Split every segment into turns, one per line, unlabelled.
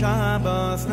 Shabbos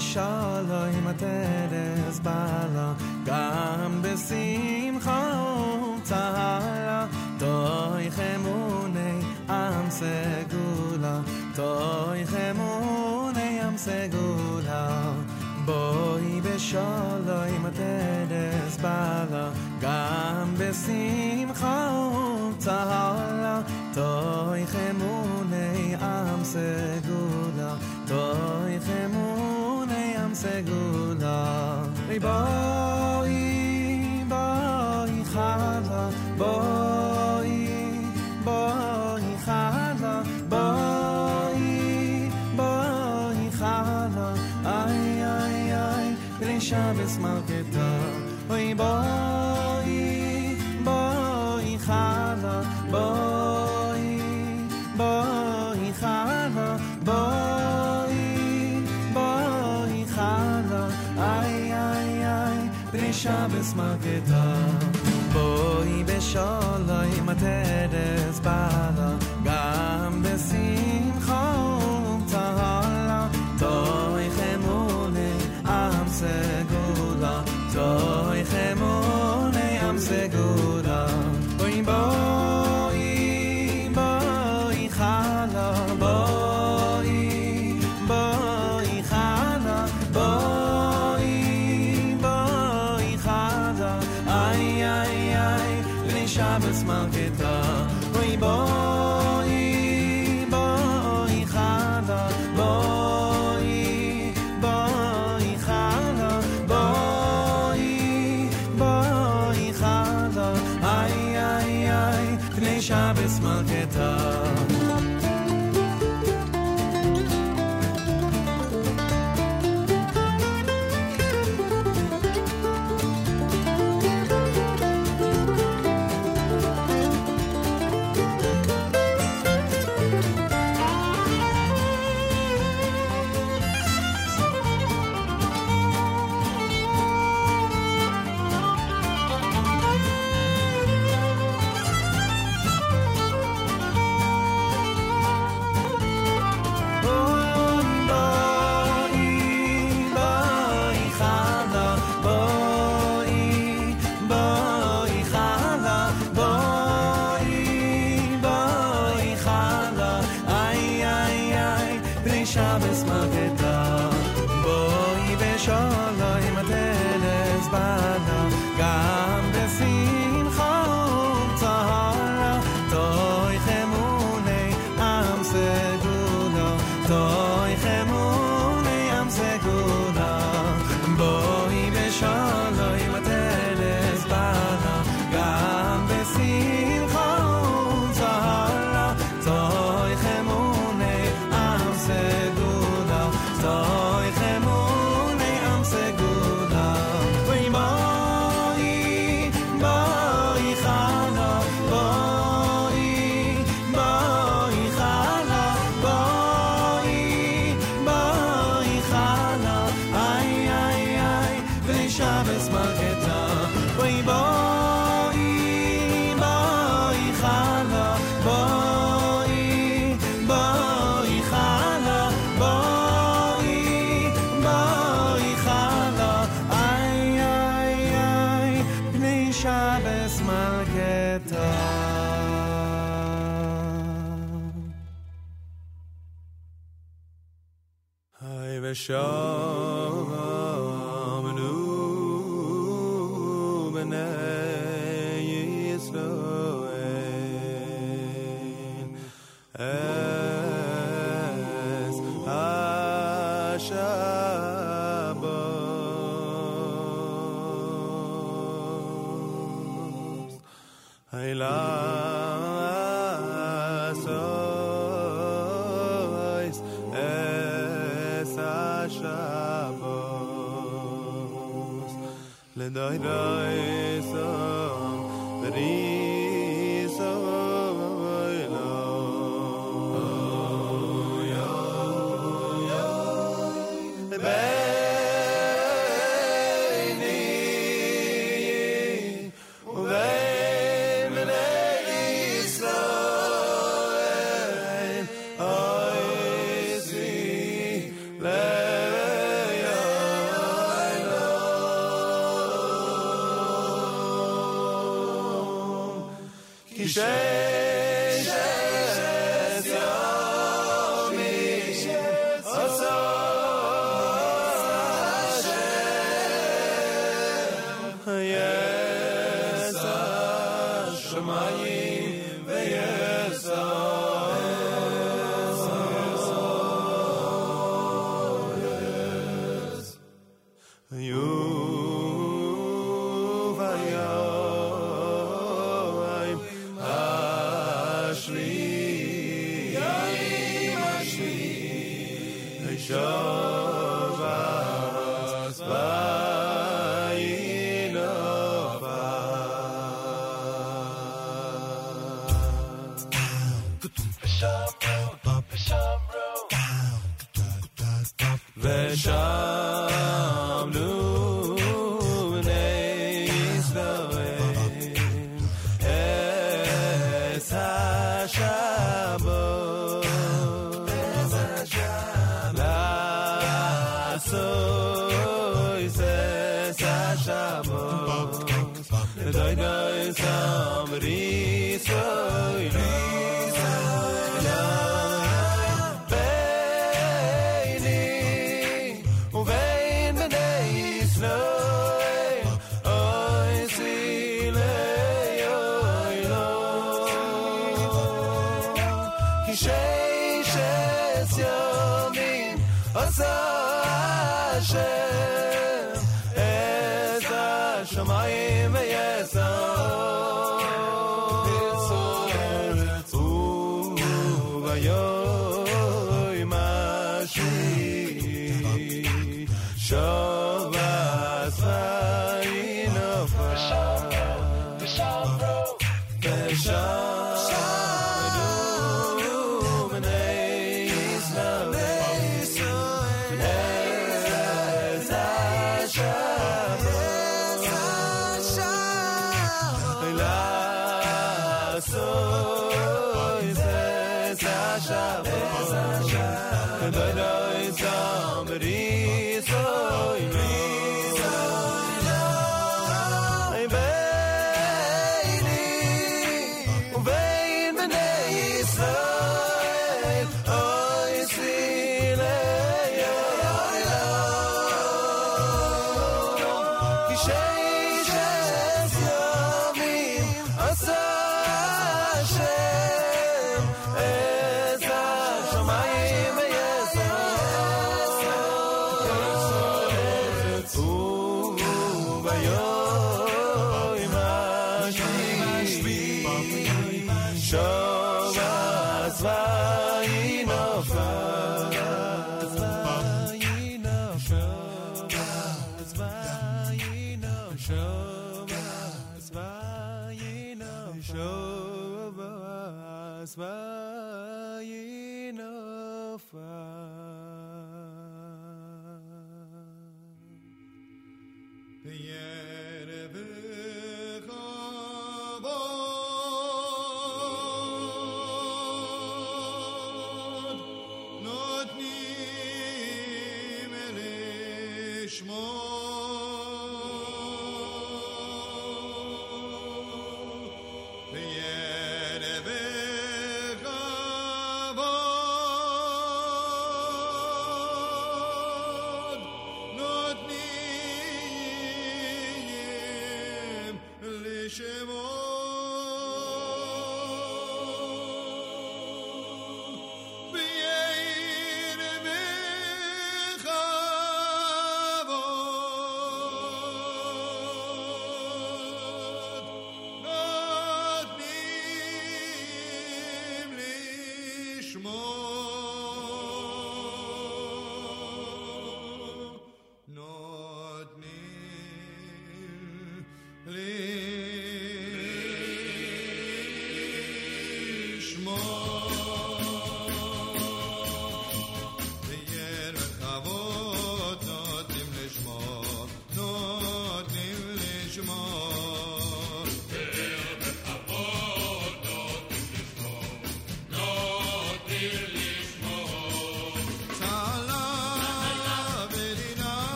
shala im atedes bala gam besim khom tala toy khamune am segula toy khamune am segula boy be shala im atedes bala gam besim khom tala toy khamune am segula toy khamune segula. Hey, bye.
Armageddon. Boy, Beshalai Materet.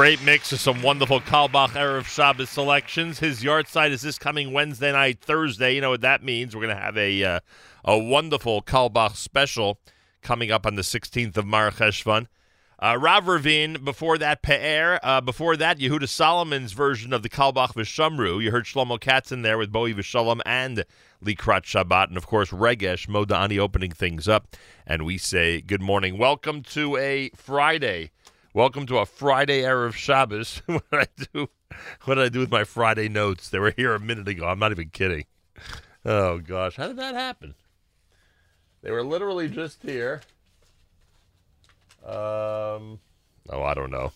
Great mix of some wonderful Carlebach Erev Shabbos selections. His yahrzeit is this coming Wednesday night, Thursday. You know what that means? We're going to have a uh, a wonderful Carlebach special coming up on the 16th of Mar Cheshvan. Uh, Rav Ravin, before that, Pe'er. Uh, before that, Yehuda Solomon's version of the Carlebach V'Shamru. You heard Shlomo Katz in there with Bowie V'Shalom and Likrat Shabbat. And, of course, Regesh Modani opening things up. And we say good morning. Welcome to a Friday. Welcome to a Friday Erev Shabbos. what did I do? What did I do with my Friday notes? They were here a minute ago. I'm not even kidding. Oh, gosh. How did that happen? They were literally just here. Um, oh, I don't know.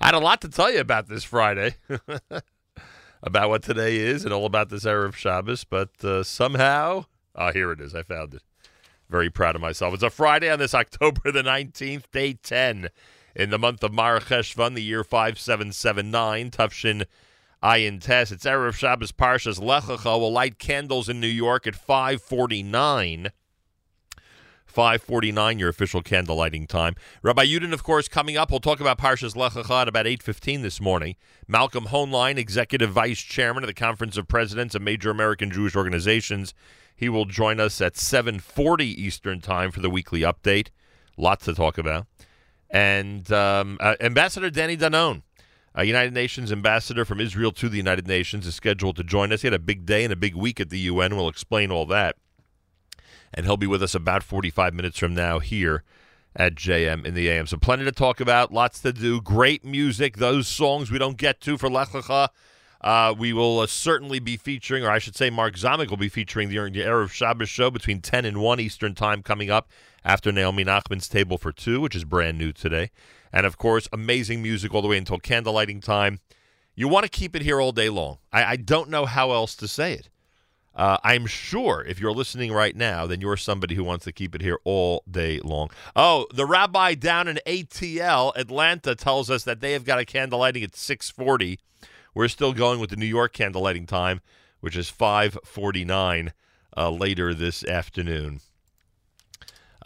I had a lot to tell you about this Friday, about what today is, and all about this Erev Shabbos. But uh, somehow, oh, here it is. I found it. Very proud of myself. It's a Friday on this October the nineteenth, day ten, in the month of Mar Cheshvan, the year five seven seven nine. Tufshin Ayin Tes. It's Erev Shabbos Parshas Lech Lecha. will light candles in New York at five forty nine. 549, your official candle lighting time. Rabbi Yudin, of course, coming up. We'll talk about Parshas Lech Lecha at about 8.15 this morning. Malcolm Hoenlein, Executive Vice Chairman of the Conference of Presidents of Major American Jewish Organizations. He will join us at 7.40 Eastern Time for the weekly update. Lots to talk about. And um, uh, Ambassador Danny Danon, a United Nations ambassador from Israel to the United Nations, is scheduled to join us. He had a big day and a big week at the UN. We'll explain all that and he'll be with us about 45 minutes from now here at JM in the AM. So plenty to talk about, lots to do, great music. Those songs we don't get to for Lech Lecha, uh, we will uh, certainly be featuring, or I should say, Mark Zamek will be featuring during the Erev Shabbos show between 10 and 1 Eastern Time coming up after Naomi Nachman's Table for Two, which is brand new today. And of course, amazing music all the way until candlelighting time. You want to keep it here all day long. I, I don't know how else to say it. Uh, I'm sure if you're listening right now, then you're somebody who wants to keep it here all day long. Oh, the rabbi down in ATL, Atlanta, tells us that they have got a candle lighting at 640. We're still going with the New York candle lighting time, which is 549 uh, later this afternoon.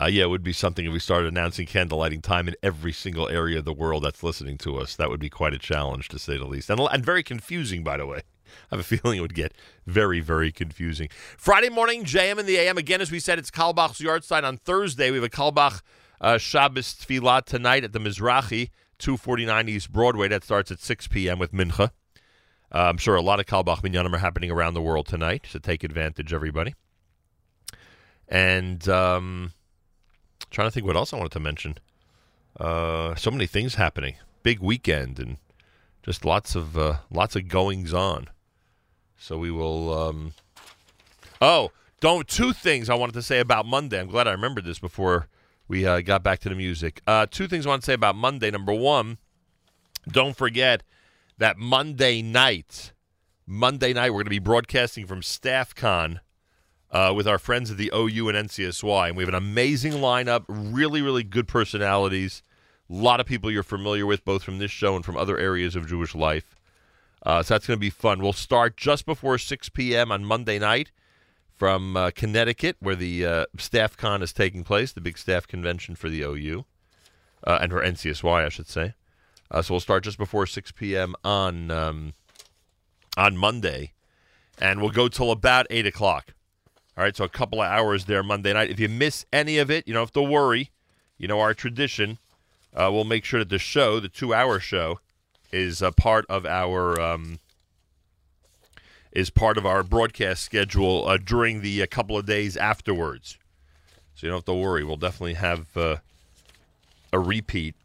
Uh, yeah, it would be something if we started announcing candle lighting time in every single area of the world that's listening to us. That would be quite a challenge, to say the least. And, and very confusing, by the way. I have a feeling it would get very, very confusing. Friday morning, JM in the AM. Again, as we said, it's Carlebach's yard sign on Thursday. We have a Carlebach uh, Shabbos Tfilah tonight at the Mizrahi, 249 East Broadway. That starts at 6 p.m. with Mincha. Uh, I'm sure a lot of Carlebach Minyanim are happening around the world tonight, so take advantage, everybody. And um, trying to think what else I wanted to mention. Uh, so many things happening. Big weekend and just lots of uh, lots of goings on. So we will. Um... Oh, don't two things I wanted to say about Monday. I'm glad I remembered this before we uh, got back to the music. Uh, two things I want to say about Monday. Number one, don't forget that Monday night, Monday night, we're going to be broadcasting from StaffCon uh, with our friends at the OU and NCSY, and we have an amazing lineup. Really, really good personalities. A lot of people you're familiar with, both from this show and from other areas of Jewish life. Uh, so that's going to be fun. We'll start just before 6 p.m. on Monday night from uh, Connecticut, where the uh, Staff Con is taking place, the big staff convention for the OU, uh, and for NCSY, I should say. Uh, so we'll start just before 6 p.m. on um, on Monday, and we'll go till about 8 o'clock. All right, so a couple of hours there Monday night. If you miss any of it, you don't have to worry. You know, our tradition, uh, we'll make sure that the show, the two hour show, is a part of our um, is part of our broadcast schedule uh, during the uh, couple of days afterwards. So you don't have to worry. We'll definitely have uh, a repeat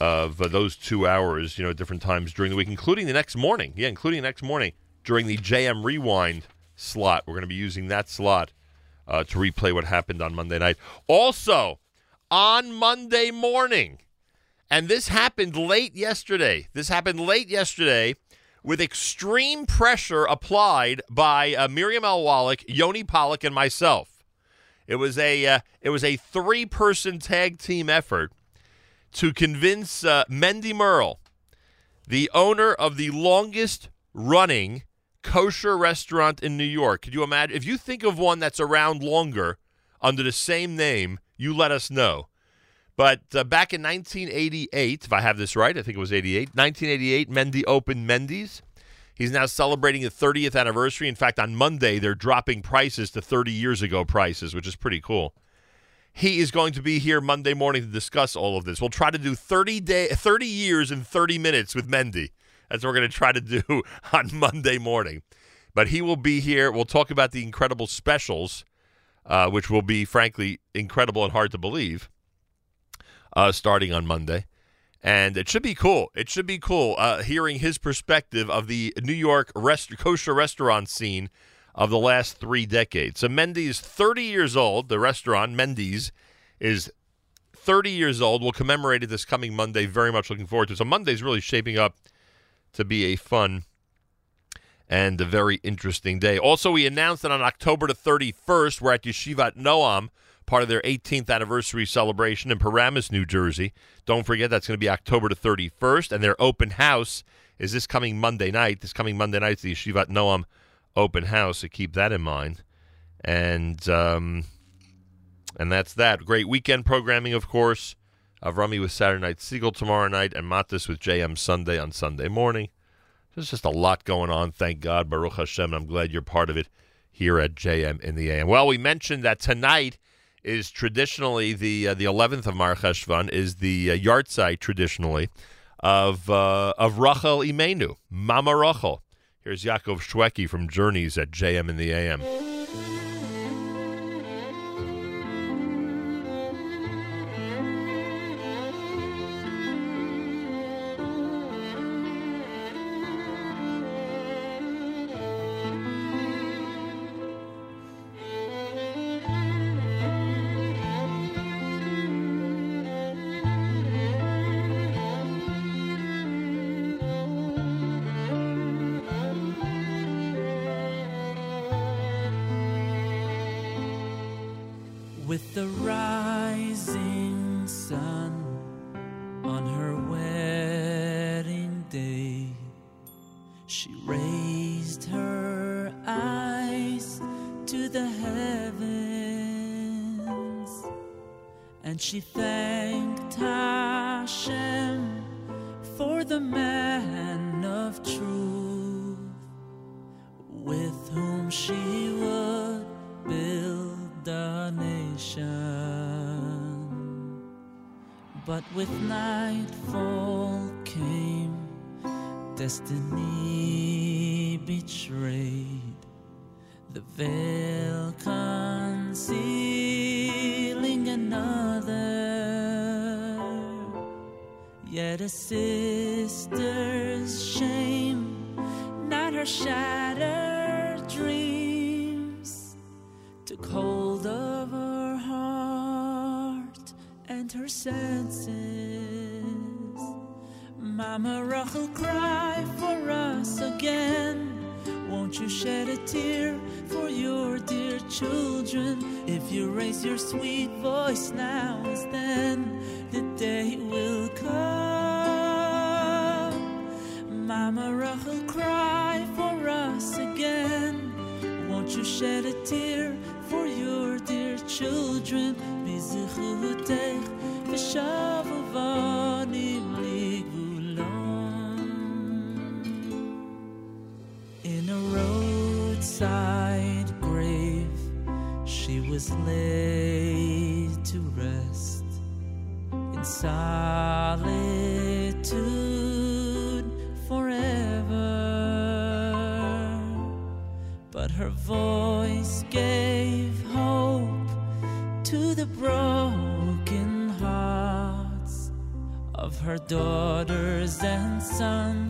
of uh, those two hours, you know, at different times during the week, including the next morning. Yeah, including the next morning during the JM Rewind slot. We're going to be using that slot uh, to replay what happened on Monday night. Also, on Monday morning, and this happened late yesterday. This happened late yesterday with extreme pressure applied by uh, Miriam L. Wallach, Yoni Pollock, and myself. It was a uh, it was a three person tag team effort to convince uh, Mendy Merle, the owner of the longest running kosher restaurant in New York. Could you imagine? If you think of one that's around longer under the same name, you let us know. But uh, back in 1988, if I have this right, I think it was 88, 1988, Mendy opened Mendy's. He's now celebrating the 30th anniversary. In fact, on Monday, they're dropping prices to 30 years ago prices, which is pretty cool. He is going to be here Monday morning to discuss all of this. We'll try to do 30 day 30 years in 30 minutes with Mendy. That's what we're going to try to do on Monday morning. But he will be here. We'll talk about the incredible specials, uh, which will be, frankly, incredible and hard to believe, uh, starting on Monday. And it should be cool. It should be cool uh, hearing his perspective of the New York rest- kosher restaurant scene of the last three decades. So Mendy's 30 years old. The restaurant, Mendy's, is 30 years old. We'll commemorate it this coming Monday. Very much looking forward to it. So Monday's really shaping up to be a fun and a very interesting day. Also, we announced that on October the 31st, we're at Yeshivat Noam, part of their 18th anniversary celebration in Paramus, New Jersey. Don't forget that's going to be October the 31st, and their open house is this coming Monday night. This coming Monday night is the Yeshivat Noam open house, so keep that in mind. And um, and that's that. Great weekend programming, of course. Avrami with Saturday Night Siegel tomorrow night, and Matis with JM Sunday on Sunday morning. There's just a lot going on, thank God, Baruch Hashem, I'm glad you're part of it here at JM in the AM. Well, we mentioned that tonight is traditionally the uh, the 11th of Mar Cheshvan is the uh, yahrzeit traditionally of uh, of Rachel Imenu, Mama Rachel. Here's Yaakov Shwekey from Journeys at JM in the AM.
And sons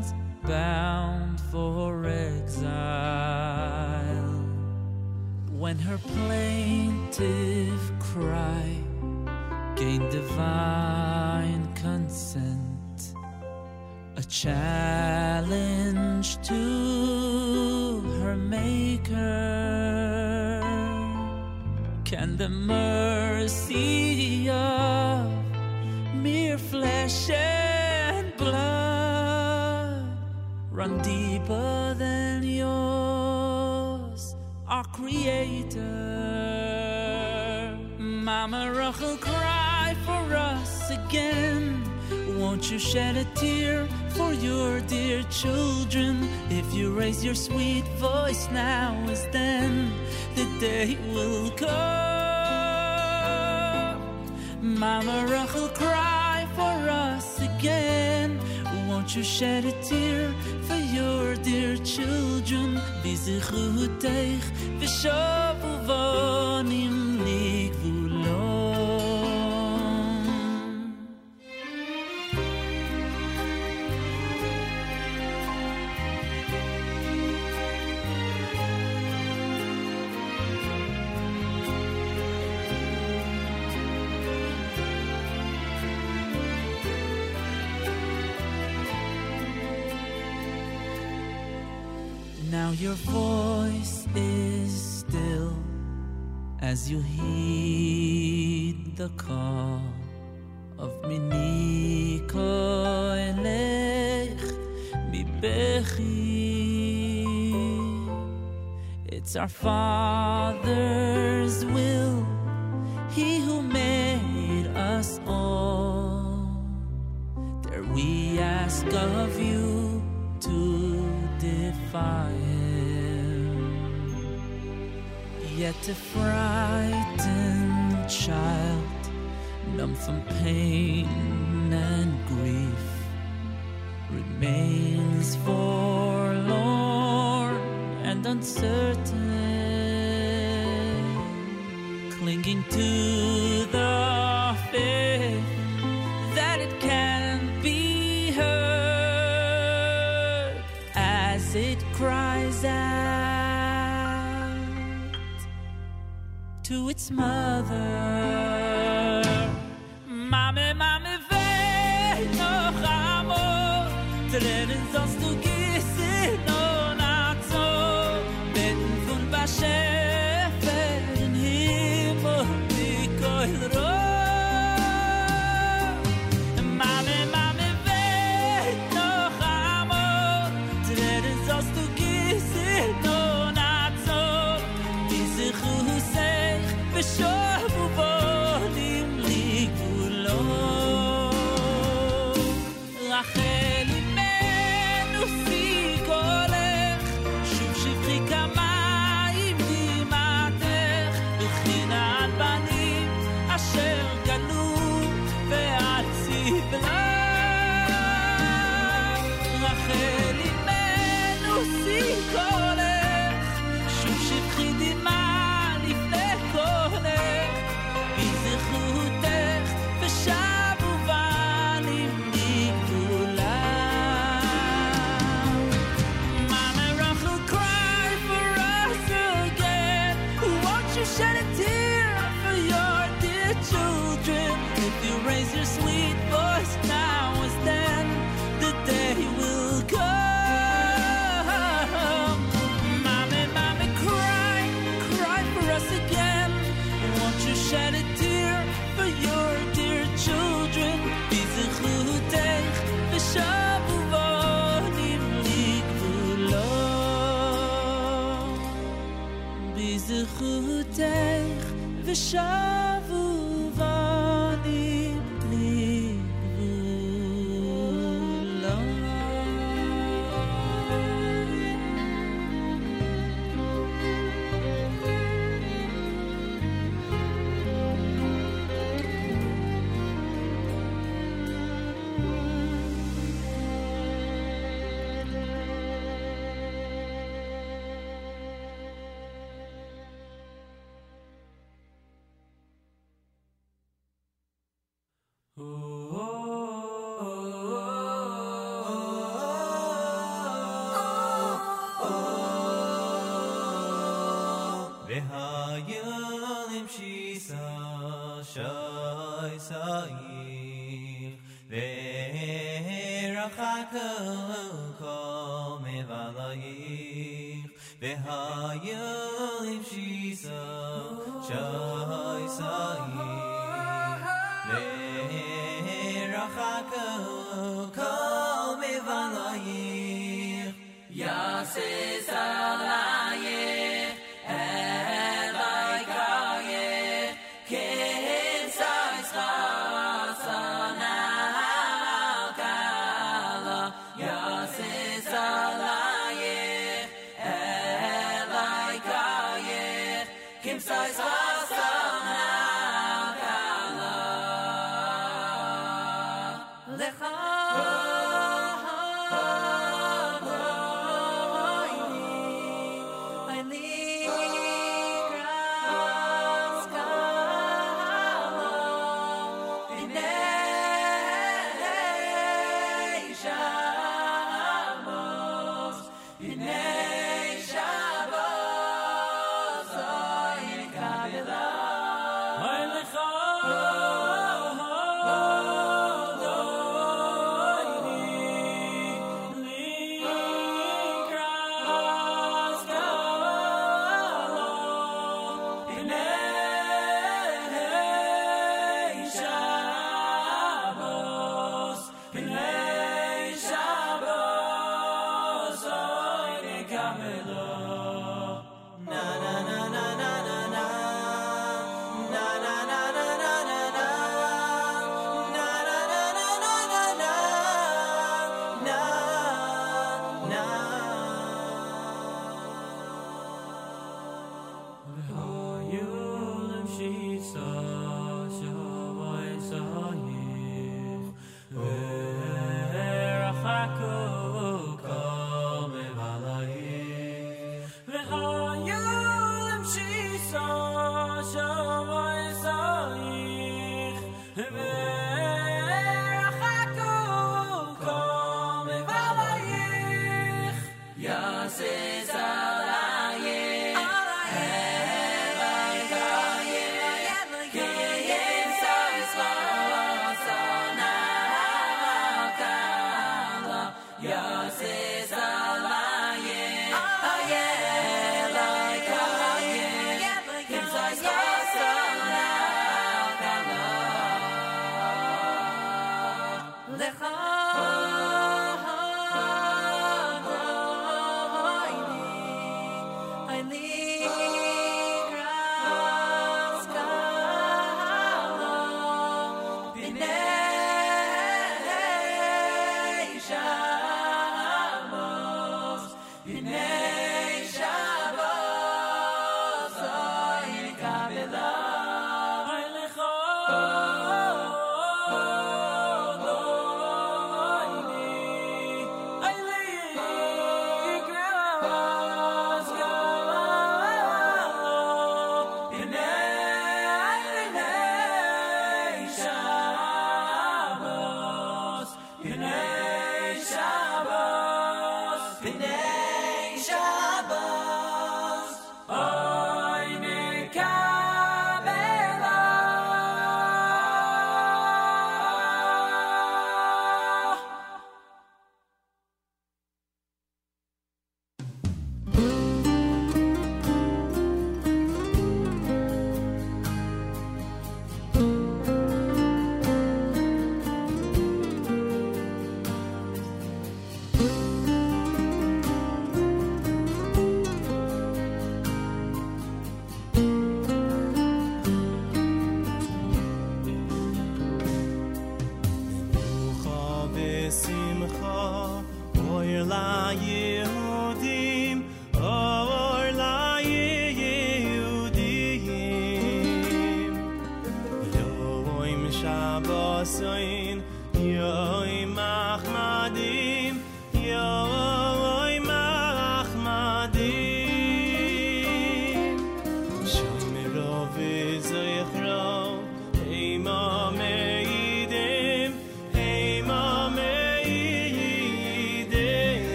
your voice is still as you heed the call of Miniko Elech Mibechi. It's our Father's will, He who made us all. There we ask of you to defy him. Yet a frightened child, numb from pain and grief, remains forlorn and uncertain, clinging to the mother.
higher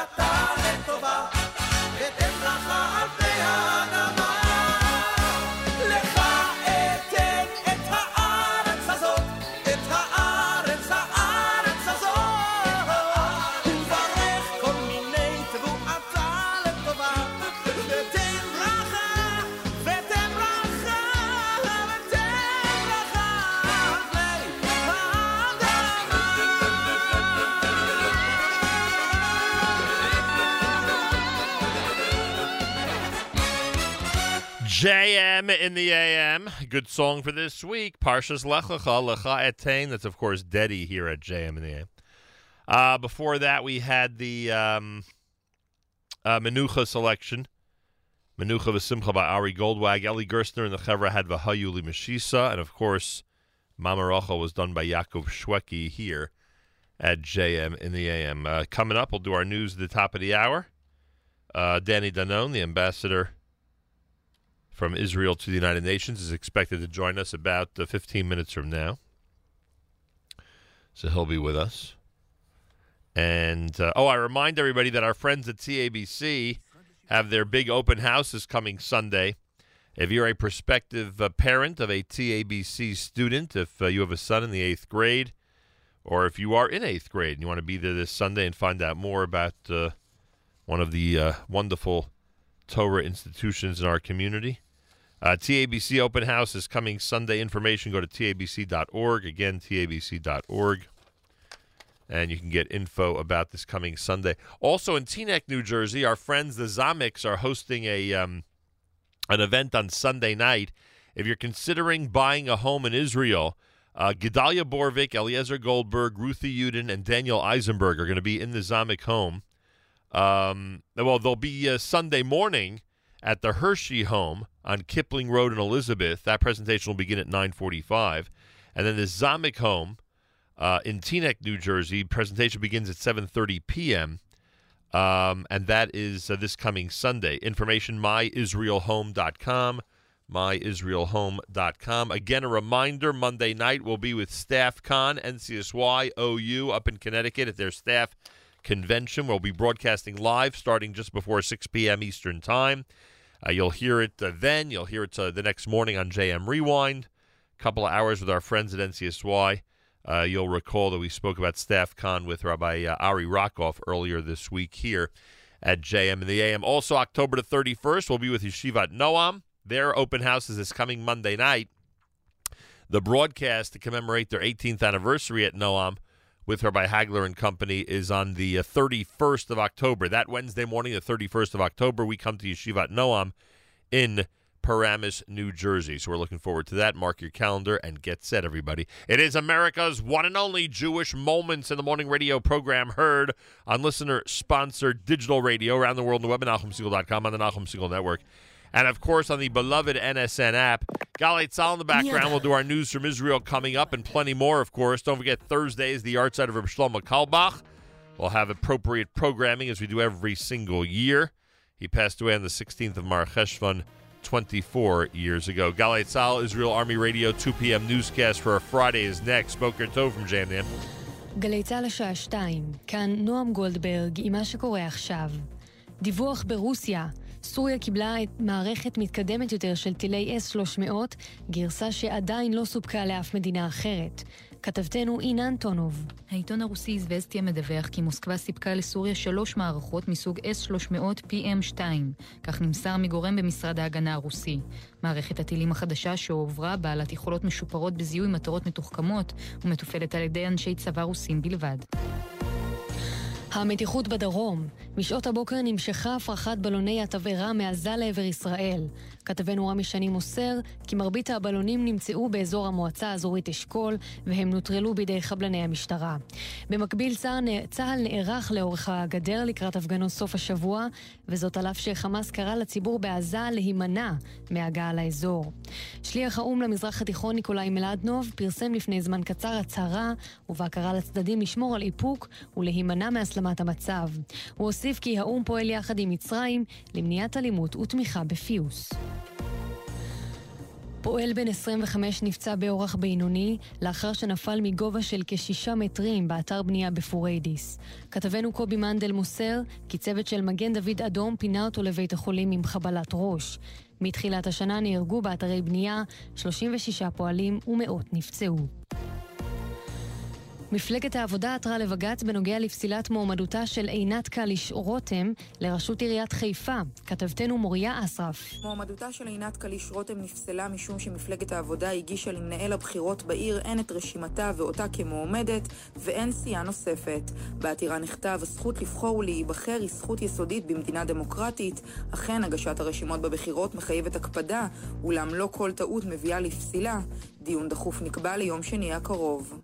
matar. In the AM. Good song for this week. Parshas Lech Lecha, Lecha Etain. That's, of course, Dedi here at JM in the AM. Uh, before that, we had the um, uh, Menucha selection. Menucha V'Simcha by Ari Goldwag. Eli Gerstner and the Chevra had V'hayu Limshisa. And, of course, Mama Rocha was done by Yaakov Shwekey here at JM in the AM. Uh, coming up, we'll do our news at the top of the hour. Uh, Danny Danon, the ambassador from Israel to the United Nations is expected to join us about uh, 15 minutes from now. So he'll be with us. And, uh, oh, I remind everybody that our friends at TABC have their big open house houses coming Sunday. If you're a prospective uh, parent of a TABC student, if uh, you have a son in the eighth grade, or if you are in eighth grade and you want to be there this Sunday and find out more about uh, one of the uh, wonderful Torah institutions in our community, uh, TABC Open House is coming Sunday. Information go to tabc.org. Again, tabc.org. And you can get info about this coming Sunday. Also in Teaneck, New Jersey, our friends the Zamiks are hosting a um, an event on Sunday night. If you're considering buying a home in Israel, uh, Gedalia Borvik, Eliezer Goldberg, Ruthie Uden, and Daniel Eisenberg are going to be in the Zamik home. Um, well, they'll be uh, Sunday morning at the Hershey home on Kipling Road in Elizabeth. That presentation will begin at 9:45, and then the Zamek home uh, in Teaneck, New Jersey. Presentation begins at 7:30 p.m. Um, and that is uh, this coming Sunday. Information myisraelhome.com, myisraelhome.com. Again, a reminder: Monday night will be with Staff Con NCSY OU up in Connecticut at their staff convention. We'll be broadcasting live starting just before 6 p.m. Eastern Time. Uh, you'll hear it uh, then. You'll hear it uh, the next morning on JM Rewind. A couple of hours with our friends at NCSY. Uh, you'll recall that we spoke about Staff Con with Rabbi uh, Ari Rockoff earlier this week here at JM and the AM. Also, October the 31st, we'll be with Yeshivat Noam. Their open house is this coming Monday night. The broadcast to commemorate their 18th anniversary at Noam with Rabbi Hagler and Company is on the uh, 31st of October. That Wednesday morning, the 31st of October, we come to Yeshivat Noam in Paramus, New Jersey. So we're looking forward to that. Mark your calendar and get set, everybody. It is America's one and only Jewish Moments in the Morning radio program heard on listener-sponsored digital radio around the world on the web at on the Nachum Segal Network and of course on the beloved NSN app. Galei Tzahal in the background. Yeah. We'll do our news from Israel coming up and plenty more, of course. Don't forget Thursday is the yahrzeit of Reb Shlomo Carlebach. We'll have appropriate programming as we do every single year. He passed away on the 16th of Mar Cheshvan, 24 years ago. Galei Tzahal, Israel Army Radio, 2 p.m. newscast for our Friday is next. Boker Tov from Jamdan.
גלי צה"ל השעה 2, כאן נועם גולדברג עם מה שקורה עכשיו. דיווח ברוסיה, סוריה קיבלה את מערכת מתקדמת יותר של טילי S-300, גרסה שעדיין לא סופקה לאף מדינה אחרת. כתבתנו אינן אנטונוב.
העיתון הרוסי זווסטיה מדווח כי מוסקבה סיפקה לסוריה שלוש מערכות מסוג S-300 PM2, כך נמסר מגורם במשרד ההגנה הרוסי. מערכת הטילים החדשה שהועברה בעלת יכולות משופרות בזיהוי מטרות מתוחכמות ומתופעלת על ידי אנשי צבא רוסים בלבד.
המתיחות בדרום, משעות הבוקר נמשכה הפרחת בלוני התבערה מעזה לעבר ישראל. כתבנו רמי שני מוסר כי מרבית הבלונים נמצאו באזור המועצה האזורית אשכול והם נוטרלו בידי חבלני המשטרה. במקביל צה"ל, צה"ל נערך לאורך הגדר לקראת הפגנות סוף השבוע, וזאת על אף שחמאס קרא לציבור בעזה להימנע מהגעה לאזור. שליח האו"ם למזרח התיכון ניקולאי מלדנוב פרסם לפני זמן קצר הצהרה ובה קרא לצדדים לשמור על איפוק ולהימנע מהסלמת המצב. הוא הוסיף כי האו"ם פועל יחד עם מצרים למניעת אלימות ותמיכה בפיוס. פועל בן 25 נפצע באורח בינוני לאחר שנפל מגובה של כשישה מטרים באתר בנייה בפוריידיס. כתבנו קובי מנדל מוסר כי צוות של מגן דוד אדום פינה אותו לבית החולים עם חבלת ראש. מתחילת השנה נהרגו באתרי בנייה 36 פועלים ומאות נפצעו. מפלגת העבודה עתרה לבג"ץ בנוגע לפסילת מועמדותה של עינת קליש רותם לראשות עיריית חיפה. כתבתנו מוריה אסרף.
מועמדותה של עינת קליש רותם נפסלה משום שמפלגת העבודה הגישה למנהל הבחירות בעיר הן את רשימתה ואותה כמועמדת, ואין סיעה נוספת. בעתירה נכתב, הזכות לבחור ולהיבחר היא זכות יסודית במדינה דמוקרטית. אכן, הגשת הרשימות בבחירות מחייבת הקפדה, אולם לא כל טעות מביאה לפסילה. דיון דחוף נקבע ליום שני הקרוב.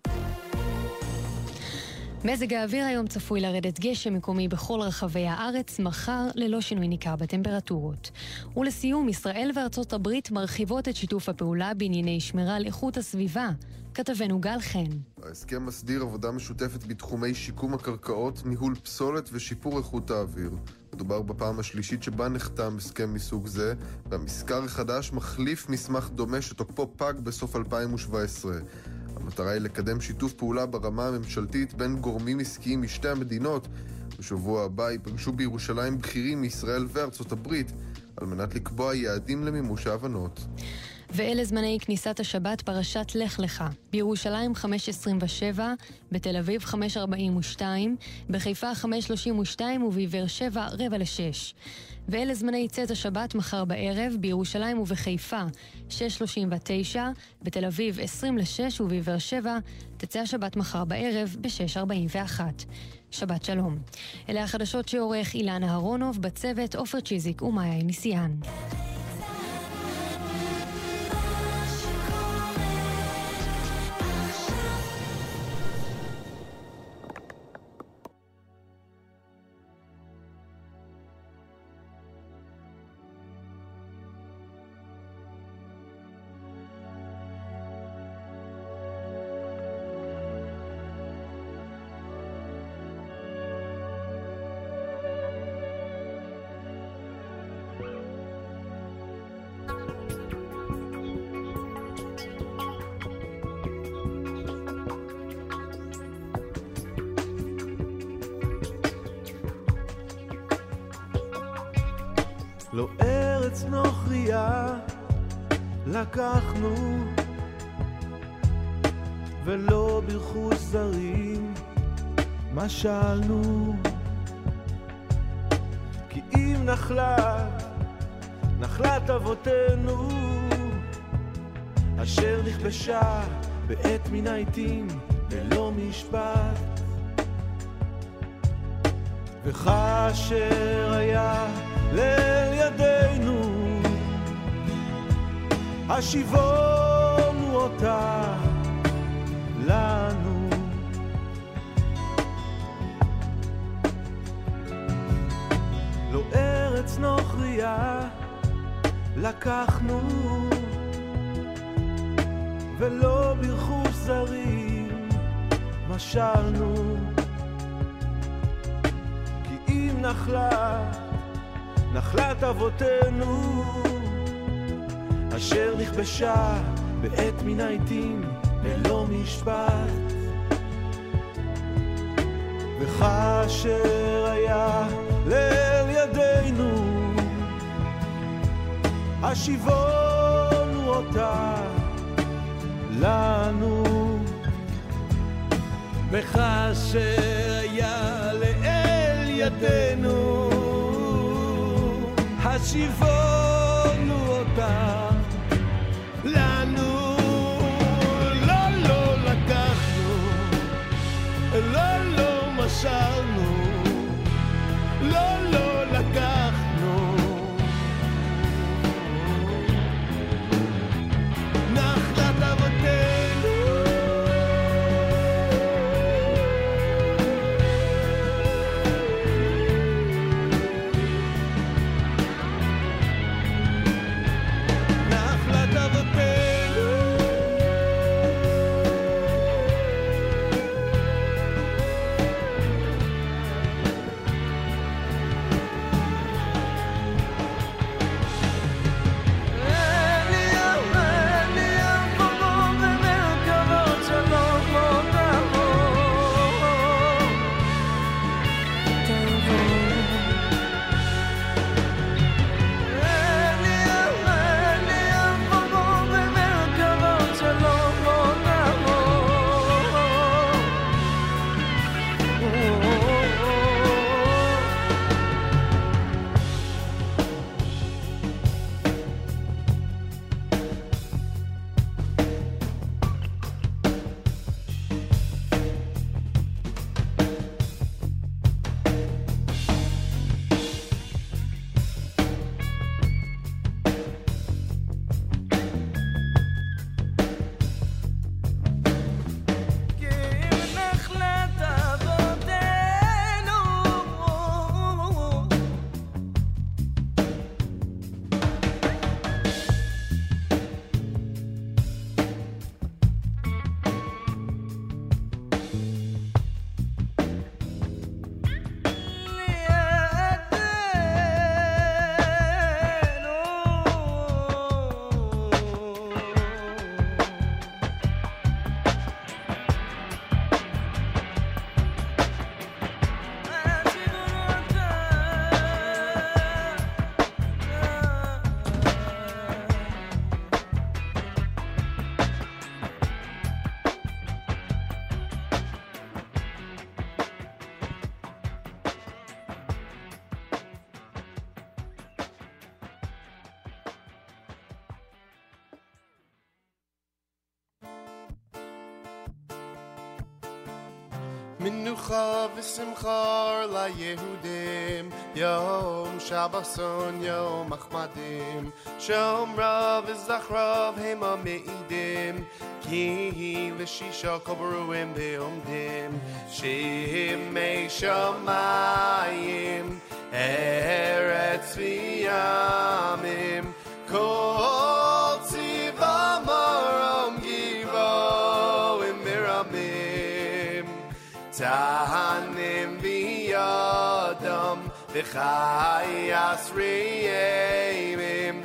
מזג האוויר היום צפוי לרדת גשם מקומי בכל רחבי הארץ, מחר ללא שינוי ניכר בטמפרטורות. ולסיום, ישראל וארצות הברית מרחיבות את שיתוף הפעולה בענייני שמירה על איכות הסביבה. כתבנו גל חן.
ההסכם מסדיר עבודה משותפת בתחומי שיקום הקרקעות, ניהול פסולת ושיפור איכות האוויר. מדובר בפעם השלישית שבה נחתם הסכם מסוג זה, והמזכר החדש מחליף מסמך דומה שתוקפו פג בסוף 2017. המטרה היא לקדם שיתוף פעולה ברמה הממשלתית בין גורמים עסקיים משתי המדינות. בשבוע הבא ייפגשו בירושלים בכירים מישראל וארצות הברית על מנת לקבוע יעדים למימוש ההבנות.
ואלה זמני כניסת השבת פרשת לך לך. בירושלים 5.27, בתל אביב 5.42, בחיפה 5.32 ובבאר שבע רבע לשש. ואלה זמני צאת השבת מחר בערב, בירושלים ובחיפה 6.39, בתל אביב 20 ל-6 ובבאר שבע תצא השבת מחר בערב ב-6.41. שבת שלום. אלה החדשות שעורך אילן אהרונוב, בצוות עופר צ'יזיק ומאיה ניסיאן.
השיבונו מן העיתים ללא משפט. וכאשר היה ליל ידינו השיבונו אותה לנו. וכאשר היה לאל ידינו השיבונו Russia.
Minucha v'simcha la Yehudim Yom Shabbason Yom Achmadim. Shomra v'zachra hema meidim. Ki l'shisha kol beruim be'omdim Shimei shamayim Tahanim v'yadam V'chayas re'emim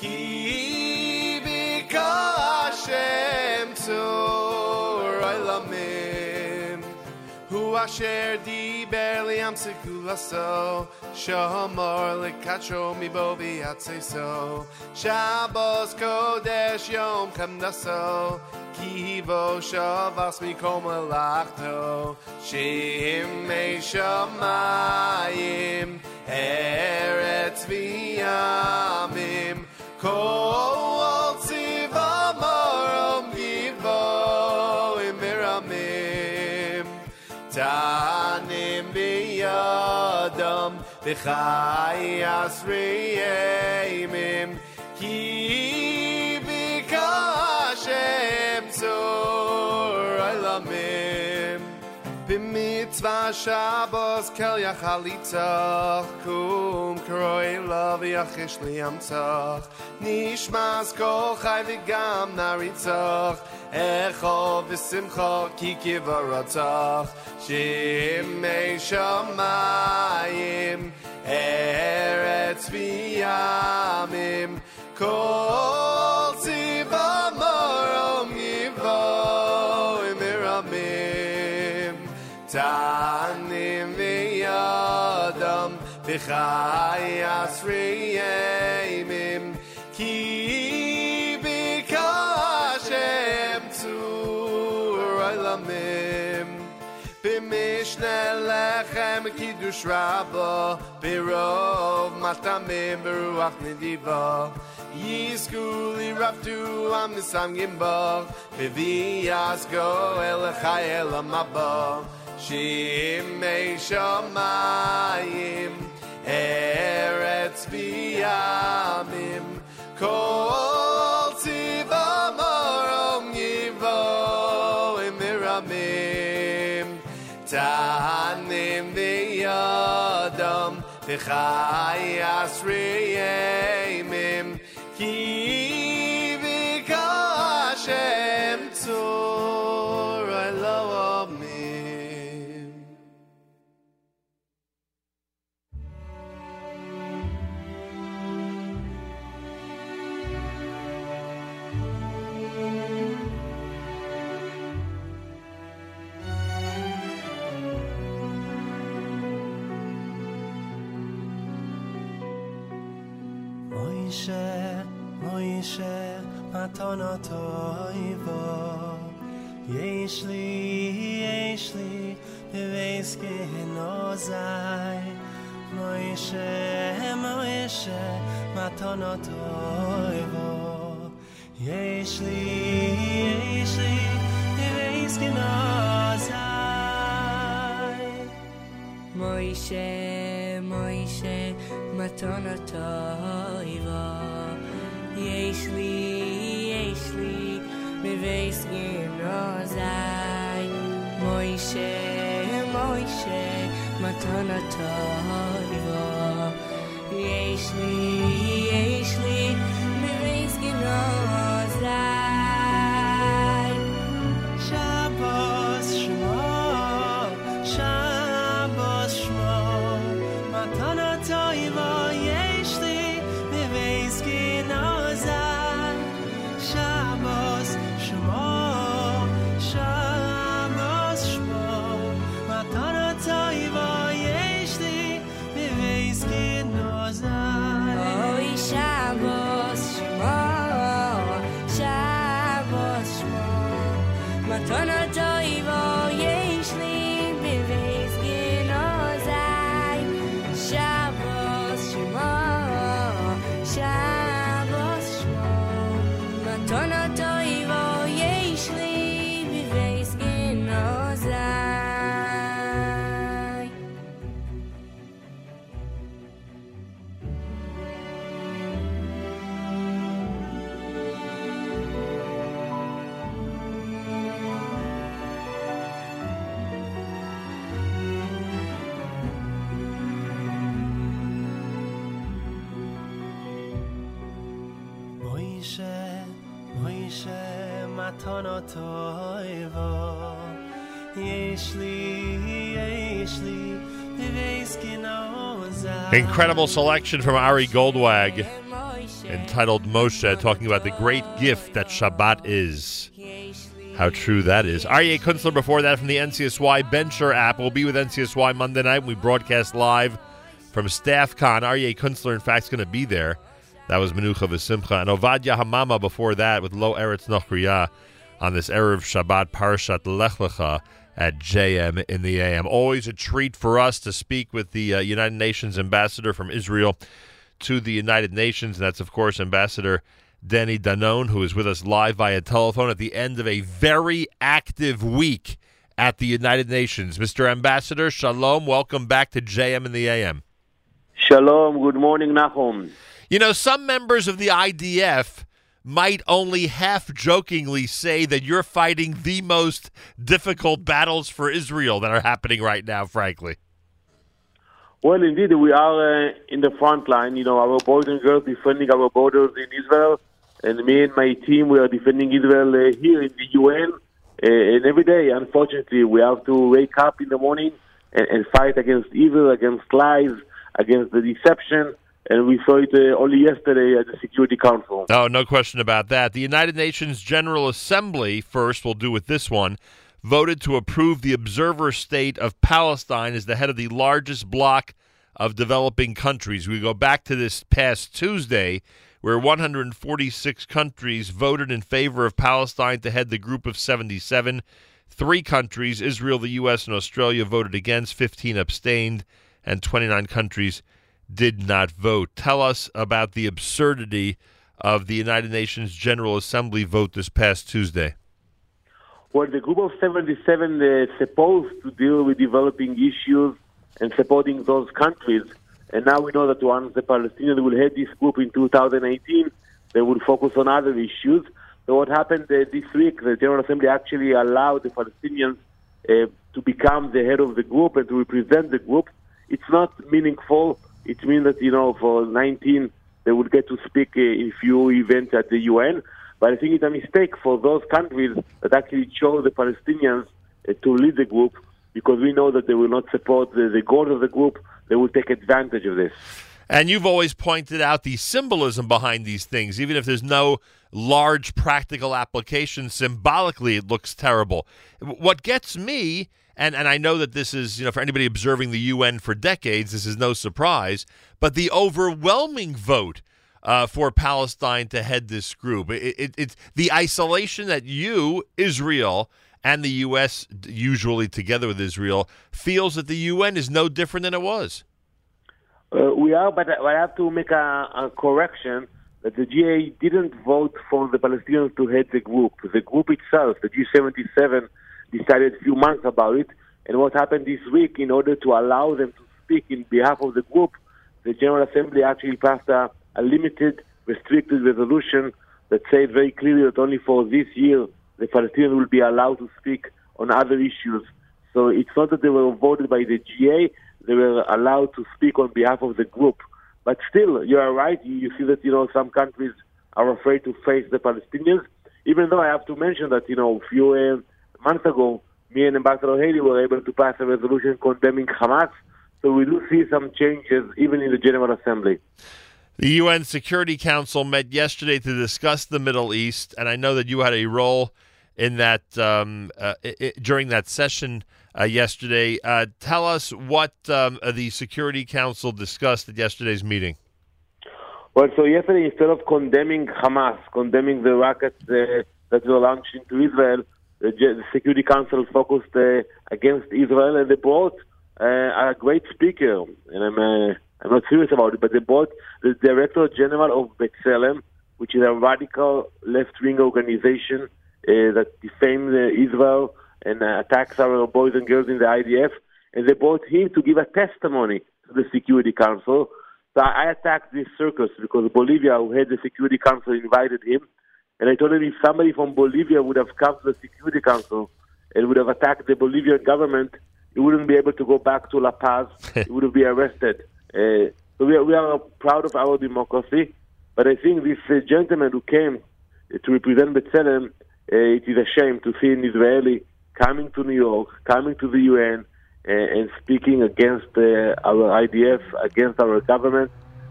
Ki bika Hashem tzur asher diber liam sekulaso Shomor lekacho mibo v'yatzeso Shabbos kodesh yom kamdaso Kivo shavas mikom melachto Shimei shamayim Eretz v'yamim. Kol biyadam V'chayas re'emim Ki bika Hashem B'mitzvah Shabbos kel yachalitzach Kum kroi love yachish liyamtzach Nishmas kol chai v'gam naritzach Echo v'simcha ki kivaratzach Shimei shamayim Eretz v'yamim. Kol Tanim v'yadam V'chayas re'emim Ki bika Hashem tzur olamim B'mishne lechem kiddush rabba B'rov matamim v'ruach nediva Yisku li am nisam gimbach B'viyas go elechai elamabba Shimei shamayim Eretz v'yamim Kol tziva yivo imiramim Tahanim v'yadam Hashem tzur
Moishe, Moishe, Matan Atoi Vo. Yeish li, yeish li, Yeveis Geheno Zai
Moishe, Moishe, Matan Atoi Vo. Li, yeish li, Yeveis Geheno Moishe, Moishe, Moishe, Matan Moishe,
Moishe, Matan Atoi יש לי, יש לי, מבייס גנוזי. מוישה, מוישה, מתון התוי בו. יש לי, יש לי, מבייס גנוזי. מתנה טובה יש לי יש לי בבייס גנוזה
Incredible selection from Ari Goldwag entitled Moshe, talking about the great gift that Shabbat is. How true that is. Aryeh Kunstler before that from the NCSY Bencher app. We'll be with NCSY Monday night. We broadcast live from StaffCon. Aryeh Kunstler, in fact, is going to be there. That was Menucha V'Simcha. And Ovadia Hamama before that with Lo Eretz Nochriya on this Erev Shabbat Parashat Lech Lecha at JM in the AM. Always a treat for us to speak with the uh, United Nations ambassador from Israel to the United Nations. And that's, of course, Ambassador Danny Danon, who is with us live via telephone at the end of a very active week at the United Nations. Mr. Ambassador, shalom. Welcome back to JM in the AM.
Shalom. Good morning, Nahum.
You know, some members of the IDF might only half jokingly say that you're fighting the most difficult battles for Israel that are happening right now, frankly.
Well, indeed, we are uh, in the front line. You know, our boys and girls defending our borders in Israel, and me and my team, we are defending Israel uh, here in the UN. Uh, and every day, unfortunately, we have to wake up in the morning and, and fight against evil, against lies, against the deception. And we saw it uh, only yesterday at the Security Council.
Oh, no question about that. The United Nations General Assembly, first, we'll do with this one, voted to approve the observer state of Palestine as the head of the largest bloc of developing countries. We go back to this past Tuesday, where 146 countries voted in favor of Palestine to head the group of 77. Three countries, Israel, the U.S., and Australia, voted against, 15 abstained, and 29 countries did not vote. Tell us about the absurdity of the United Nations General Assembly vote this past Tuesday.
Well, the group of 77 is uh, supposed to deal with developing issues and supporting those countries. And now we know that once the Palestinians will head this group in 2018, they will focus on other issues. So what happened uh, this week, the General Assembly actually allowed the Palestinians uh, to become the head of the group and to represent the group. It's not meaningful. It means that, you know, for 19, they will get to speak uh, in a few events at the UN. But I think it's a mistake for those countries that actually chose the Palestinians uh, to lead the group because we know that they will not support the, the goals of the group. They will take advantage of this.
And you've always pointed out the symbolism behind these things, even if there's no large practical application. Symbolically, it looks terrible. What gets me, and, and I know that this is, you know, for anybody observing the UN for decades, this is no surprise, but the overwhelming vote uh, for Palestine to head this group. It, it, it's the isolation that you, Israel, and the U.S., usually together with Israel, feels that the UN is no different than it was.
Uh, we are, but I have to make a, a, correction that the GA didn't vote for the Palestinians to head the group. The group itself, the G77, decided a few months about it. And what happened this week, in order to allow them to speak in behalf of the group, the General Assembly actually passed a, a limited, restricted resolution that said very clearly that only for this year the Palestinians will be allowed to speak on other issues. So it's not that they were voted by the GA, they were allowed to speak on behalf of the group. But still, you are right. You, see that, you know, some countries are afraid to face the Palestinians, even though I have to mention that, you know, few uh, months ago, me and Ambassador Haley were able to pass a resolution condemning Hamas. So we do see some changes even in the General Assembly.
The UN Security Council met yesterday to discuss the Middle East, and I know that you had a role in that um, uh, it, during that session uh, yesterday. Uh, tell us what um, the Security Council discussed at yesterday's meeting.
Well, so yesterday, instead of condemning Hamas, condemning the rockets uh, that were launched into Israel, the, the Security Council focused uh, against Israel, and they brought uh, a great speaker, and I'm I'm not serious about it, but they brought the Director General of B'Tselem, which is a radical left-wing organization uh, that defames uh, Israel and uh, attacks our boys and girls in the IDF. And they brought him to give a testimony to the Security Council. So I attacked this circus because Bolivia, who had the Security Council, invited him. And I told him if somebody from Bolivia would have come to the Security Council and would have attacked the Bolivian government, he wouldn't be able to go back to La Paz. he would have been arrested. Uh, so we are, we are proud of our democracy, but I think this uh, gentleman who came to represent B'Tselem uh, it is a shame to see an Israeli coming to New York, coming to the UN, uh, and speaking against uh, our IDF, against our government.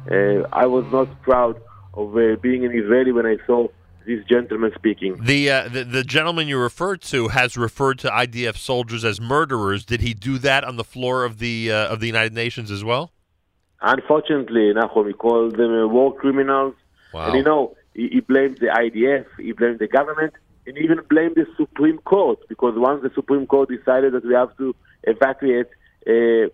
Uh, I was not proud of uh, being an Israeli when I saw this gentleman speaking.
The, uh, the the gentleman you referred to has referred to IDF soldiers as murderers. Did he do that on the floor of the uh, of the United Nations as well?
Unfortunately, Nachum, he called them war criminals.
Wow.
And you know, he, he blamed the IDF, he blamed the government, and he even blamed the Supreme Court because once the Supreme Court decided that we have to evacuate uh,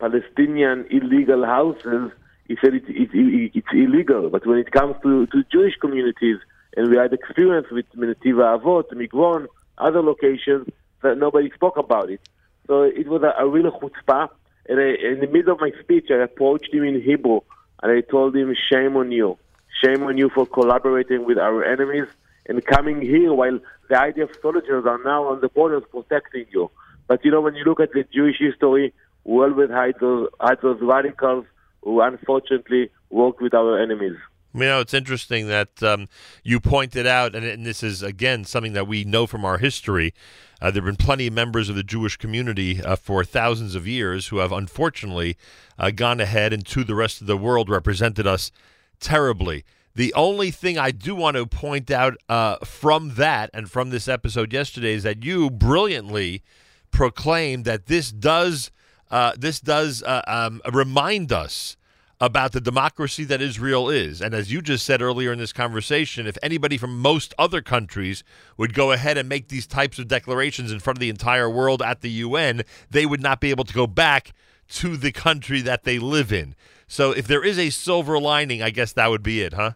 Palestinian illegal houses, he said it, it, it, it's illegal. But when it comes to, to Jewish communities, and we had experience with Netiv HaAvot, Migron, other locations, that nobody spoke about it. So it was a, a real chutzpah. And I, in the middle of my speech, I approached him in Hebrew, and I told him, "Shame on you, shame on you for collaborating with our enemies and coming here while the IDF soldiers are now on the borders protecting you." But you know, when you look at the Jewish history, we always had those, had those radicals who unfortunately worked with our enemies.
You know, it's interesting that um, you pointed out, and, and, this is, again, something that we know from our history. Uh, there have been plenty of members of the Jewish community uh, for thousands of years who have unfortunately uh, gone ahead and to the rest of the world represented us terribly. The only thing I do want to point out uh, from that and from this episode yesterday is that you brilliantly proclaimed that this does uh, this does uh, um, remind us about the democracy that Israel is. And as you just said earlier in this conversation, if anybody from most other countries would go ahead and make these types of declarations in front of the entire world at the UN, they would not be able to go back to the country that they live in. So if there is a silver lining, I guess that would be it, huh?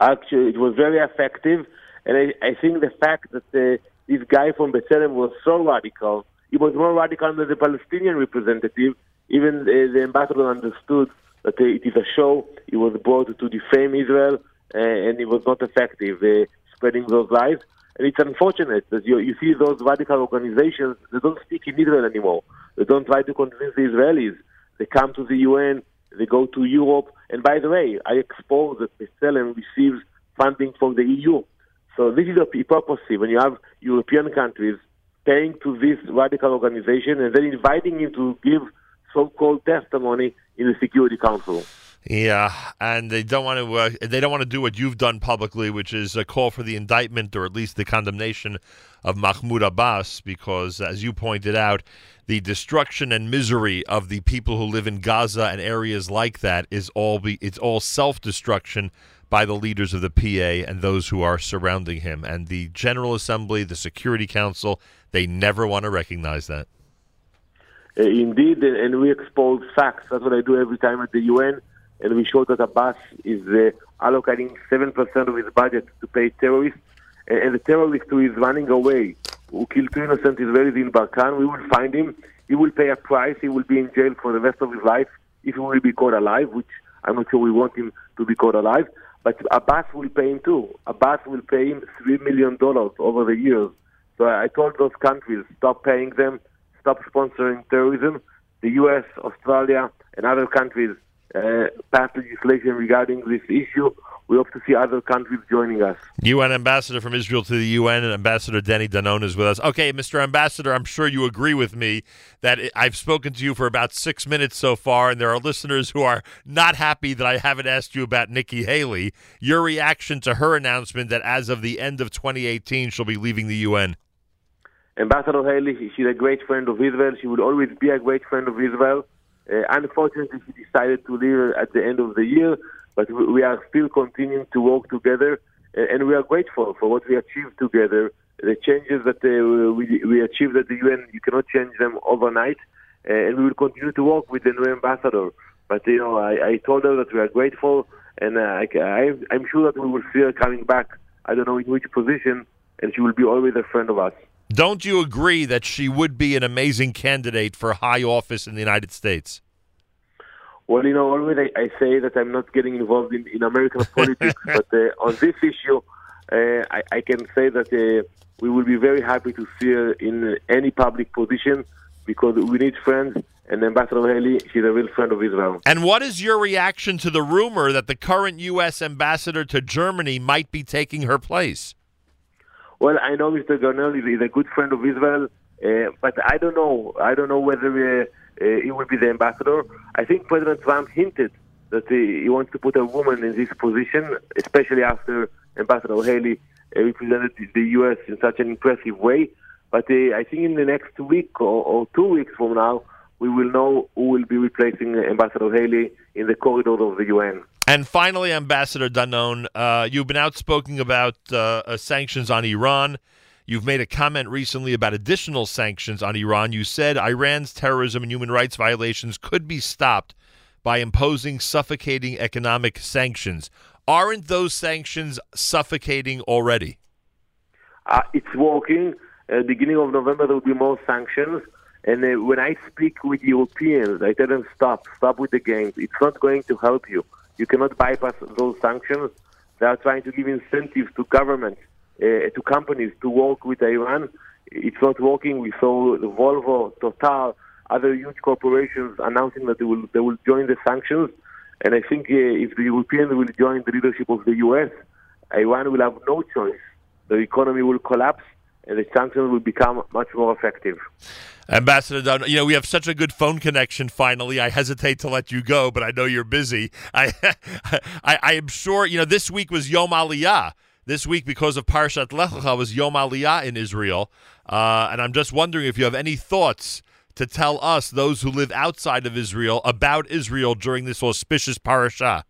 Actually, it was very effective. And I, I think the fact that uh, this guy from B'Tselem was so radical, he was more radical than the Palestinian representative. Even uh, the ambassador understood that it is a show. It was brought to defame Israel, uh, and it was not effective uh, spreading those lies. And it's unfortunate that you, you see those radical organizations, they don't speak in Israel anymore. They don't try to convince the Israelis. They come to the UN, they go to Europe. And by the way, I expose that B'Tselem receives funding from the EU. So this is a hypocrisy when you have European countries paying to this radical organization and then inviting him to give so-called testimony in the Security Council.
Yeah, and they don't want to. Uh, they don't want to do what you've done publicly, which is a call for the indictment or at least the condemnation of Mahmoud Abbas, because, as you pointed out, the destruction and misery of the people who live in Gaza and areas like that is all be it's all self-destruction by the leaders of the PA and those who are surrounding him. And the General Assembly, the Security Council, they never want to recognize that.
Uh, indeed, and we expose facts. That's what I do every time at the UN, and we show that Abbas is uh, allocating 7% of his budget to pay terrorists, and, and the terrorist who is running away, who killed two innocent Israelis in Barkan, we will find him. He will pay a price. He will be in jail for the rest of his life if he will be caught alive, which I'm not sure we want him to be caught alive. But Abbas will pay him too. Abbas will pay him $3 million over the years. So I told those countries, stop paying them stop sponsoring terrorism. The U.S., Australia, and other countries uh, passed legislation regarding this issue. We hope to see other countries joining us.
UN Ambassador from Israel to the UN and Ambassador Danny Danon is with us. Okay, Mr. Ambassador, I'm sure you agree with me that I've spoken to you for about six minutes so far, and there are listeners who are not happy that I haven't asked you about Nikki Haley. Your reaction to her announcement that as of the end of 2018, she'll be leaving the UN?
Ambassador Haley, she's a great friend of Israel. She will always be a great friend of Israel. Uh, unfortunately, she decided to leave at the end of the year, but we are still continuing to work together, and we are grateful for what we achieved together. The changes that uh, we, we achieved at the UN, you cannot change them overnight, uh, and we will continue to work with the new ambassador. But you know, I, I told her that we are grateful, and uh, I, I, I'm sure that we will see her coming back. I don't know in which position, and she will be always a friend of us.
Don't you agree that she would be an amazing candidate for high office in the United States?
Well, you know, always I, I say that I'm not getting involved in, in American politics, but uh, on this issue, uh, I, I, can say that uh, we will be very happy to see her in any public position because we need friends, and Ambassador Haley, she's a real friend of Israel.
And what is your reaction to the rumor that the current U.S. ambassador to Germany might be taking her place?
Well, I know Mr. Grenell is, a good friend of Israel, uh, but I don't know. I don't know whether uh, uh, he will be the ambassador. I think President Trump hinted that he, he wants to put a woman in this position, especially after Ambassador Haley uh, represented the U.S. in such an impressive way. But uh, I think in the next week or, or two weeks from now, we will know who will be replacing Ambassador Haley in the corridors of the UN.
And finally, Ambassador Danon, uh, you've been outspoken about uh, uh, sanctions on Iran. You've made a comment recently about additional sanctions on Iran. You said Iran's terrorism and human rights violations could be stopped by imposing suffocating economic sanctions. Aren't those sanctions suffocating already?
Uh, it's working. Uh, beginning of November, there will be more sanctions. And uh, when I speak with Europeans, I tell them stop, stop with the games. It's not going to help you. You cannot bypass those sanctions. They are trying to give incentives to governments, uh, to companies to work with Iran. It's not working. We saw Volvo, Total, other huge corporations announcing that they will they will join the sanctions. And I think uh, if the Europeans will join the leadership of the U.S., Iran will have no choice. The economy will collapse, the sanctions will become much more effective.
Ambassador Dunn, you know, we have such a good phone connection finally. I hesitate to let you go, but I know you're busy. I, I, I am sure, you know, this week was Yom Aliyah. This week, because of Parshat Lech Lecha, was Yom Aliyah in Israel. Uh, and I'm just wondering if you have any thoughts to tell us, those who live outside of Israel, about Israel during this auspicious parasha.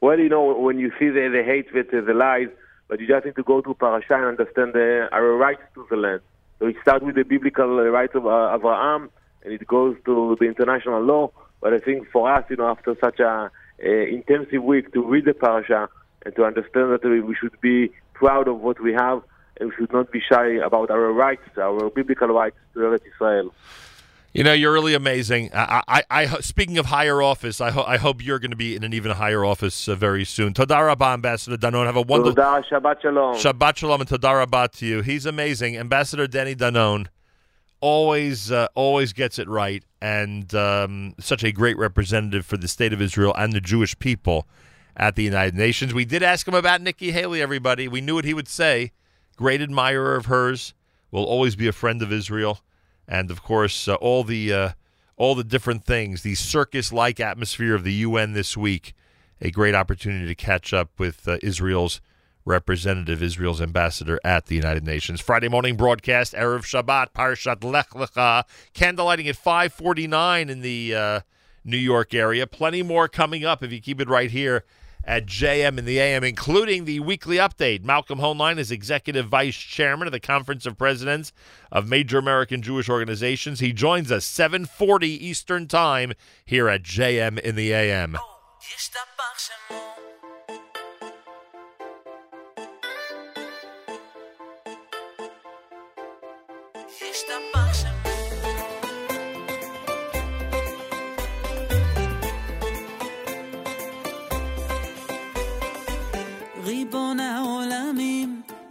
Well, you know, when you see the, the hate with the lies, but you just need to go to parasha and understand the, our rights to the land. So it starts with the biblical rights of uh, Abraham, and it goes to the international law. But I think for us, you know, after such a, a intensive week to read the parasha and to understand that we should be proud of what we have, and we should not be shy about our rights, our biblical rights to Eretz Israel.
You know, you're really amazing. I, I, I speaking of higher office, I, ho- I hope you're going to be in an even higher office uh, very soon. Toda Rabah, Ambassador Danon. Have a wonderful
Shabbat Shalom.
Shabbat Shalom and Toda Rabah to you. He's amazing, Ambassador Danny Danon. Always, uh, always gets it right, and um, such a great representative for the state of Israel and the Jewish people at the United Nations. We did ask him about Nikki Haley. Everybody, we knew what he would say. Great admirer of hers. Will always be a friend of Israel and of course uh, all the uh, all the different things, the circus-like atmosphere of the UN this week. A great opportunity to catch up with uh, Israel's representative, Israel's ambassador at the United Nations. Friday morning broadcast, erev Shabbat, Parshat Lech Lecha, candlelighting at 5:49 in the New York area. Plenty more coming up if you keep it right here at JM in the AM, including the weekly update. Malcolm Hoenlein is Executive Vice Chairman of the Conference of Presidents of Major American Jewish Organizations. He joins us 740 Eastern Time here at JM in the AM.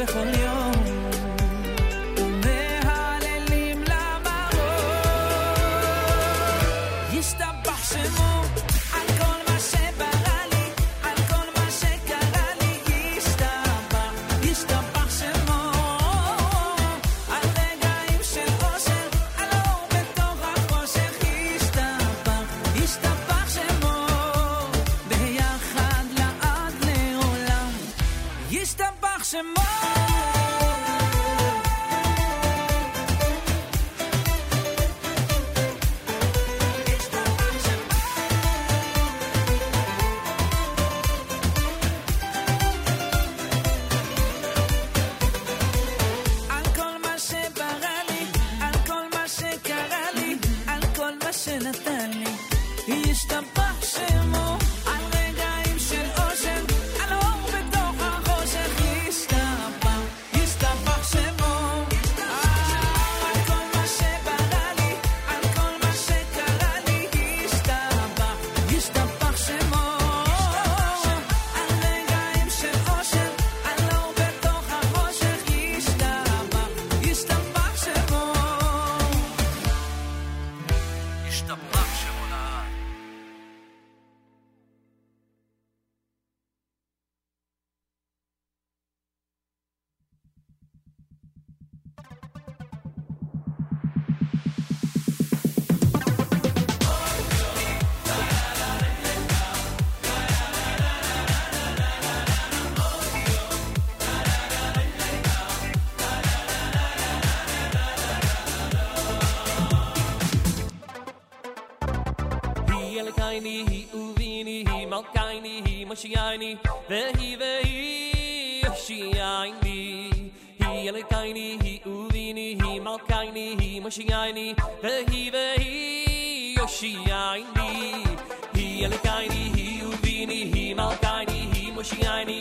espejo kaini hi uvini hi mal kaini hi mushi aini ve hi ve hi mushi aini hi ele kaini hi uvini hi mal kaini hi mushi aini ve hi ve hi mushi aini hi ele kaini hi uvini hi mal kaini hi mushi aini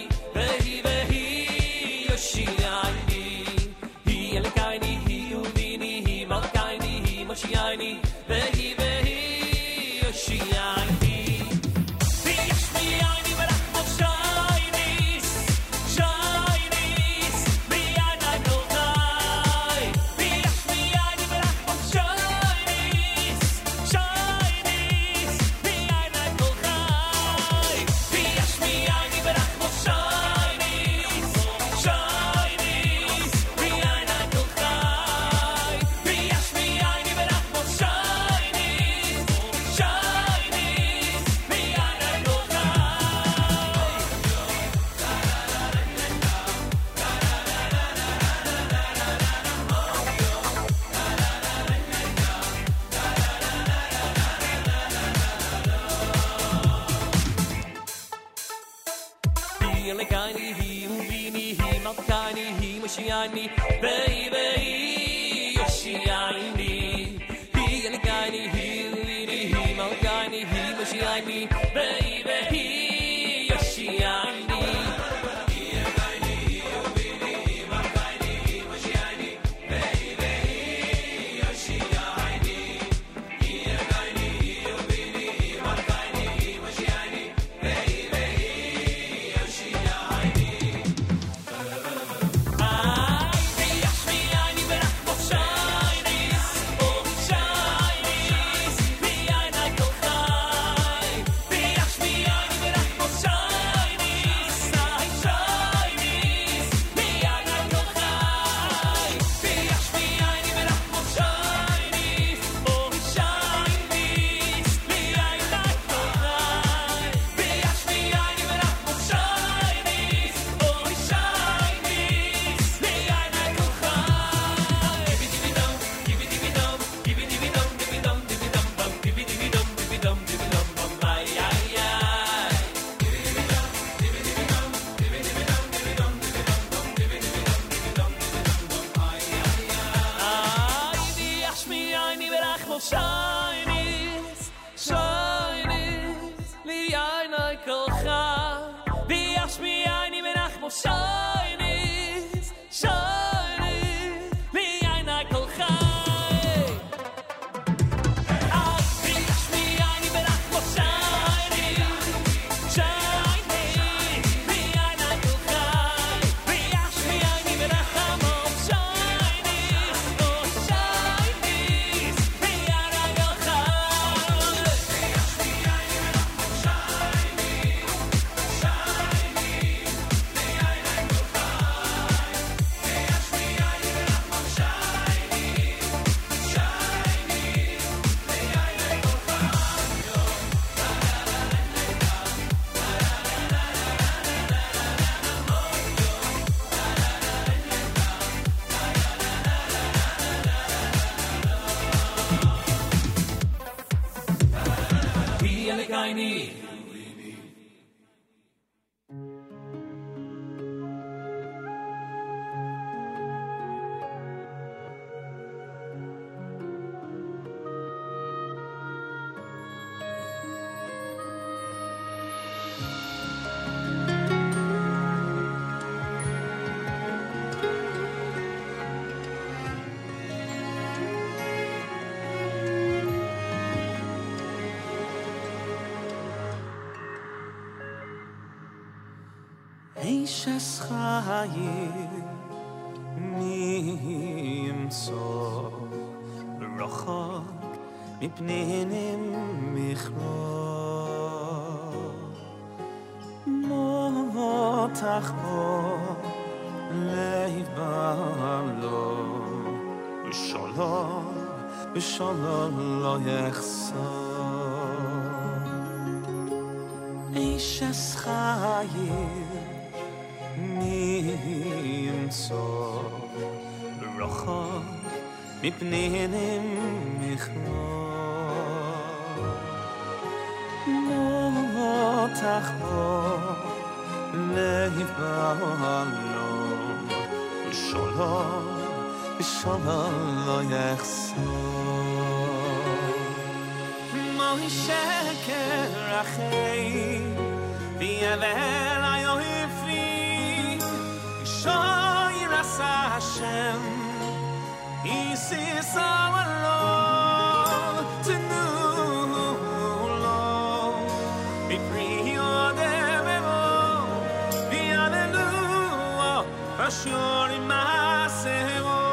passion in my eh, soul.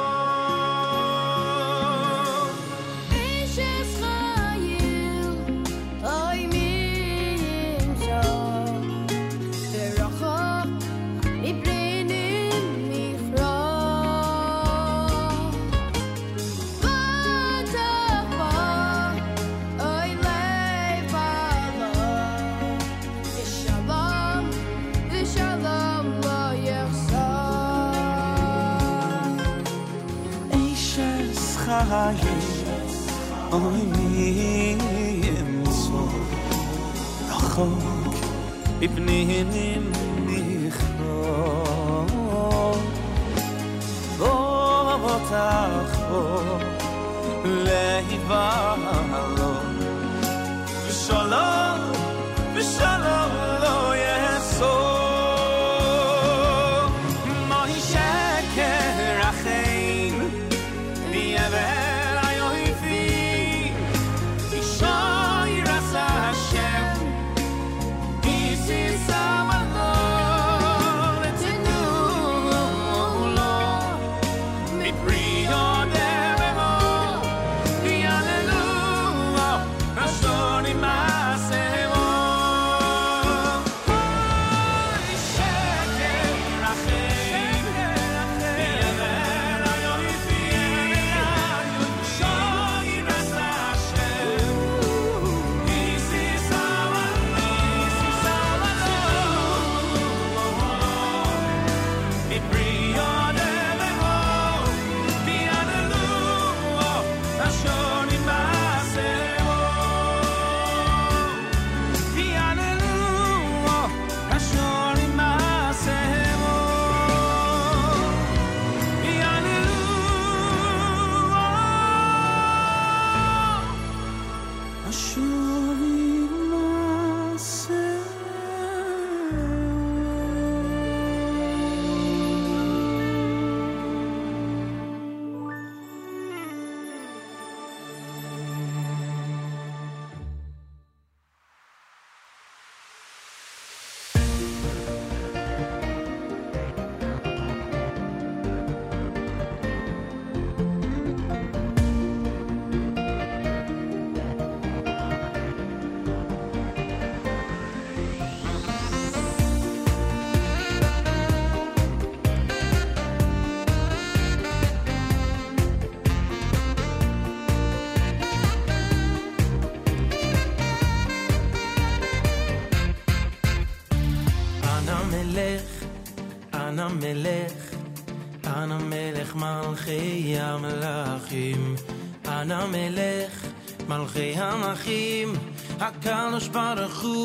not a fool.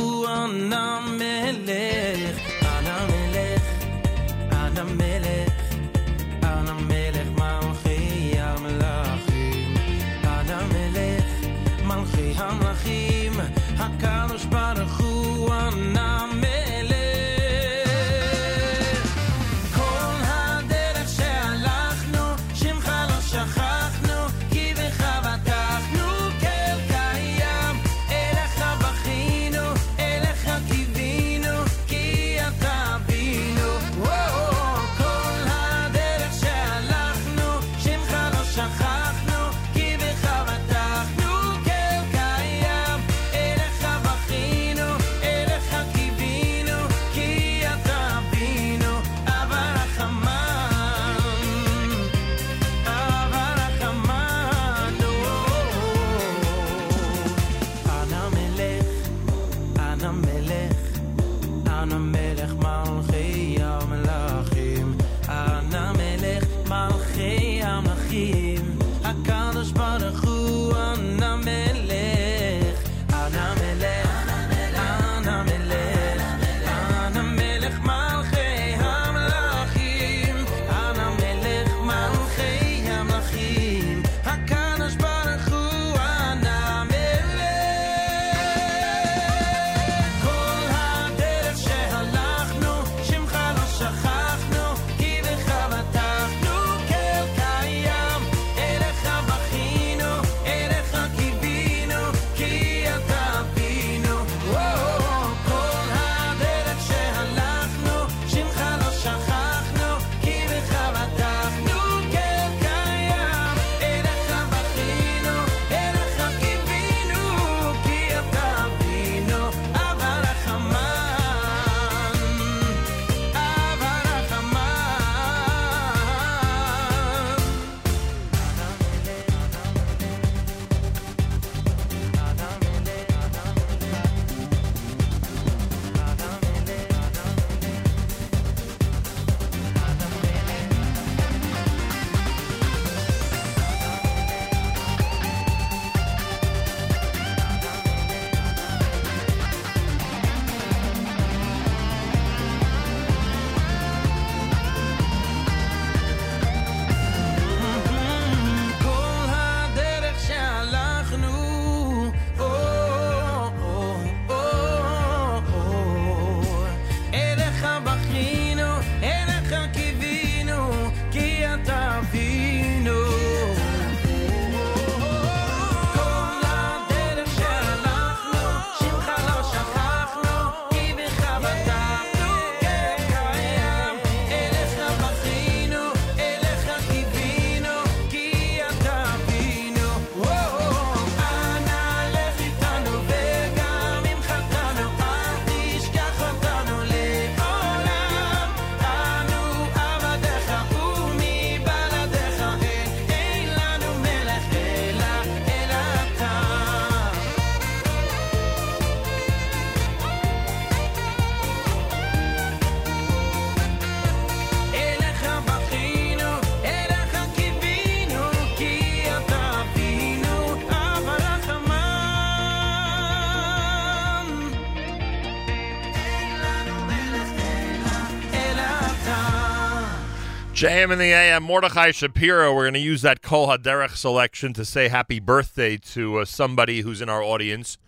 JM in the AM, Mordechai Shapiro. We're going to use that Kol Haderech selection to say happy birthday to uh, somebody who's in our audience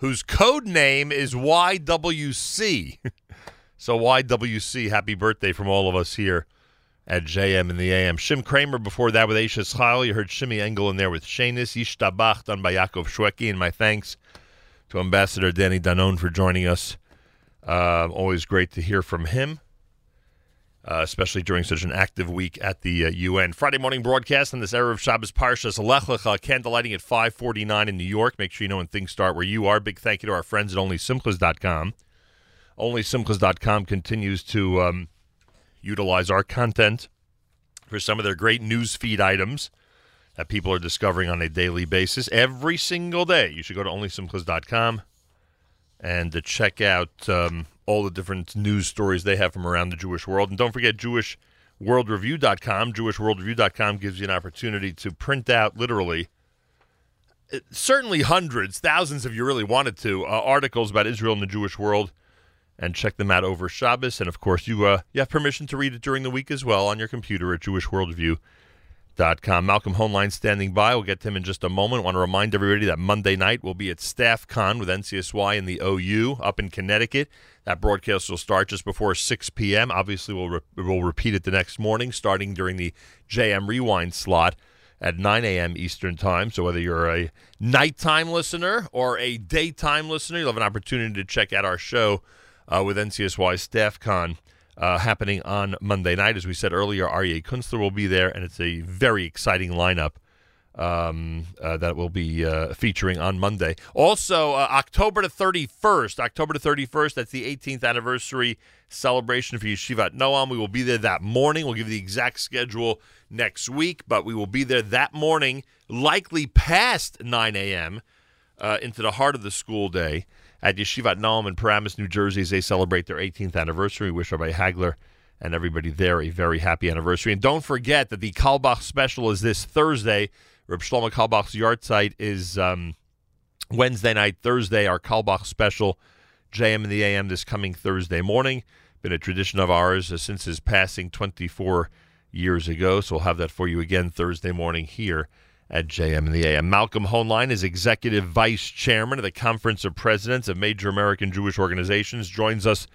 whose code name is YWC. so, YWC, happy birthday from all of us here at JM in the AM. Shim Kramer before that with Aisha Schal. You heard Shimmy Engel in there with Shanis Yishtabach done by Yaakov Shwekey. And my thanks to Ambassador Danny Danon for joining us. Uh, always great to hear from him uh, especially during such an active week at the uh, UN. Friday morning broadcast on this era of Shabbos Parshas Lech Lecha, candlelighting at 549 in New York. Make sure you know when things start where you are. Big thank you to our friends at OnlySimchas.com. OnlySimchas.com continues to um, utilize our content for some of their great news feed items that people are discovering on a daily basis. Every single day, you should go to OnlySimchas.com and to check out um, all the different news stories they have from around the Jewish world. And don't forget JewishWorldReview.com. JewishWorldReview.com gives you an opportunity to print out literally, uh, certainly hundreds, thousands if you really wanted to, uh, articles about Israel and the Jewish world and check them out over Shabbos. And of course, you uh, you have permission to read it during the week as well on your computer at JewishWorldReview.com. Malcolm Hoenlein standing by. We'll get to him in just a moment. want to remind everybody that Monday night we'll be at Staff Con with NCSY and the OU up in Connecticut. That broadcast will start just before 6 p.m. Obviously, we'll, re- we'll repeat it the next morning, starting during the JM Rewind slot at 9 a.m. Eastern Time. So whether you're a nighttime listener or a daytime listener, you'll have an opportunity to check out our show uh, with NCSY Staff Con uh, happening on Monday night. As we said earlier, Aryeh Kunstler will be there, and it's a very exciting lineup um, uh, that will be uh, featuring on Monday. Also, uh, October the 31st, October the 31st, that's the 18th anniversary celebration for Yeshivat Noam. We will be there that morning. We'll give the exact schedule next week, but we will be there that morning, likely past 9 a.m., uh, into the heart of the school day. At Yeshivat Noam in Paramus, New Jersey, as they celebrate their 18th anniversary. We wish Rabbi Hagler and everybody there a very happy anniversary. And don't forget that the Carlebach special is this Thursday. Reb Shlomo Carlebach's yard site is um, Wednesday night, Thursday, our Carlebach special, JM in the AM this coming Thursday morning. Been a tradition of ours uh, since his passing 24 years ago. So we'll have that for you again Thursday morning here at JM in the AM. Malcolm Hoenlein is Executive Vice Chairman of the Conference of Presidents of Major American Jewish Organizations. Joins us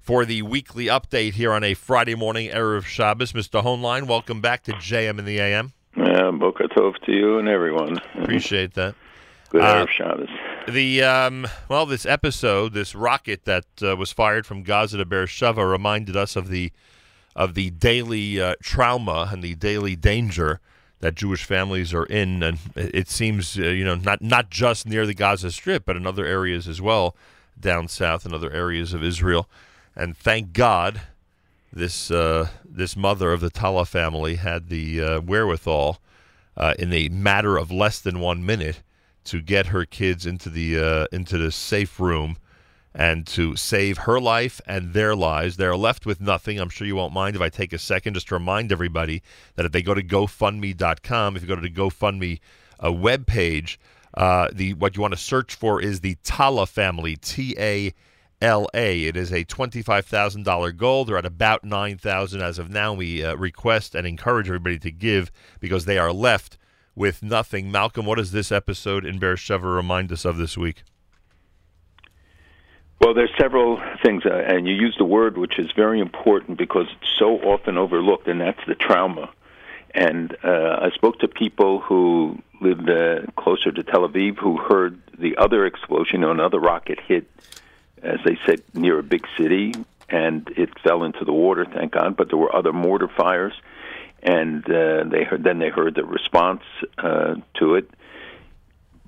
for the weekly update here on a Friday morning, Erev Shabbos. Mr. Hoenlein, welcome back to JM in the AM.
Uh, Boker Tov to you and everyone.
Appreciate that.
Good
Uh,
Erev Shabbos.
The um, well, this episode, this rocket that uh, was fired from Gaza to Beersheba, reminded us of the of the daily uh, trauma and the daily danger that Jewish families are in, and it seems uh, you know not not just near the Gaza Strip, but in other areas as well, down south and other areas of Israel. And thank God, this uh, this mother of the Tala family had the uh, wherewithal uh, in a matter of less than one minute to get her kids into the uh, into the safe room and to save her life and their lives. They're left with nothing. I'm sure you won't mind if I take a second just to remind everybody that if they go to GoFundMe.com, if you go to the GoFundMe uh, webpage, uh, the what you want to search for is the Tala family, T A L A. It is a twenty-five thousand dollar goal. They're at about nine thousand as of now. We uh, request and encourage everybody to give because they are left with nothing. Malcolm, what does this episode in Beersheba remind us of this week?
Well, there's several things, uh, and you used a word which is very important because it's so often overlooked, and that's the trauma. And uh, I spoke to people who lived uh, closer to Tel Aviv who heard the other explosion, another rocket hit, as they said, near a big city, and it fell into the water, thank God. But there were other mortar fires, and uh, they heard, then they heard the response uh, to it.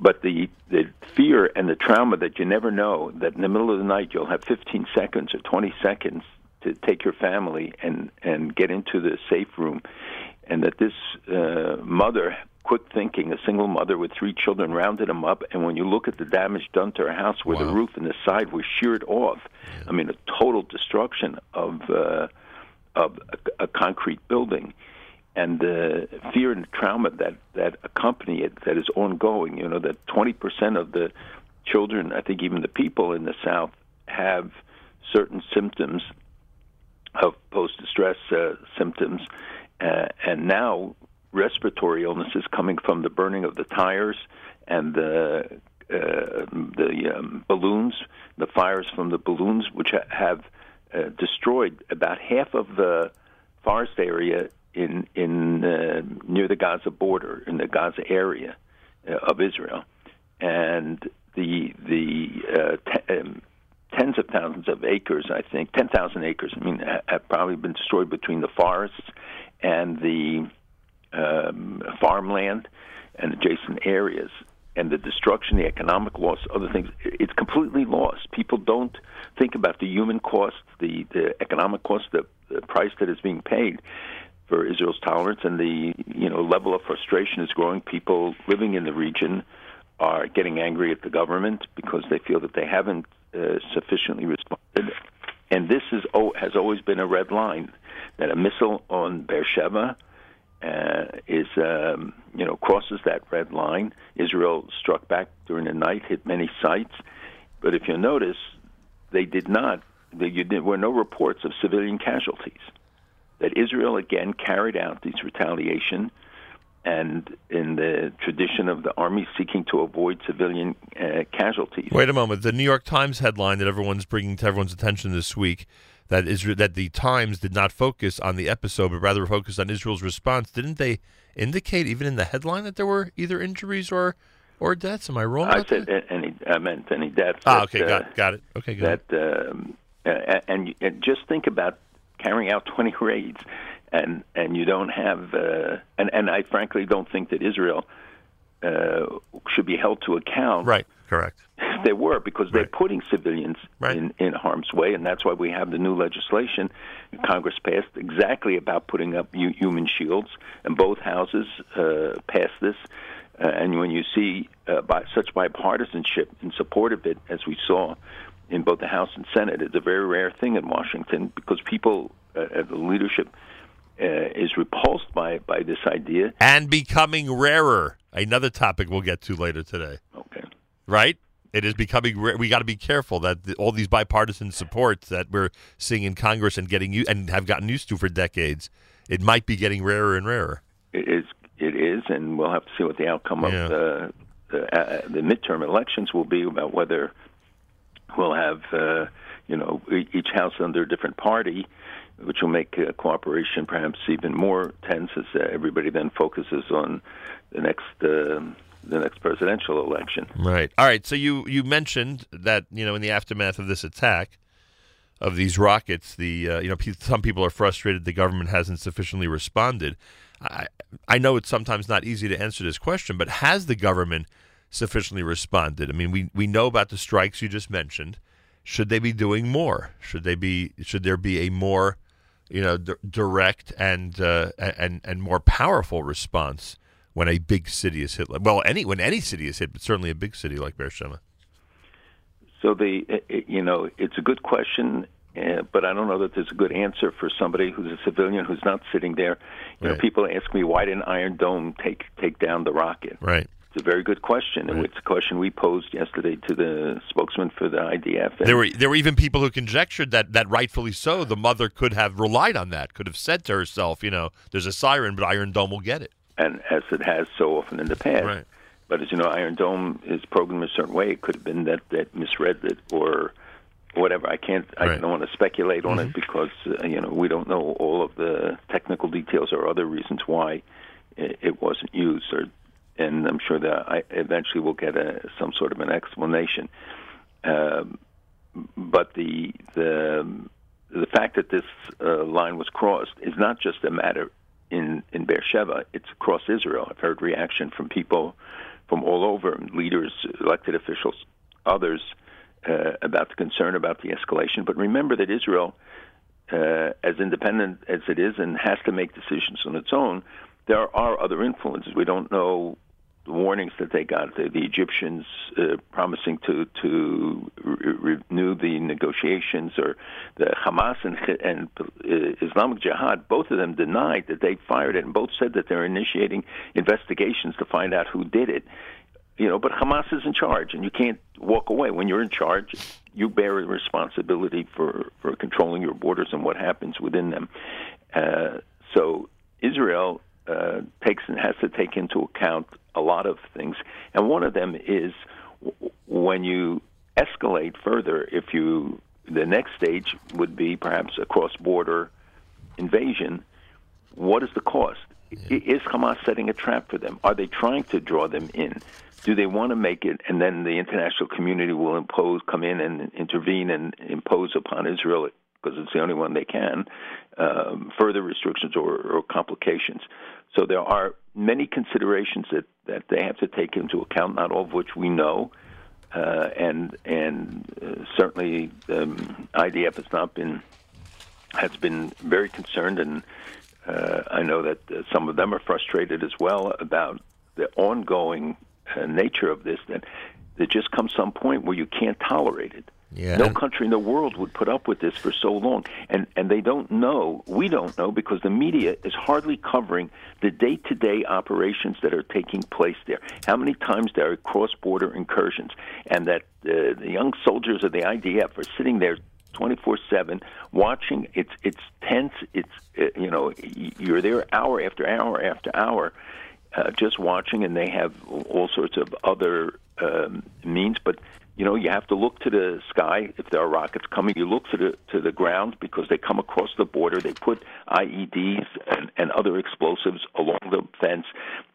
But the the fear and the trauma that you never know that in the middle of the night you'll have 15 seconds or 20 seconds to take your family and and get into the safe room, and that this uh, mother, quick thinking, a single mother with three children, rounded them up, and when you look at the damage done to her house, where the roof and the side were sheared off, I mean a total destruction of uh, of a, a concrete building and the fear and trauma that that accompany it that is ongoing you know that 20% of the children i think even the people in the south have certain symptoms of post distress uh, symptoms. Uh, and now respiratory illnesses coming from the burning of the tires and the uh, the um, balloons the fires from the balloons which ha- have uh, destroyed about half of the forest area in in uh, near the Gaza border in the Gaza area uh, of Israel, and the the uh, te- um, tens of thousands of acres, I think ten thousand acres. I mean, ha- have probably been destroyed between the forests and the um, farmland and adjacent areas. And the destruction, the economic loss, other things, it's completely lost. People don't think about the human cost, the, the economic cost, the, the price that is being paid for Israel's tolerance, and the you know level of frustration is growing. People living in the region are getting angry at the government because they feel that they haven't uh, sufficiently responded. And this is oh, has always been a red line that a missile on Beersheba uh, is um, you know crosses that red line. Israel struck back during the night, hit many sites, but if you notice, they did not. There were no reports of civilian casualties that Israel again carried out these retaliation, and in the tradition of the army seeking to avoid civilian uh, casualties.
Wait a moment. The New York Times headline that everyone's bringing to everyone's attention this week that Israel, that the Times did not focus on the episode, but rather focused on Israel's response. Didn't they indicate, even in the headline, that there were either injuries or or deaths? Am I wrong?
I said
that?
any. I meant any deaths.
Ah,
that,
okay,
uh,
got got it. Okay, good.
that um, uh, and, and just think about carrying out 20 raids and and you don't have uh, and and I frankly don't think that Israel uh, should be held to account
right correct.
they were because they're putting civilians in, in harm's way, and that's why we have the new legislation. Congress passed exactly about putting up hu- human shields, and both houses uh, passed this. Uh, and when you see uh, by such bipartisanship in support of it, as we saw in both the House and Senate, it's a very rare thing in Washington because people, uh, uh, the leadership, uh, is repulsed by by this idea.
And becoming rarer. Another topic we'll get to later today.
Okay.
Right? It is becoming. Ra- we got to be careful that the, all these bipartisan supports that we're seeing in Congress and getting you and have gotten used to for decades, it might be getting rarer and rarer.
It is, it is, and we'll have to see what the outcome
Yeah.
of the the, uh, the midterm elections will be about whether we'll have uh, you know each house under a different party, which will make uh, cooperation perhaps even more tense as uh, everybody then focuses on the next uh, the next presidential election.
Right. All right. So you you mentioned that you know in the aftermath of this attack of these rockets, the uh, you know some people are frustrated the government hasn't sufficiently responded. I I know it's sometimes not easy to answer this question, but has the government sufficiently responded? I mean, we we know about the strikes you just mentioned. Should they be doing more? Should they be? Should there be a more you know d- direct and uh, and and more powerful response when a big city is hit? Well, any when any city is hit, but certainly a big city like Beersheba.
So the you know it's a good question, uh, but I don't know that there's a good answer for somebody who's a civilian who's not sitting there. You know, people ask me why didn't Iron Dome take take down the rocket?
Right.
It's a very good question, and it's a question we posed yesterday to the spokesman for the IDF.
There were there were even people who conjectured that that rightfully so, the mother could have relied on that, could have said to herself, you know, there's a siren, but Iron Dome will get it.
and as it has so often in the past.
Right.
But as you know, Iron Dome is programmed a certain way. It could have been that that misread it or whatever. I can't. I
Right.
don't want to speculate on
Mhm.
it because uh, you know we don't know all of the technical details or other reasons why it, it wasn't used. Or, and I'm sure that I eventually will get a, some sort of an explanation. Um, but the the the fact that this uh, line was crossed is not just a matter in in Beersheba; it's across Israel. I've heard reaction from people from all over, leaders, elected officials, others, uh, about the concern about the escalation. But remember that Israel, uh, as independent as it is and has to make decisions on its own, there are other influences. We don't know the warnings that they got. The, the Egyptians uh, promising to to re- renew the negotiations, or the Hamas and, and uh, Islamic Jihad, both of them denied that they fired it, and both said that they're initiating investigations to find out who did it. You know, but Hamas is in charge, and you can't walk away. When you're in charge, you bear a responsibility for for controlling your borders and what happens within them. Uh, so Israel uh, takes and has to take into account a lot of things, and one of them is w- when you escalate further. If you the next stage would be perhaps a cross-border invasion. What is the cost? I Is Hamas setting a trap for them? Are they trying to draw them in? Do they want to make it, and then the international community will impose, come in and intervene and impose upon Israel because it's the only one they can, um, further restrictions or, or complications. So there are many considerations that, that they have to take into account, not all of which we know. Uh, and and uh, certainly um, IDF has not been has been very concerned, and uh, I know that uh, some of them are frustrated as well about the ongoing uh, nature of this. That there just comes some point where you can't tolerate it.
Yeah.
No country in the world would put up with this for so long, and and they don't know. We don't know because the media is hardly covering the day-to-day operations that are taking place there. How many times there are cross-border incursions, and that uh, the young soldiers of the IDF are sitting there 24/7 watching. It's it's tense. It's uh, you know you're there hour after hour after hour. Uh, just watching, and they have all sorts of other um, means. But you know, you have to look to the sky if there are rockets coming. You look to the to the ground because they come across the border. They put IEDs and, and other explosives along the fence.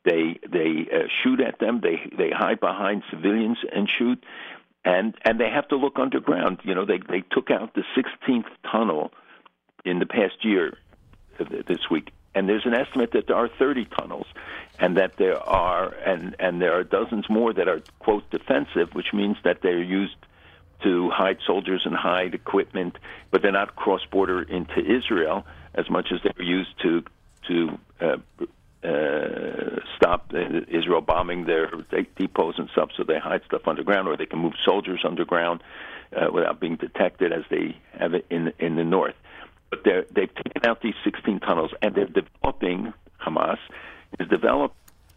They they uh, shoot at them. They they hide behind civilians and shoot. And and they have to look underground. You know, they they took out the 16th tunnel in the past year uh, this week and there's an estimate that there are 30 tunnels and that there are and and there are dozens more that are quote defensive which means that they're used to hide soldiers and hide equipment but they're not cross border into Israel as much as they're used to to uh, uh, stop Israel bombing their de- depots and stuff, so they hide stuff underground, or they can move soldiers underground uh, without being detected, as they have it in in the north. But they've taken out these 16 tunnels, and they're developing. Hamas is developed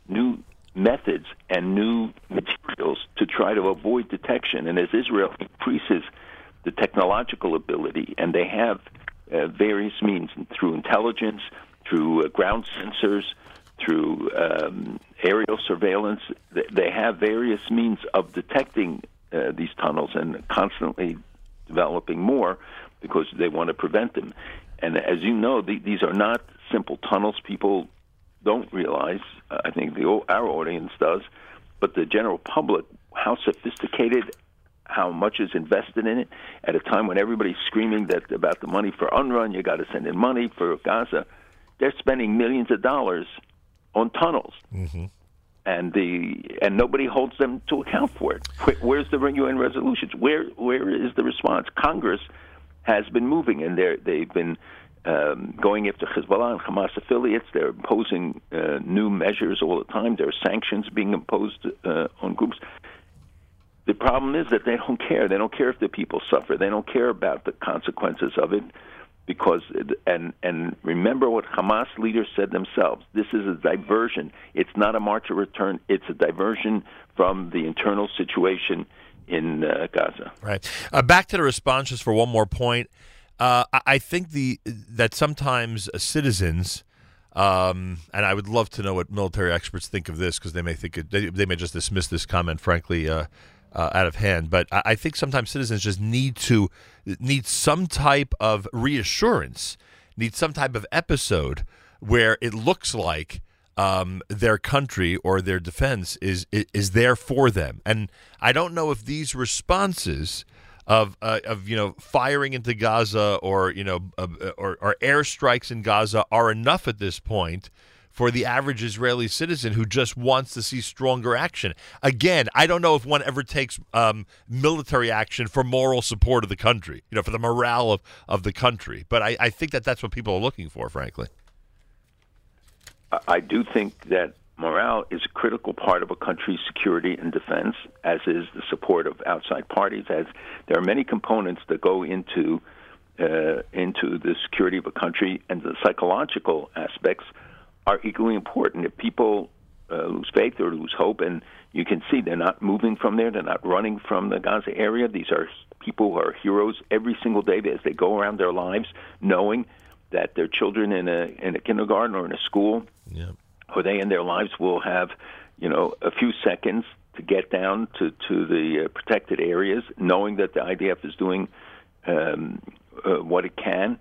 new methods and new materials to try to avoid detection. And as Israel increases the technological ability, and they have uh, various means through intelligence, through uh, ground sensors, through um, aerial surveillance, they have various means of detecting uh, these tunnels and constantly developing more because they want to prevent them. And as you know, the, these are not simple tunnels. People don't realize. Uh, I think the our audience does, but the general public, how sophisticated, how much is invested in it at a time when everybody's screaming that about the money for UNRWA, you got to send in money for Gaza. They're spending millions of dollars on tunnels,
Mm-hmm.
and the and nobody holds them to account for it. Where, where's the UN resolutions? Where where is the response? Congress has been moving, and they're they've been um, going after Hezbollah and Hamas affiliates. They're imposing uh, new measures all the time. There are sanctions being imposed uh, on groups. The problem is that they don't care. They don't care if the people suffer. They don't care about the consequences of it. Because and and remember what Hamas leaders said themselves. This is a diversion. It's not a march of return. It's a diversion from the internal situation in uh, Gaza.
Right. Uh, back to the responses for one more point. Uh, I- think the that sometimes uh, citizens, um, and I would love to know what military experts think of this because they may think it, they, they may just dismiss this comment, frankly, uh, uh, out of hand. But I, I think sometimes citizens just need to need some type of reassurance, need some type of episode where it looks like um, their country or their defense is is there for them. And I don't know if these responses of uh, of you know firing into Gaza or you know uh, or, or airstrikes in Gaza are enough at this point for the average Israeli citizen who just wants to see stronger action. Again, I don't know if one ever takes um, military action for moral support of the country, you know, for the morale of, of the country. But I, I think that that's what people are looking for, frankly.
I do think that morale is a critical part of a country's security and defense, as is the support of outside parties. As there are many components that go into uh, into the security of a country, and the psychological aspects are equally important. If people uh, lose faith or lose hope, and you can see they're not moving from there, they're not running from the Gaza area. These are people who are heroes every single day as they go around their lives, knowing that their children in a in a kindergarten or in a school. Or they in their lives will have, you know, a few seconds to get down to to the uh, protected areas, knowing that the IDF is doing um, uh, what it can.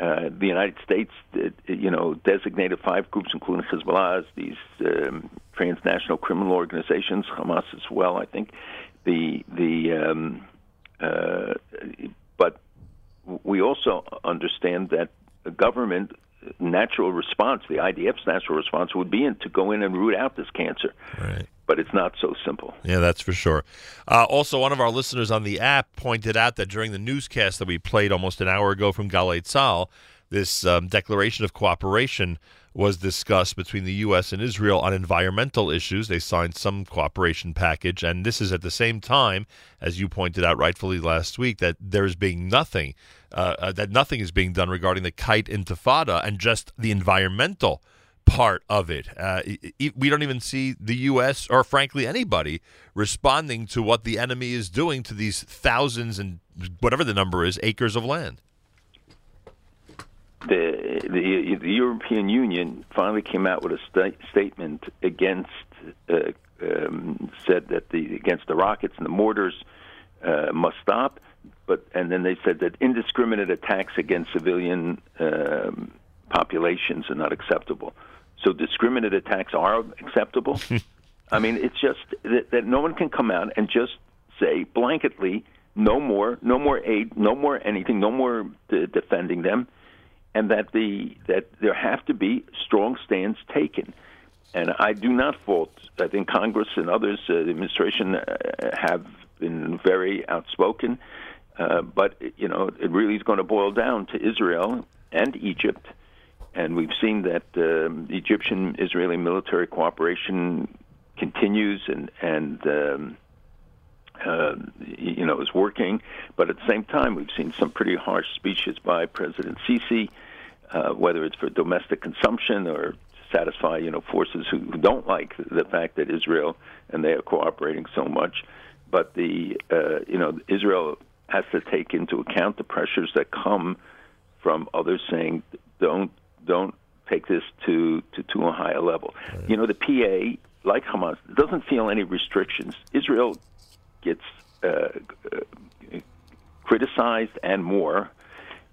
Uh, the United States, uh, you know, designated five groups, including Hezbollah, as these um, transnational criminal organizations, Hamas as well. I think the the um, uh, but we also understand that the government natural response, the IDF's natural response, would be in to go in and root out this cancer.
Right.
But it's not so simple.
Yeah, that's for sure. Uh, also, one of our listeners on the app pointed out that during the newscast that we played almost an hour ago from Galei Tzahal, this um, declaration of cooperation was discussed between the U.S. and Israel on environmental issues. They signed some cooperation package, and this is at the same time, as you pointed out rightfully last week, that there's being nothing, uh, uh, that nothing is being done regarding the kite intifada and just the environmental part of it. Uh, we don't even see the U.S. or, frankly, anybody responding to what the enemy is doing to these thousands and whatever the number is acres of land.
The, the the European Union finally came out with a sta- statement against uh, um, said that the against the rockets and the mortars uh, must stop, but and then they said that indiscriminate attacks against civilian um, populations are not acceptable. So discriminate attacks are acceptable. I mean, it's just that, that no one can come out and just say blanketly, no more, no more aid, no more anything, no more de- defending them, and that the that there have to be strong stands taken. And I do not fault. I think Congress and others, uh, the administration, uh, have been very outspoken. Uh, but you know, it really is going to boil down to Israel and Egypt and we've seen that um, Egyptian-Israeli military cooperation continues and and um, uh, you know is working. But at the same time, we've seen some pretty harsh speeches by President Sisi, uh, whether it's for domestic consumption or to satisfy you know forces who, who don't like the fact that Israel and they are cooperating so much. But the uh, you know Israel has to take into account the pressures that come from others saying don't don't take this to to too high a level. You know the PA like Hamas doesn't feel any restrictions. Israel gets uh, criticized and more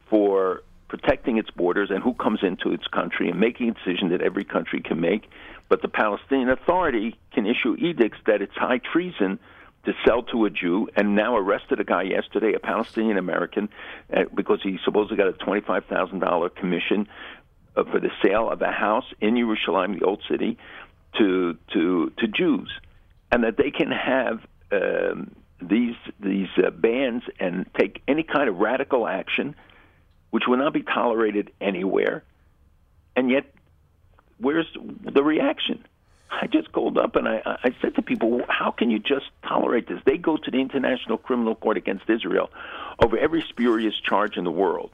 for protecting its borders and who comes into its country and making a decision that every country can make. But the Palestinian Authority can issue edicts that it's high treason to sell to a Jew, and now arrested a guy yesterday, a Palestinian American, uh, because he supposedly got a twenty-five thousand dollar commission uh, for the sale of a house in Jerusalem, the old city, to to to Jews, and that they can have um, these these uh, bans and take any kind of radical action, which will not be tolerated anywhere, and yet where's the reaction? I just called up and I, I said to people, how can you just tolerate this? They go to the International Criminal Court against Israel over every spurious charge in the world.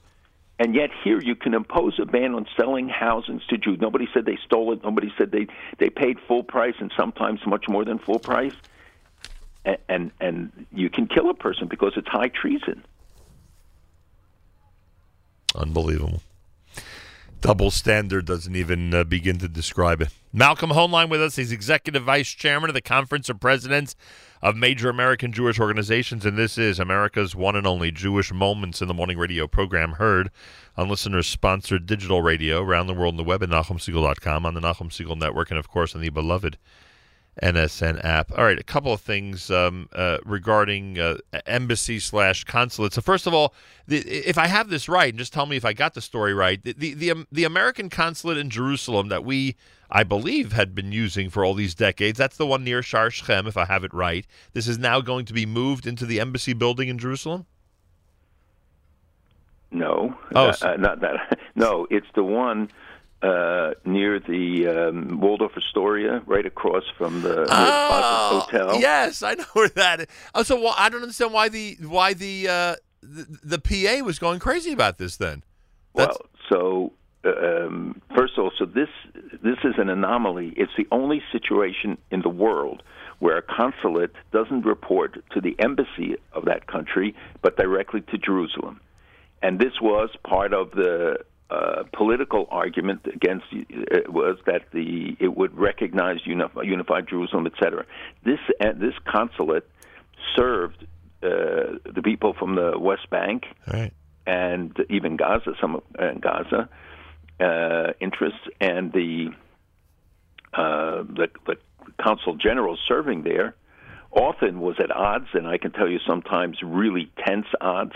And yet here you can impose a ban on selling houses to Jews. Nobody said they stole it. Nobody said they, they paid full price and sometimes much more than full price. And, and, and you can kill a person because it's high treason.
Unbelievable. Double standard doesn't even uh, begin to describe it. Malcolm Hoenlein with us. He's executive vice chairman of the Conference of Presidents of Major American Jewish Organizations, and this is America's one and only Jewish Moments in the Morning radio program, heard on listeners-sponsored digital radio around the world on the web at NachumSegal.com, on the Nachum Segal Network, and of course on the beloved NSN app. All right, a couple of things um, uh, regarding uh, embassy slash consulate. So first of all, the, if I have this right, and just tell me if I got the story right, the the the, um, the American consulate in Jerusalem that we, I believe, had been using for all these decades. That's the one near Shar Shechem, if I have it right. This is now going to be moved into the embassy building in Jerusalem.
No,
Oh,
uh, uh, not that. No, it's the one uh, near the um, Waldorf Astoria, right across from the,
Oh,
Hotel.
Yes, I know where that. Is. Oh, so why I don't understand why the why the uh, the, the PA was going crazy about this then.
Well, so um, first of all, so this this is an anomaly. It's the only situation in the world where a consulate doesn't report to the embassy of that country, but directly to Jerusalem. And this was part of the uh, political argument against it was that the it would recognize unified, unified Jerusalem, etc. This uh, this consulate served uh, the people from the West Bank
right.
and even Gaza, some uh, Gaza uh, interests, and the, uh, the the consul general serving there often was at odds, and I can tell you sometimes really tense odds.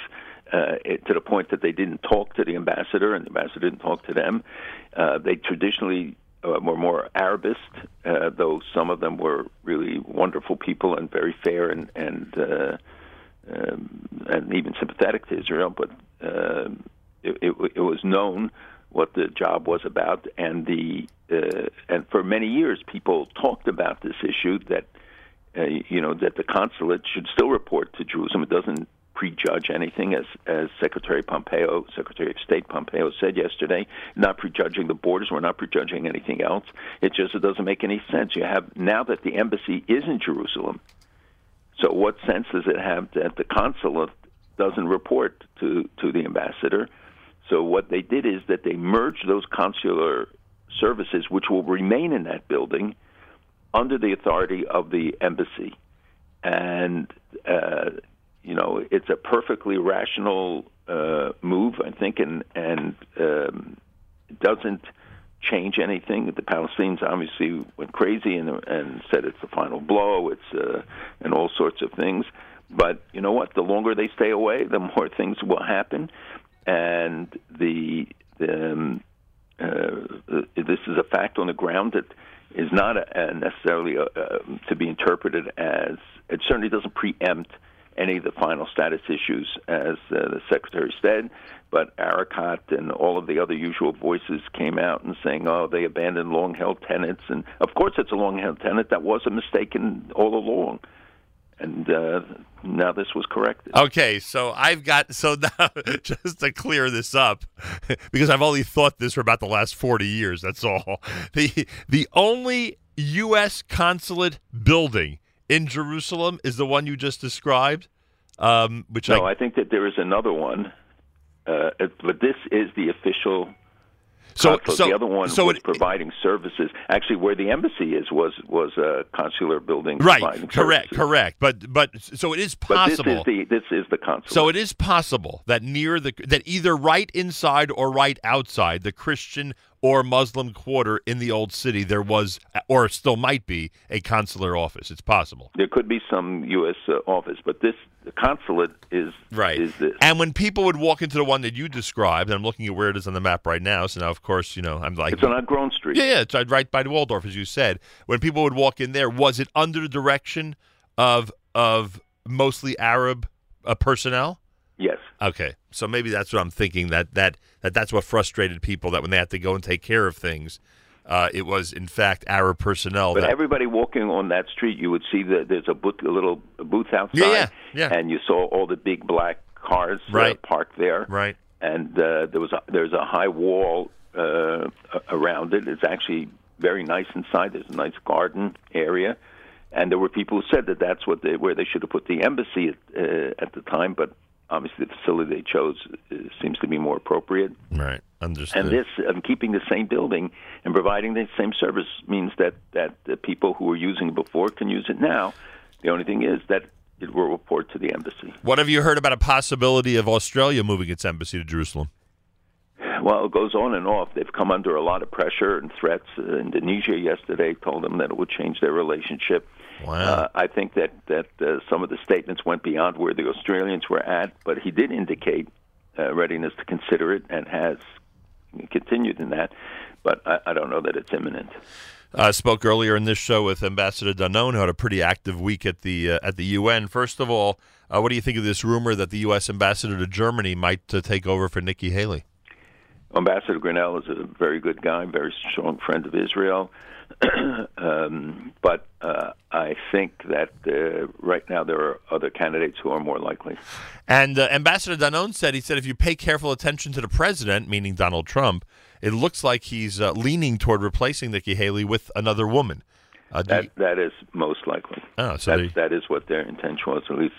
Uh, to the point that they didn't talk to the ambassador, and the ambassador didn't talk to them. Uh, they traditionally uh, were more Arabist, uh, though some of them were really wonderful people and very fair and and uh, um, and even sympathetic to Israel. But uh, it, it, it was known what the job was about, and the uh, and for many years people talked about this issue that uh, you know that the consulate should still report to Jerusalem. It doesn't prejudge anything, as as Secretary Pompeo, Secretary of State Pompeo said yesterday. Not prejudging the borders. We're not prejudging anything else. It just it doesn't make any sense. You have now that the embassy is in Jerusalem. So what sense does it have that the consulate doesn't report to to the ambassador? So what they did is that they merged those consular services, which will remain in that building, under the authority of the embassy, and uh, you know it's a perfectly rational uh, move, I think, and and um, doesn't change anything. The Palestinians obviously went crazy and and said it's the final blow. It's uh, and all sorts of things. But you know what? The longer they stay away, the more things will happen, and the, the um, uh, this is a fact on the ground that is not a, a necessarily a, a, to be interpreted as it certainly doesn't preempt any of the final status issues, as uh, the secretary said. But Erekat and all of the other usual voices came out and saying, "Oh, they abandoned long-held tenants," and of course, it's a long-held tenant that was a mistake all along. And uh, now this was corrected.
Okay, so I've got so now just to clear this up because I've only thought this for about the last 40 years, that's all. The the only US consulate building in Jerusalem is the one you just described. Um, which
no,
I,
I think that there is another one, uh, but this is the official.
So- so-
the other one
so
was
it-
providing services. Actually, where the embassy is was was a consular building.
right, correct,
services.
correct. But but so it is
But this
possible.
is the this is the consulate.
So it is possible that near the that either right inside or right outside the Christian or Muslim quarter in the old city there was or still might be a consular office. It's possible.
there could be some U.S. Uh, office, but this the consulate is
Right.
Is this?
And when people would walk into the one that you described, and I'm looking at where it is on the map right now. So now, of course, you know, I'm like,
It's on Agron Street.
Yeah, yeah, it's right by Waldorf, as you said. When people would walk in there, was it under the direction of of mostly Arab uh, personnel?
Yes.
Okay, so maybe that's what I'm thinking. That that that that's what frustrated people. That when they had to go and take care of things, uh, it was in fact Arab personnel.
But
that,
everybody walking on that street, you would see that there's a, booth, a little booth outside,
Yeah, yeah, yeah.
and you saw all the big black cars
Right.
uh, parked there.
Right.
And uh, there was a, there's a high wall uh, around it. It's actually very nice inside. There's a nice garden area, and there were people who said that that's what they, where they should have put the embassy at, uh, at the time. But obviously, the facility they chose uh, seems to be more appropriate.
right, understood.
And this, um, keeping the same building and providing the same service, means that that the people who were using it before can use it now. The only thing is that it will report to the embassy.
what have you heard about a possibility of Australia moving its embassy to Jerusalem?
Well, it goes on and off. They've come under a lot of pressure and threats. Uh, Indonesia yesterday told them that it would change their relationship.
Wow.
Uh, I think that that uh, some of the statements went beyond where the Australians were at, but he did indicate uh, readiness to consider it and has continued in that. But I, I don't know that it's imminent.
I spoke earlier in this show with Ambassador Danon, who had a pretty active week at the uh, at the UN. First of all, uh, what do you think of this rumor that the U.S. ambassador to Germany might uh, take over for Nikki Haley?
Ambassador Grenell is a very good guy, very strong friend of Israel. um, but uh, I think that uh, right now there are other candidates who are more likely.
And uh, Ambassador Danon said he said if you pay careful attention to the president, meaning Donald Trump, it looks like he's uh, leaning toward replacing Nikki Haley with another woman. Uh,
That
you-
that is most likely.
Oh, so
That's, that is what their intention was, at least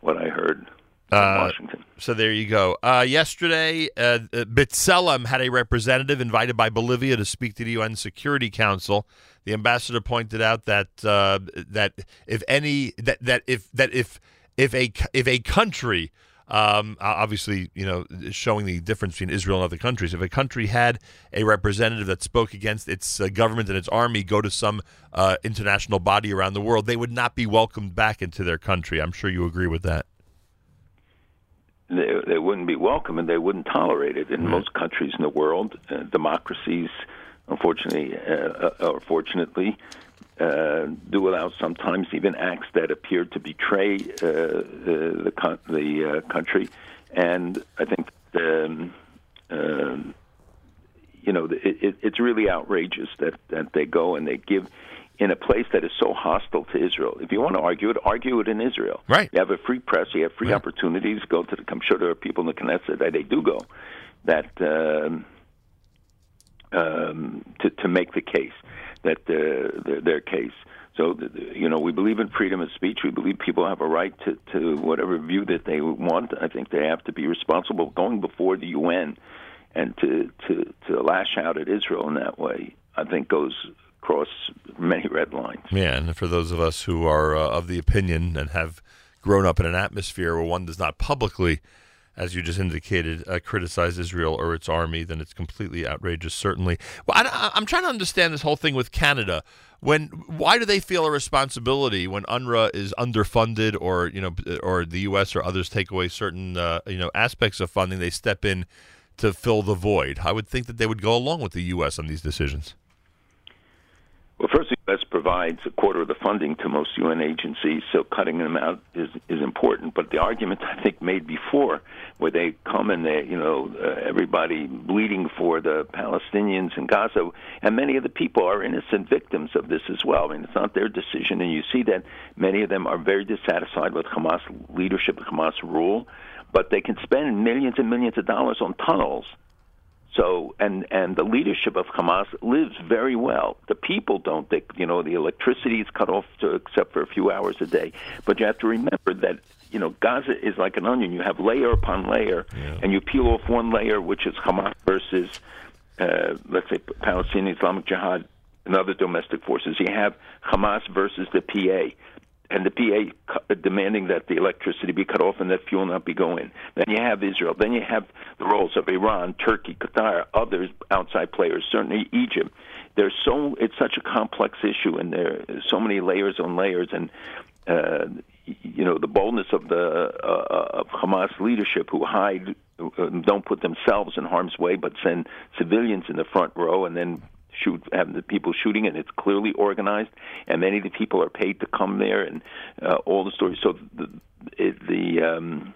what I heard
Uh,
Washington.
So there you go. Uh, yesterday, uh, uh, B'Tselem had a representative invited by Bolivia to speak to the UN Security Council. The ambassador pointed out that uh, that if any that that if that if if a if a country um, obviously you know showing the difference between Israel and other countries, if a country had a representative that spoke against its uh, government and its army go to some uh, international body around the world, they would not be welcomed back into their country. I'm sure you agree with that.
They, they wouldn't be welcome and they wouldn't tolerate it. In most countries in the world, uh, democracies, unfortunately uh, uh, or fortunately, uh, do allow sometimes even acts that appear to betray uh, the the, the uh, country. And I think um, um, you know it, it, it's really outrageous that that they go and they give in a place that is so hostile to Israel. If you want to argue it, argue it in Israel.
Right.
You have a free press. You have free opportunities. Go to the. I'm sure there are people in the Knesset that they do go that um, um, to to make the case that uh, their, their case. So you know we believe in freedom of speech. We believe people have a right to to whatever view that they want. I think they have to be responsible going before the UN and to to to lash out at Israel in that way. I think goes across many red lines.
Yeah, and for those of us who are uh, of the opinion and have grown up in an atmosphere where one does not publicly, as you just indicated, uh, criticize Israel or its army, then it's completely outrageous. Certainly. Well, I, am trying to understand this whole thing with Canada. When why do they feel a responsibility when UNRWA is underfunded, or you know, or the U.S. or others take away certain uh, you know aspects of funding? They step in to fill the void. I would think that they would go along with the U.S. on these decisions.
Well, first, the U.S. provides a quarter of the funding to most UN agencies, so cutting them out is is important. But the argument I think made before, where they come and they, you know, uh, everybody bleeding for the Palestinians in Gaza, and many of the people are innocent victims of this as well. I mean, it's not their decision, and you see that many of them are very dissatisfied with Hamas leadership, Hamas rule, but they can spend millions and millions of dollars on tunnels so and and the leadership of Hamas lives very well. The people don't. They, you know, the electricity is cut off to, except for a few hours a day. But you have to remember that you know Gaza is like an onion. You have layer upon layer, and you peel off one layer, which is Hamas versus, uh, let's say, Palestinian Islamic Jihad and other domestic forces. You have Hamas versus the PA and the PA demanding that the electricity be cut off and that fuel not be going. Then you have Israel. Then you have the roles of Iran, Turkey, Qatar, others outside players, certainly Egypt. There's so it's such a complex issue, and there are so many layers on layers, and uh, you know the boldness of the uh, of Hamas leadership who hide, uh, don't put themselves in harm's way, but send civilians in the front row, and then shoot have the people shooting and it's clearly organized and many of the people are paid to come there and uh, all the stories so the the um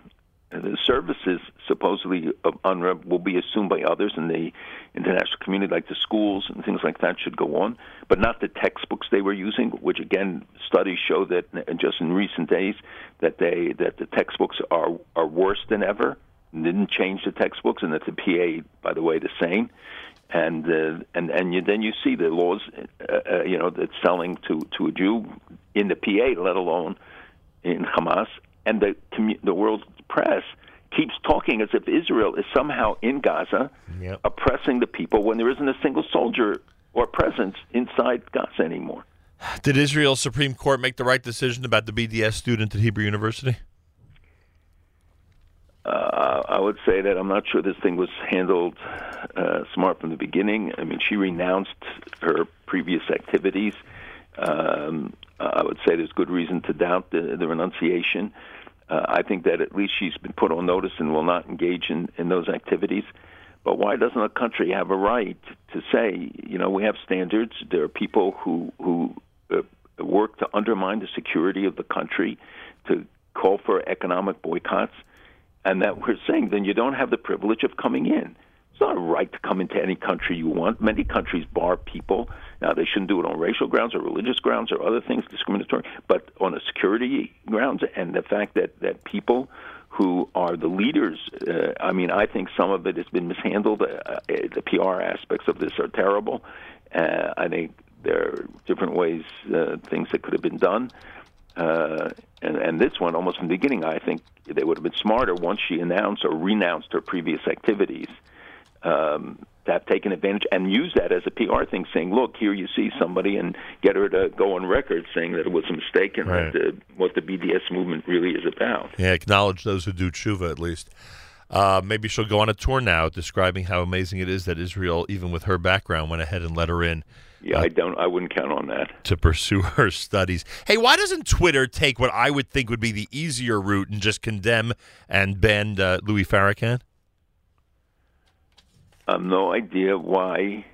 the services supposedly of UNRWA will be assumed by others in the international community, like the schools and things like that, should go on, but not the textbooks they were using. Which again, studies show that just in recent days that they that the textbooks are are worse than ever. Didn't change the textbooks, and that the PA, by the way, the same and uh, and and you, then you see the laws, uh, uh, you know, that's selling to to a Jew in the PA, let alone in Hamas, and the commu- the world press keeps talking as if Israel is somehow in Gaza,
Yep.
oppressing the people when there isn't a single soldier or presence inside Gaza anymore.
Did Israel's Supreme Court make the right decision about the BDS student at Hebrew University?
Uh, I would say that I'm not sure this thing was handled uh, smart from the beginning. I mean, she renounced her previous activities. Um, I would say there's good reason to doubt the, the renunciation. Uh, I think that at least she's been put on notice and will not engage in, in those activities. But why doesn't a country have a right to say, you know, we have standards? There are people who who uh, work to undermine the security of the country, to call for economic boycotts and that we're saying then you don't have the privilege of coming in. It's not a right to come into any country you want. Many countries bar people. Now they shouldn't do it on racial grounds or religious grounds or other things discriminatory, but on a security grounds and the fact that that people who are the leaders. Uh, I mean, I think some of it has been mishandled. Uh, uh, the PR aspects of this are terrible. Uh, I think there are different ways, uh, things that could have been done. Uh, and, and this one, almost from the beginning, I think they would have been smarter once she announced or renounced her previous activities um, to have taken advantage and use that as a PR thing, saying, "Look, here you see somebody," and get her to go on record saying that it was a mistake and
Right.
the, what the BDS movement really is about.
Yeah, acknowledge those who do tshuva at least. Uh, maybe she'll go on a tour now describing how amazing it is that Israel, even with her background, went ahead and let her in
Yeah, I don't. I wouldn't count on that.
to pursue her studies. Hey, why doesn't Twitter take what I would think would be the easier route and just condemn and ban uh, Louis Farrakhan?
I have no idea why.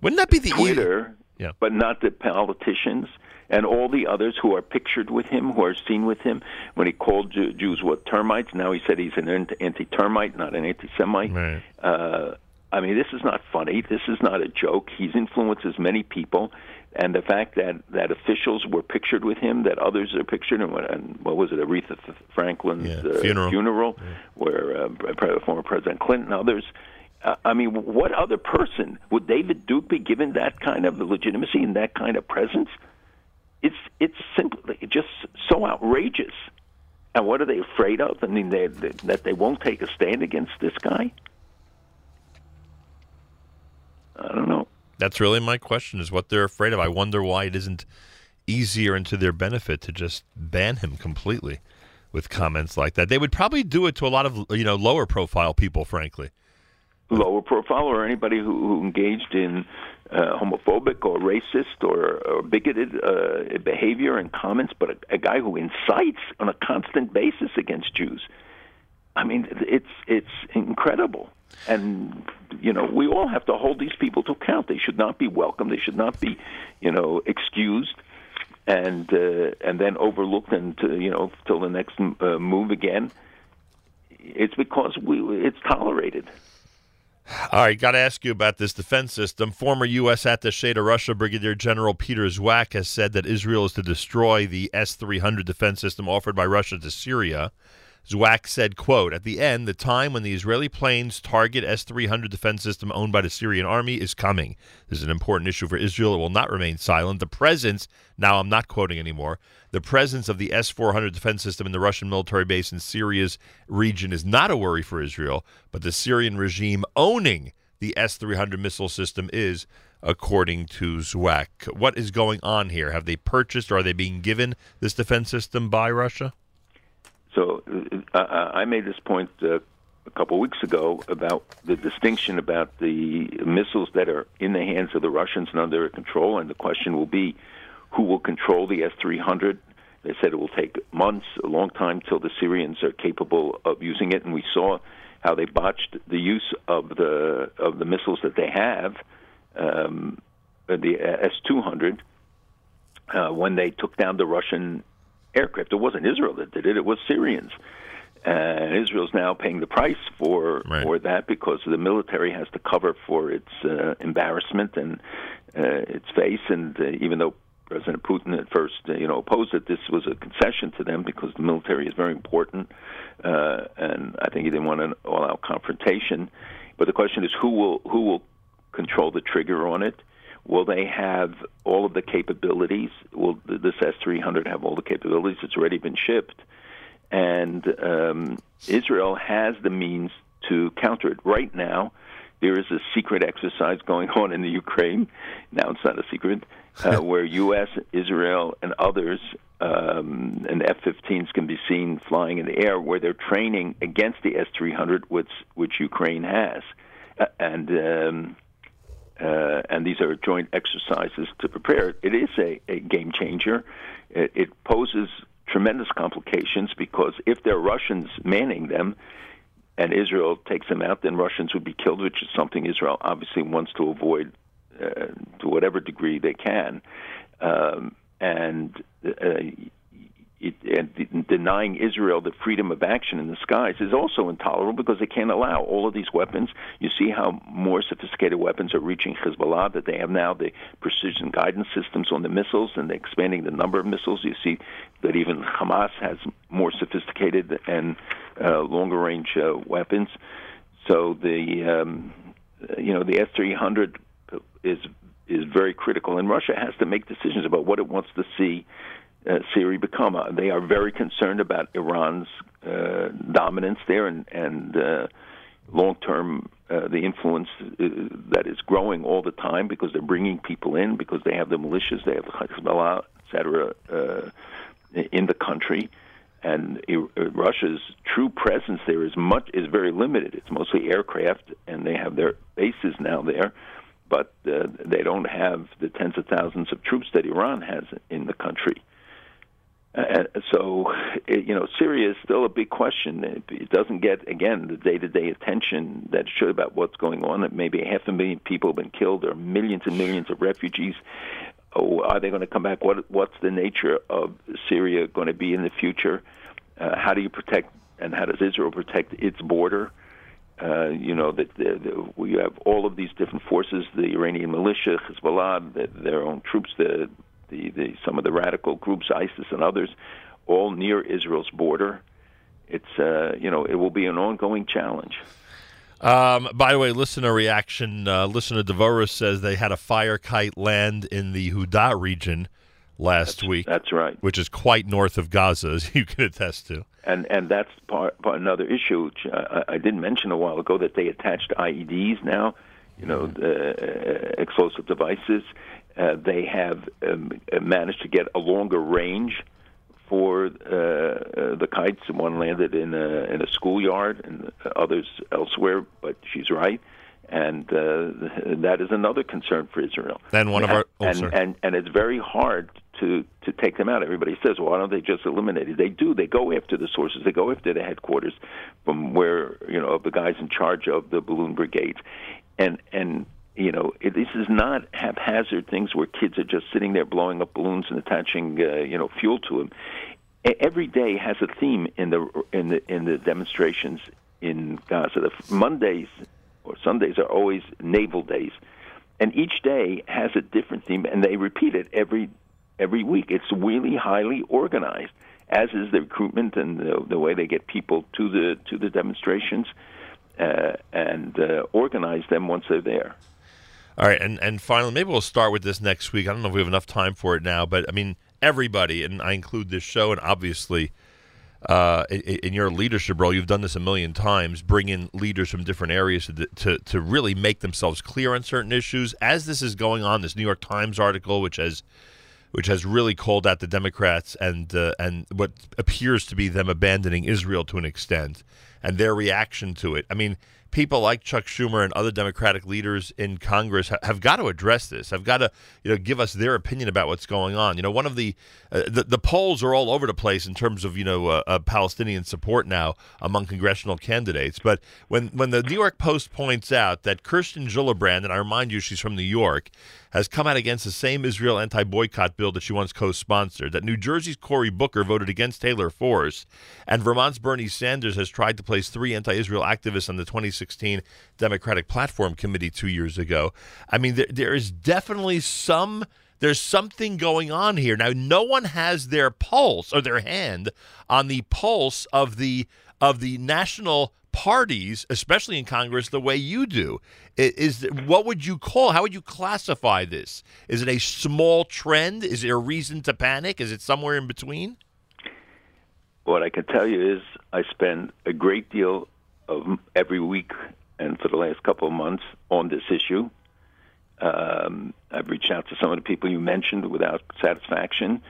Wouldn't that be the
Twitter?
Yeah.
But not the politicians and all the others who are pictured with him, who are seen with him. When he called Jews what termites, now he said he's an anti-termite, not an anti-Semite.
Right.
Uh, I mean, this is not funny. This is not a joke. He's influences many people, and the fact that that officials were pictured with him, that others are pictured, and what, and what was it, Aretha Franklin's uh,
funeral.
where uh, former President Clinton, others. Uh, I mean, what other person would David Duke be given that kind of legitimacy and that kind of presence? It's it's simply just so outrageous. And what are they afraid of? I mean, they, they, that they won't take a stand against this guy. I don't know.
That's really my question: is what they're afraid of. I wonder why it isn't easier and to their benefit to just ban him completely with comments like that. They would probably do it to a lot of you know lower profile people, frankly.
lower profile or anybody who, who engaged in uh, homophobic or racist or, or bigoted uh, behavior and comments, but a, a guy who incites on a constant basis against Jews. I mean, it's it's incredible, and you know, we all have to hold these people to account. They should not be welcomed. They should not be, you know, excused and uh, and then overlooked and uh, you know till the next uh, move again. It's because we it's tolerated.
All right, got to ask you about this defense system. Former U.S. attaché to Russia, Brigadier General Peter Zwack, has said that Israel is to destroy the S-300 defense system offered by Russia to Syria. Zwack said, quote, At the end, the time when the Israeli planes target S-300 defense system owned by the Syrian army is coming. This is an important issue for Israel. It will not remain silent. The presence, now I'm not quoting anymore, the presence of the S-400 defense system in the Russian military base in Syria's region is not a worry for Israel, but the Syrian regime owning the S-300 missile system is, according to Zwack. What is going on here? Have they purchased or are they being given this defense system by Russia?
So uh, I made this point uh, a couple of weeks ago about the distinction about the missiles that are in the hands of the Russians and under their control, and the question will be who will control the S-300. They said it will take months, a long time, till the Syrians are capable of using it, and we saw how they botched the use of the of the missiles that they have, um, the S-200, uh, when they took down the Russian aircraft. It wasn't Israel that did it; it was Syrians. And Israel's now paying the price for
Right.
for that because the military has to cover for its uh, embarrassment and uh, its face. And uh, even though President Putin at first, uh, you know, opposed it, this was a concession to them because the military is very important. Uh, and I think he didn't want an all-out confrontation. But the question is, who will who will control the trigger on it? Will they have all of the capabilities? Will th- this S-300 have all the capabilities? It's already been shipped, and um, Israel has the means to counter it. Right now, there is a secret exercise going on in the Ukraine. Now it's not a secret, uh, where U.S., Israel, and others um, and F-15s can be seen flying in the air, where they're training against the S-300, which which Ukraine has, uh, and. Um, uh, and these are joint exercises to prepare. It is a, a game changer. It, it poses tremendous complications because if there are Russians manning them and Israel takes them out, then Russians would be killed, which is something Israel obviously wants to avoid uh, to whatever degree they can. Um, and uh, it, and denying Israel the freedom of action in the skies is also intolerable because they can't allow all of these weapons. You see how more sophisticated weapons are reaching Hezbollah, that they have now the precision guidance systems on the missiles and they're expanding the number of missiles. You see that even Hamas has more sophisticated and uh, longer range uh, weapons. So the um, you know the S three hundred is is very critical, and Russia has to make decisions about what it wants to see uh, become. Uh, they are very concerned about Iran's uh, dominance there and, and uh, long term uh, the influence uh, that is growing all the time because they're bringing people in because they have the militias, they have the Hezbollah, et cetera, uh, in the country. And uh, Russia's true presence there is much is very limited. It's mostly aircraft, and they have their bases now there, but uh, they don't have the tens of thousands of troops that Iran has in the country. So, you know, Syria is still a big question. It, it doesn't get, again, the day to day attention that it should about what's going on. Maybe half a million people have been killed. There are millions and millions of refugees. Oh, are they going to come back? What, what's the nature of Syria going to be in the future? Uh, how do you protect, and how does Israel protect its border? Uh, you know that the, the, we have all of these different forces: the Iranian militia, Hezbollah, the, their own troops, the the, the some of the radical groups, ISIS and others, all near Israel's border. It's uh, you know it will be an ongoing challenge.
Um, by the way, listener reaction. Uh, listener Devorah says they had a fire kite land in the Huda region last week.
That's right.
Which is quite north of Gaza, as you can attest to.
And and that's part, part another issue which I, I did mention a while ago that they attached IEDs now, you know, the, uh, explosive devices. Uh, they have um, managed to get a longer range for uh, uh, the kites. One landed in a, in a schoolyard, and others elsewhere. But she's right, and uh, that is another concern for Israel.
And one of our oh,
and, and and it's very hard to to take them out. Everybody says, well, "Why don't they just eliminate it?" They do. They go after the sources. They go after the headquarters from where you know of the guys in charge of the balloon brigades. and and you know it, this is not haphazard things where kids are just sitting there blowing up balloons and attaching uh, you know fuel to them. Every day has a theme in the in the in the demonstrations in Gaza. The Mondays or Sundays are always naval days, and each day has a different theme, and they repeat it every every week. It's really highly organized, as is the recruitment and the, the way they get people to the to the demonstrations uh, and uh, organize them once they're there.
All right, and and finally, maybe we'll start with this next week. I don't know if we have enough time for it now, but I mean, everybody, and I include this show, and obviously, uh, in, in your leadership role, you've done this a million times. Bring in leaders from different areas to, to to really make themselves clear on certain issues. As this is going on, this New York Times article, which has which has really called out the Democrats and uh, and what appears to be them abandoning Israel to an extent and their reaction to it. I mean, people like Chuck Schumer and other Democratic leaders in Congress ha- have got to address this. Have got to you know give us their opinion about what's going on. You know, one of the uh, the, the polls are all over the place in terms of you know uh, uh, Palestinian support now among congressional candidates. But when when the New York Post points out that Kirsten Gillibrand, and I remind you she's from New York, has come out against the same Israel anti-boycott bill that she once co-sponsored. That New Jersey's Cory Booker voted against Taylor Force, and Vermont's Bernie Sanders has tried to place three anti-Israel activists on the 2016 Democratic Platform Committee two years ago. I mean, there, there is definitely some. There's something going on here now. No one has their pulse or their hand on the pulse of the of the national parties, especially in Congress, the way you do. Is what would you call? How would you classify this? Is it a small trend? Is there a reason to panic? Is it somewhere in between?
What I can tell you is I spend a great deal of every week and for the last couple of months on this issue. Um, I've reached out to some of the people you mentioned without satisfaction.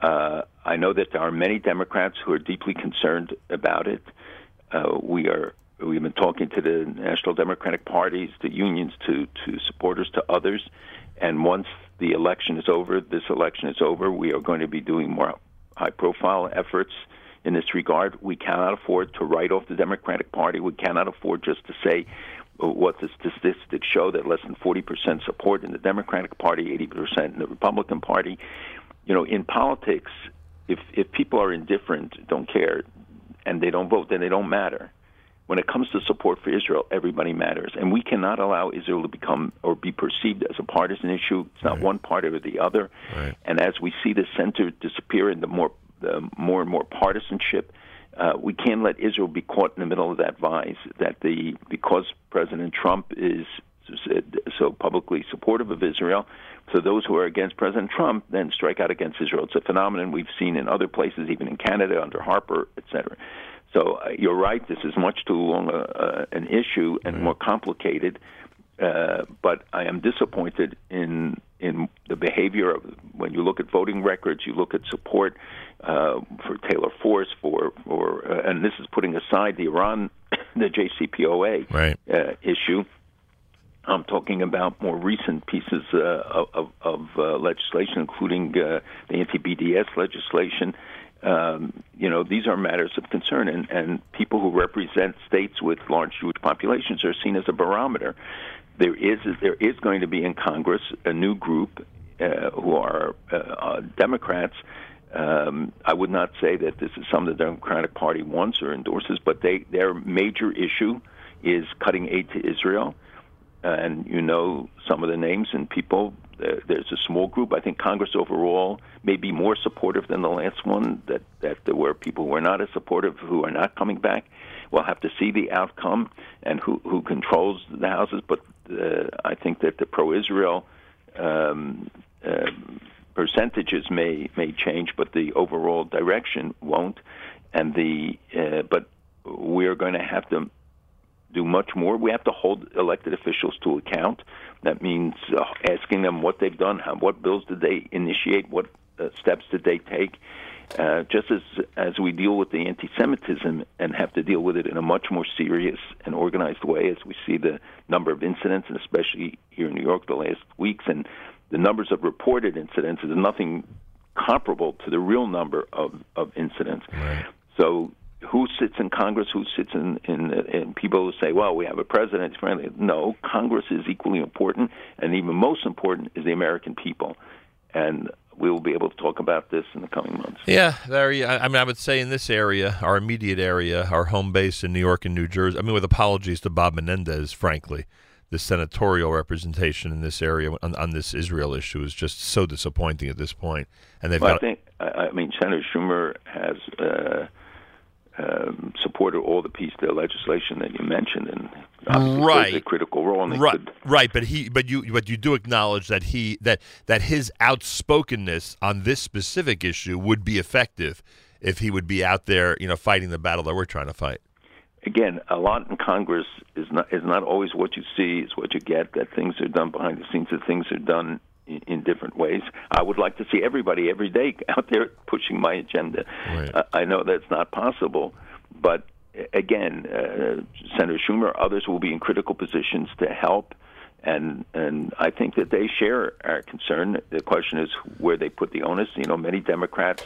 Uh, I know that there are many Democrats who are deeply concerned about it. Uh, we are we've been talking to the national Democratic parties, to unions, to to supporters, to others, and once the election is over, this election is over, we are going to be doing more high-profile efforts in this regard. We cannot afford to write off the Democratic Party. We cannot afford just to say uh, what the statistics show that less than 40% support in the Democratic Party, 80% in the Republican Party. You know, in politics, if if people are indifferent, don't care, and they don't vote, then they don't matter. When it comes to support for Israel, everybody matters, and we cannot allow Israel to become or be perceived as a partisan issue. It's not one party or the other. And as we see the center disappear in the more the more and more partisanship, uh, we can't let Israel be caught in the middle of that vise. That the because President Trump is so publicly supportive of Israel, so those who are against President Trump then strike out against Israel. It's a phenomenon we've seen in other places, even in Canada under Harper, et cetera. So uh, you're right. This is much too long a, uh, an issue and more complicated. Uh, but I am disappointed in in the behavior of when you look at voting records, you look at support uh, for Taylor Force, for for uh, and this is putting aside the Iran, the JCPOA
right.
uh, issue. I'm talking about more recent pieces uh, of, of uh, legislation, including uh, the anti-BDS legislation. Um, you know, these are matters of concern, and, and people who represent states with large Jewish populations are seen as a barometer. There is there is going to be in Congress a new group uh, who are uh, uh, Democrats. Um, I would not say that this is something the Democratic Party wants or endorses, but they their major issue is cutting aid to Israel and you know some of the names and people. There's a small group. I think Congress overall may be more supportive than the last one. That that there were people who are not as supportive, who are not coming back. We'll have to see the outcome and who who controls the houses. But uh, I think that the pro-Israel um, uh, percentages may may change, but the overall direction won't. And the uh, but we are going to have to do much more. We have to hold elected officials to account. That means uh, asking them what they've done, how, what bills did they initiate, what uh, steps did they take. Uh, just as as we deal with the anti-Semitism and have to deal with it in a much more serious and organized way, as we see the number of incidents, and especially here in New York the last weeks, and the numbers of reported incidents is nothing comparable to the real number of of incidents. So who sits in Congress, who sits in, in, in people who say, well, we have a president, it's friendly. No, Congress is equally important, and even most important is the American people. And we will be able to talk about this in the coming months.
Yeah, very. I, mean, I would say in this area, our immediate area, our home base in New York and New Jersey. I mean, with apologies to Bob Menendez, frankly, the senatorial representation in this area on, on this Israel issue is just so disappointing at this point. And they've
Well, I think, I, I mean, Senator Schumer has uh, um, supported all the piece of legislation that you mentioned, and obviously plays a
Right.
critical role. And
right,
could-
right, but he, but you, but you do acknowledge that he that that his outspokenness on this specific issue would be effective if he would be out there, you know, fighting the battle that we're trying to fight.
again, a lot in Congress is not is not always what you see; is what you get. That things are done behind the scenes. That things are done in, in different ways. I would like to see everybody every day out there pushing my agenda. Uh, I know that's not possible, but again, uh, Senator Schumer, others will be in critical positions to help. And and I think that they share our concern. The question is where they put the onus. You know, many Democrats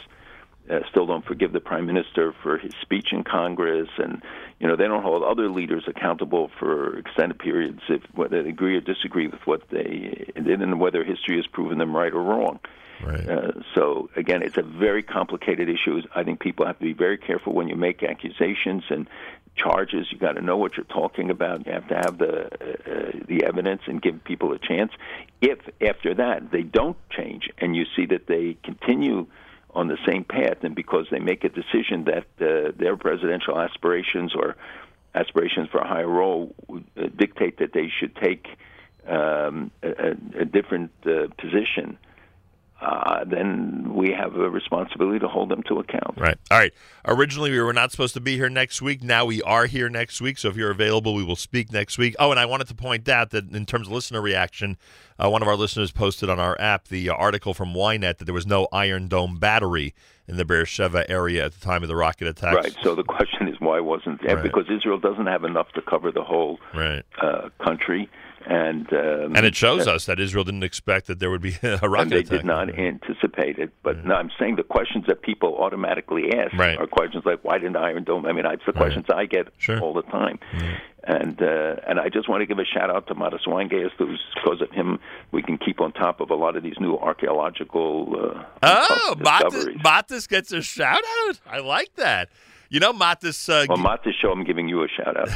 uh, still don't forgive the prime minister for his speech in Congress, and you know they don't hold other leaders accountable for extended periods if whether they agree or disagree with what they did, and whether history has proven them right or wrong.
Right.
Uh, so again, it's a very complicated issue. I think people have to be very careful when you make accusations and charges. You got to know what you're talking about. You have to have the uh, the evidence and give people a chance. If after that they don't change and you see that they continue on the same path, and because they make a decision that uh, their presidential aspirations or aspirations for a higher role uh, dictate that they should take um, a, a- a different uh, position, uh, then we have a responsibility to hold them to account.
Right. All right. Originally, we were not supposed to be here next week. Now we are here next week. So if you're available, we will speak next week. Oh, and I wanted to point out that in terms of listener reaction, uh, one of our listeners posted on our app the uh, article from Ynet that there was no Iron Dome battery in the Beersheba area at the time of the rocket attacks.
Right. So the question is, why wasn't there?
Right.
Because Israel doesn't have enough to cover the whole
Right.
uh, country, and um,
And it shows
uh,
us that Israel didn't expect that there would be a rocket
and they
attack.
did not anticipate it. But no, I'm saying the questions that people automatically ask
Right.
are questions like, "Why didn't Iron Dome?" I mean, it's the questions I get all the time. And uh, and I just want to give a shout out to Matis who's because of him we can keep on top of a lot of these new archaeological uh,
Oh,
discoveries.
Matis gets a shout out. I like that. You know, Matis. Uh,
Well, Matis show I'm giving you a shout out.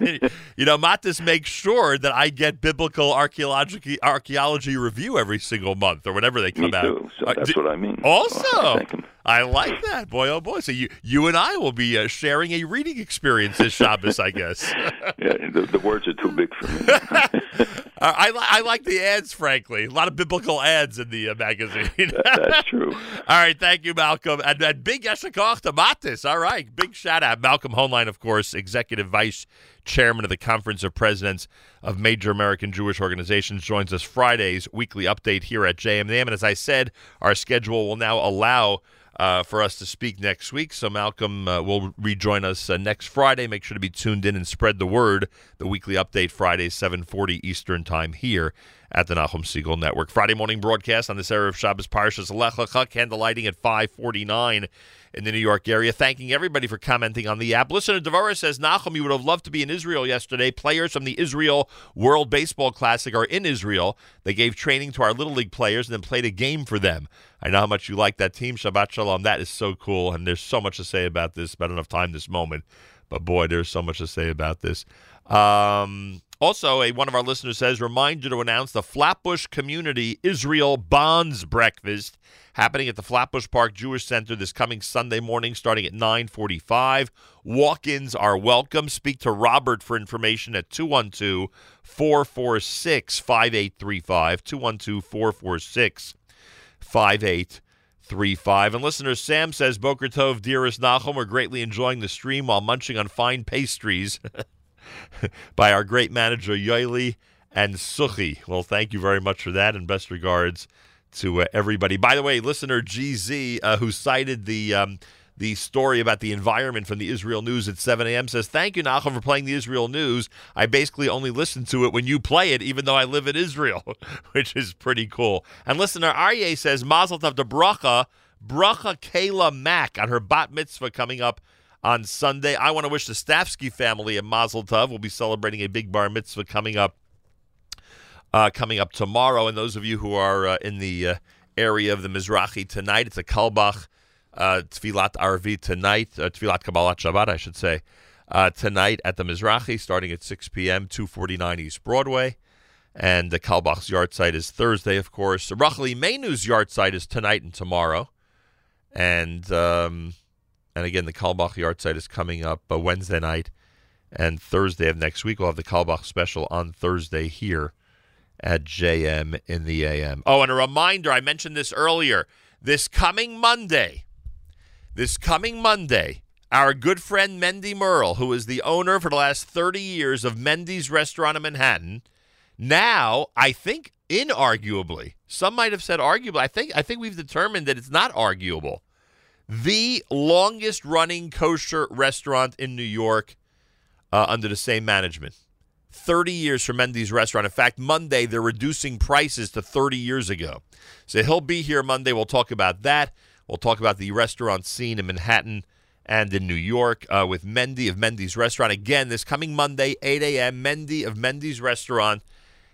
you know, Matis makes sure that I get biblical archaeology archaeology review every single month or whenever they come
Me
out.
too. So
Uh,
that's
d-
what I mean.
Also,
him.
I like that, boy. Oh boy! So you you and I will be uh, sharing a reading experience this Shabbos, I guess.
yeah, the, the words are too big for me.
Uh, I I like the ads, frankly. A lot of biblical ads in the uh, magazine.
That's true.
All right, thank you, Malcolm. And, and big Yeshakach to Matis. All right, big shout out. Malcolm Hoenlein, of course, Executive Vice Chairman of the Conference of Presidents of Major American Jewish Organizations, joins us Friday's weekly update here at JMM. And as I said, our schedule will now allow uh, for us to speak next week. So Malcolm uh, will rejoin us uh, next Friday. Make sure to be tuned in and spread the word. The weekly update Friday, 7:40 Eastern Time here at the Nachum Segal Network. Friday morning broadcast on this era of Shabbos Parshas Lech Lecha, candle lighting at 5:49 in the New York area. Thanking everybody for commenting on the app. Listener Devora says, Nachum, you would have loved to be in Israel yesterday. Players from the Israel World Baseball Classic are in Israel. They gave training to our Little League players and then played a game for them. I know how much you like that team. Shabbat Shalom. That is so cool. And there's so much to say about this. About enough time this moment. But boy, there's so much to say about this. Um, also, a, one of our listeners says, remind you to announce the Flatbush Community Israel Bonds Breakfast happening at the Flatbush Park Jewish Center this coming Sunday morning starting at 945. Walk-ins are welcome. Speak to Robert for information at 212-446-5835. 212-446 5835. And listener Sam says, Boker Tov, dearest Nachum, we're greatly enjoying the stream while munching on fine pastries by our great manager, Yoeli and Suchi. Well, thank you very much for that, and best regards to uh, everybody. By the way, listener GZ, uh, who cited the. Um, the story about the environment from the Israel News at 7 a.m. says, Thank you, Nachum, for playing the Israel News. I basically only listen to it when you play it, even though I live in Israel, which is pretty cool. And listener Aryeh says, Mazel Tov to Bracha, Bracha Kayla Mack on her bat mitzvah coming up on Sunday. I want to wish the Stavsky family a Mazel Tov. We'll be celebrating a big bar mitzvah coming up uh, coming up tomorrow. And those of you who are uh, in the uh, area of the Mizrahi tonight, it's a Carlebach uh, Tfilat Arvi tonight, uh, Tfilat Kabbalat Shabbat, I should say, uh, tonight at the Mizrahi, starting at 6 p.m., 249 East Broadway. And the Carlebach's yard site is Thursday, of course. Rachel Imeinu's yahrzeit is tonight and tomorrow. And um, and again, the Carlebach yard site is coming up uh, Wednesday night and Thursday of next week. We'll have the Carlebach special on Thursday here at JM in the AM. Oh, and a reminder I mentioned this earlier. This coming Monday, this coming Monday, our good friend Mendy Merle, who is the owner for the last 30 years of Mendy's Restaurant in Manhattan, now, I think inarguably, some might have said arguably, I think I think we've determined that it's not arguable. The longest running kosher restaurant in New York uh, under the same management. 30 years for Mendy's restaurant. In fact, Monday they're reducing prices to 30 years ago. So he'll be here Monday. We'll talk about that. We'll talk about the restaurant scene in Manhattan and in New York uh, with Mendy of Mendy's restaurant. Again, this coming Monday, 8 a.m., Mendy of Mendy's restaurant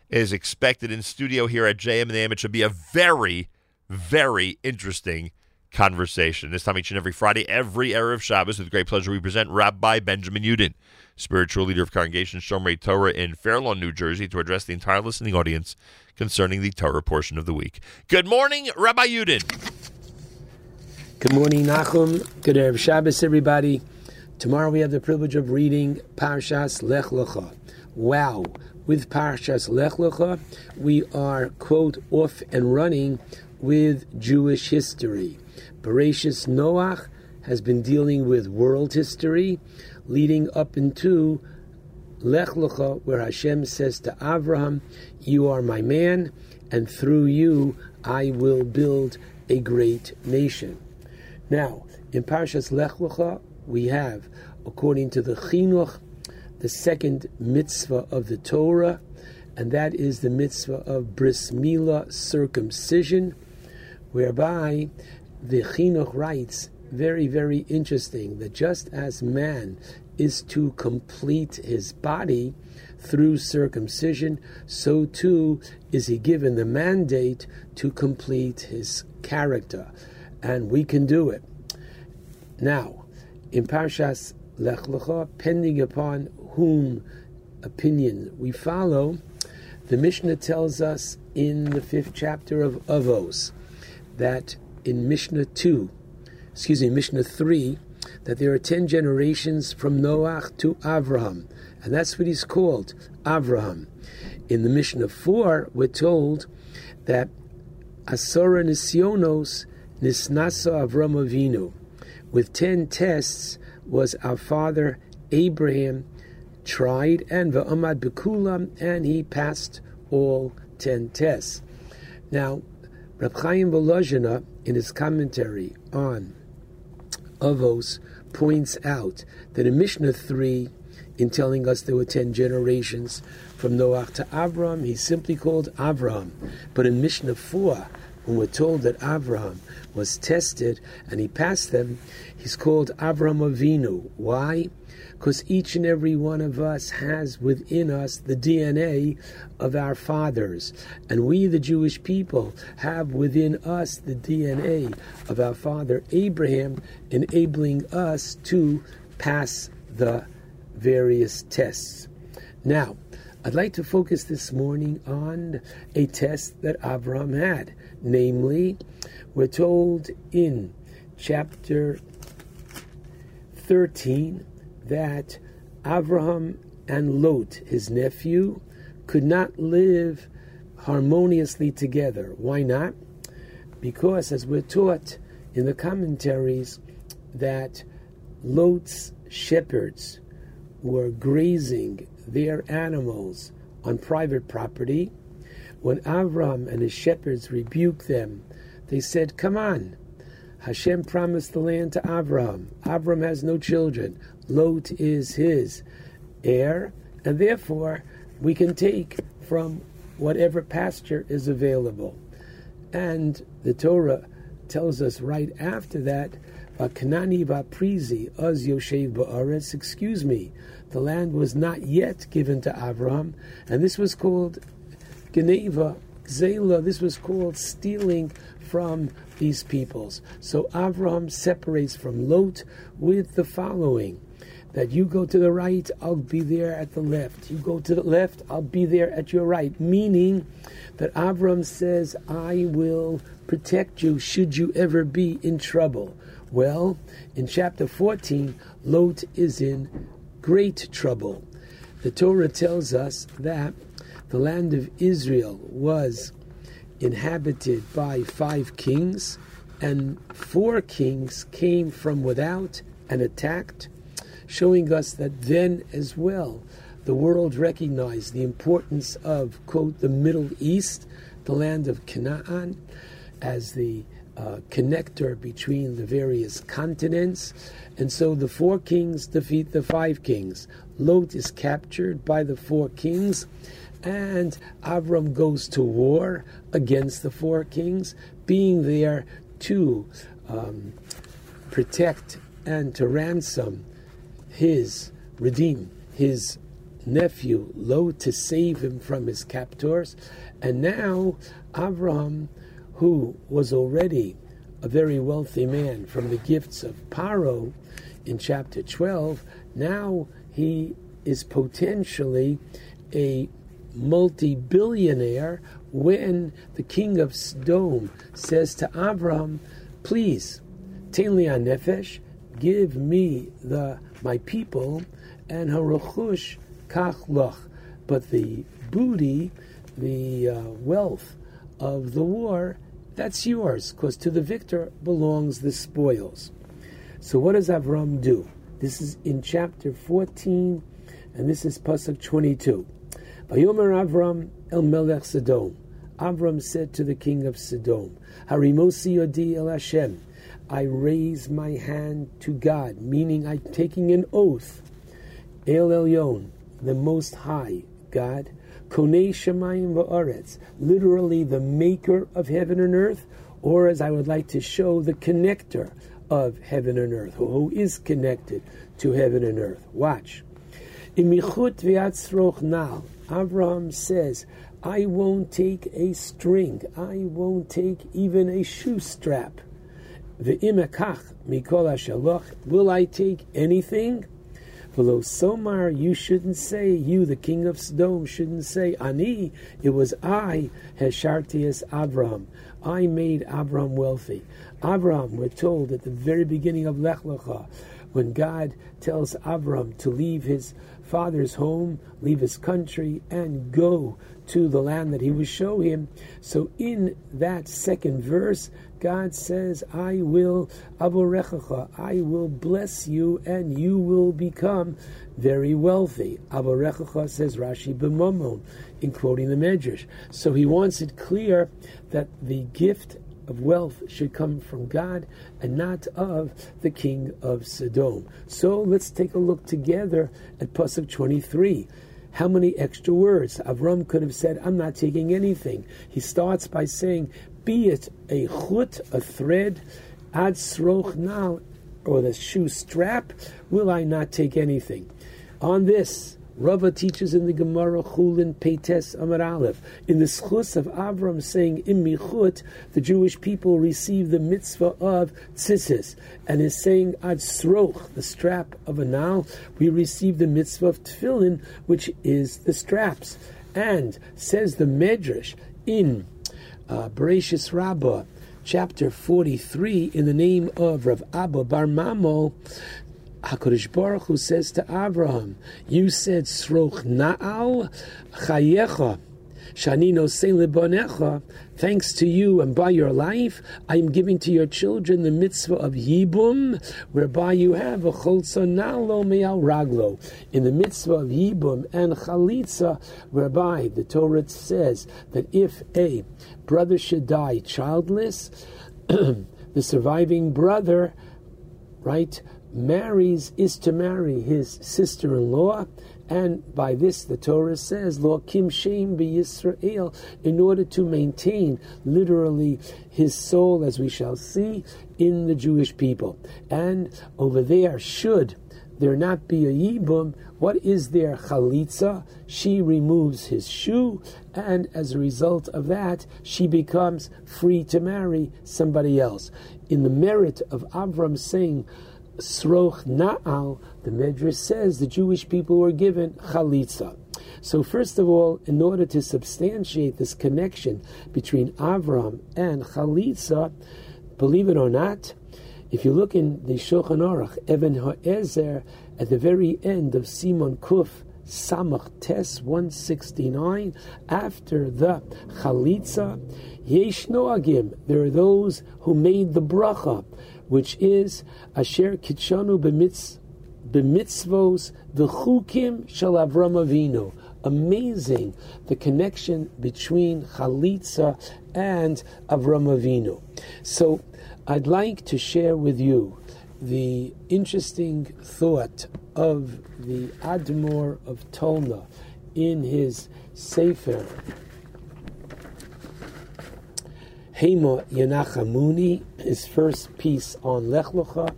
is expected in studio here at JM and AM. It should be a very, very interesting conversation. This time each and every Friday, every hour of Shabbos, with great pleasure, we present Rabbi Benjamin Yudin, spiritual leader of Congregation Shomrei Torah in Fair Lawn, New Jersey, to address the entire listening audience concerning the Torah portion of the week. Good morning, Rabbi Yudin.
Good morning, Nachum. Good Erev Shabbos, everybody. Tomorrow we have the privilege of reading Parshas Lech Lecha. Wow. With Parshas Lech Lecha, we are, quote, off and running with Jewish history. Bereshis Noach has been dealing with world history, leading up into Lech Lecha, where Hashem says to Avraham, You are my man, and through you I will build a great nation. Now, in Parshas Lech Lecha, we have, according to the Chinuch, the second mitzvah of the Torah, and that is the mitzvah of bris milah, circumcision, whereby the Chinuch writes, very, very interesting, that just as man is to complete his body through circumcision, so too is he given the mandate to complete his character. And we can do it. Now, in Parshas Lech Lecha, pending upon whom opinion we follow, the Mishnah tells us in the fifth chapter of Avos that in Mishnah 2, excuse me, Mishnah 3, that there are 10 generations from Noach to Avraham, and that's what he's called, Avraham. In the Mishnah 4, we're told that Asora Nisyonos Nisnasa Avram Avinu. With 10 tests was our father Abraham tried, and Va'amad Bekulam, and he passed all 10 tests. Now, Reb Chaim Volozhiner, in his commentary on Avos, points out that in Mishnah 3, in telling us there were 10 generations from Noach to Avram, he's simply called Avram. But in Mishnah 4, when we're told that Avraham was tested and he passed them, he's called Avram Avinu. Why? Because each and every one of us has within us the DNA of our fathers. And we, the Jewish people, have within us the DNA of our father Abraham, enabling us to pass the various tests. Now, I'd like to focus this morning on a test that Avram had. Namely, we're told in chapter 13 that Avraham and Lot, his nephew, could not live harmoniously together. Why not? Because, as we're taught in the commentaries, that Lot's shepherds were grazing their animals on private property. When Avram and his shepherds rebuked them, they said, Come on. Hashem promised the land to Avram. Avram has no children. Lot is his heir, and therefore we can take from whatever pasture is available. And the Torah tells us right after that, Kanani Vaprizi Uz Yoshev Ba'aretz, excuse me, the land was not yet given to Abraham, and this was called Geneva, Zela, this was called stealing from these peoples. So Avram separates from Lot with the following that you go to the right, I'll be there at the left. You go to the left, I'll be there at your right. Meaning that Avram says, I will protect you should you ever be in trouble. Well, in chapter 14, Lot is in great trouble. The Torah tells us that the land of Israel was inhabited by five kings, and four kings came from without and attacked showing us that then as well the world recognized the importance of, quote, the Middle East, the land of Canaan, as the uh, connector between the various continents. And so the four kings defeat the five kings. Lot is captured by the four kings, and Avram goes to war against the four kings, being there to um, protect and to ransom his redeem his nephew Lo to save him from his captors, and now Abraham, who was already a very wealthy man from the gifts of Paro in chapter 12, now he is potentially a multi-billionaire when the king of Sodom says to Abraham, please, Tein li nefesh, give me the my people, and haruchush kach loch. But the booty, the uh, wealth of the war, that's yours, because to the victor belongs the spoils. So what does Avram do? This is in chapter 14, and this is Pasuk 22. Vayomer Avram el Melech Sodom. Avram said to the king of Sodom, Harimosi Yodi el Hashem. I raise my hand to God, meaning I'm taking an oath. El Elyon, the Most High God, Konei Shemayim va'aretz, literally the maker of heaven and earth, or as I would like to show, the connector of heaven and earth, who is connected to heaven and earth. Watch. Imichut v'yatzroch nal. Abraham says, I won't take a string. I won't take even a shoe strap. Ve'imekach mikol. Will I take anything? V'lo somar, you shouldn't say, you, the king of Sodom, shouldn't say, Ani, it was I, Heshartius Abraham. I made Abraham wealthy. Abraham, we're told at the very beginning of Lech Lecha, when God tells Abraham to leave his father's home, leave his country, and go to the land that he will show him. So in that second verse, God says, I will aborechacha, I will bless you, and you will become very wealthy. Aborechacha says Rashi b'mamon, in quoting the Medrash. So he wants it clear that the gift of wealth should come from God and not of the king of Sodom. So let's take a look together at Pasuk 23. How many extra words? Avram could have said, I'm not taking anything. He starts by saying, be it a chut, a thread, ad sroch now, or the shoe strap, will I not take anything? On this, Rava teaches in the Gemara Chulin Peites Amar Aleph. In the schus of Avram saying in Michut the Jewish people receive the mitzvah of tzitzis and is saying ad sroch the strap of a nail we receive the mitzvah of tefillin which is the straps. And says the Medrash in uh, Bereshis Rabbah chapter 43 in the name of Rav Abba Bar Mamo HaKadosh Baruch Hu says to Abraham, You said, Sroch na'al chayecha, shani libonecha, thanks to you and by your life, I am giving to your children the mitzvah of Yibum, whereby you have a cholza nalo me'al raglo. In the mitzvah of Yibum and Chalitza, whereby the Torah says that if a brother should die childless, the surviving brother, right, marries is to marry his sister-in-law, And by this, the Torah says, Lo kim shem Yisrael, in order to maintain literally his soul, as we shall see, in the Jewish people. And over there, should there not be a yibum, what is there chalitza? She removes his shoe, and as a result of that, she becomes free to marry somebody else. In the merit of Avram saying, Sroch Na'al, the Medrash says the Jewish people were given chalitza. So, first of all, in order to substantiate this connection between Avram and chalitza, believe it or not, if you look in the Shulchan Aruch, Evan Ha'ezer, at the very end of Simon Kuf, Samach Tes 169, after the Chalitza, Yesh Noagim, there are those who made the bracha, which is Asher Kitshanu b'mitz, b'mitzvos v'chukim shel Avram Avinu. Amazing the connection between Chalitza and Avram Avinu. So I'd like to share with you the interesting thought of the Admor of Tolna in his Sefer Hema Yanachamuni, his first piece on Lech Lecha,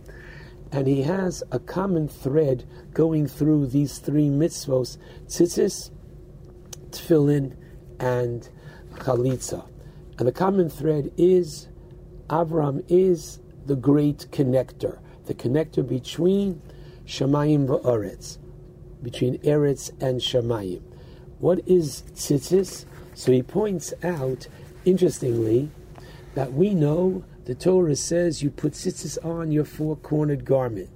and he has a common thread going through these three mitzvos: tzitzis, tefillin, and chalitza. And the common thread is Avram is the great connector, the connector between Shemayim va'aretz, between Eretz and Shemayim. What is tzitzis? So he points out, interestingly, that we know the Torah says you put tzitzis on your four-cornered garment.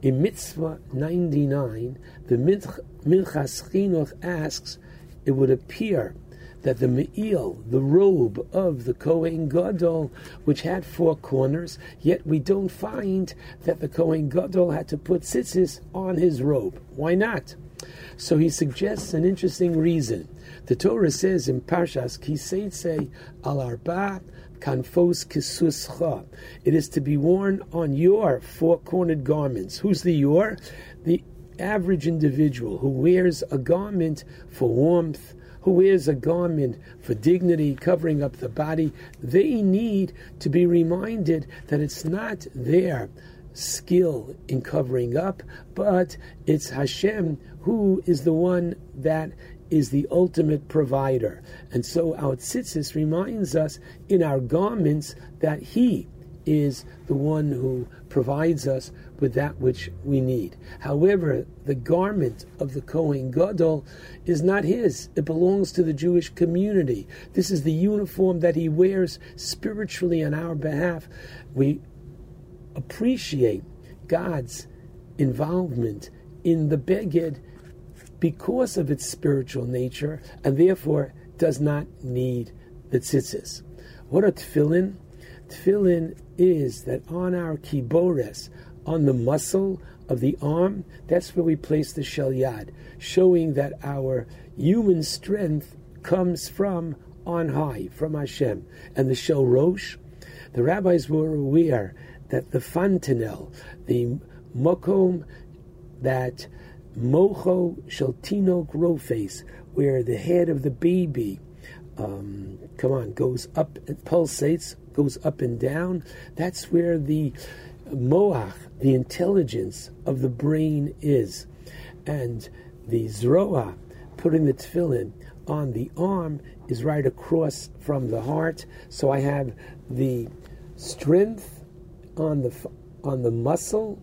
In Mitzvah 99, the Minchas Chinuch asks, it would appear that the me'il, the robe of the Kohen Gadol, which had four corners, yet we don't find that the Kohen Gadol had to put tzitzis on his robe. Why not? So he suggests an interesting reason. The Torah says in Parshas Kiseitse al Arba kanfos kisuscha. It is to be worn on your four-cornered garments. Who's the your? The average individual who wears a garment for warmth, who wears a garment for dignity, covering up the body, they need to be reminded that it's not their skill in covering up, but it's Hashem who is the one that is the ultimate provider. And so our tzitzis reminds us in our garments that He is the one who provides us with that which we need. However, the garment of the Kohen Gadol is not his. It belongs to the Jewish community. This is the uniform that he wears spiritually on our behalf. We appreciate God's involvement in the Beged because of its spiritual nature and therefore does not need the tzitzis. What are tefillin? Tefillin is that on our kibores, on the muscle of the arm, that's where we place the shel yad, showing that our human strength comes from on high, from Hashem. And the shel rosh, the rabbis were aware that the fontanel, the mokom that mocho shel tinok rofes, where the head of the baby, um, come on, goes up, it pulsates, goes up and down. That's where the moach, the intelligence of the brain is. And the zroa, putting the tefillin on the arm, is right across from the heart. So I have the strength on the on the muscle.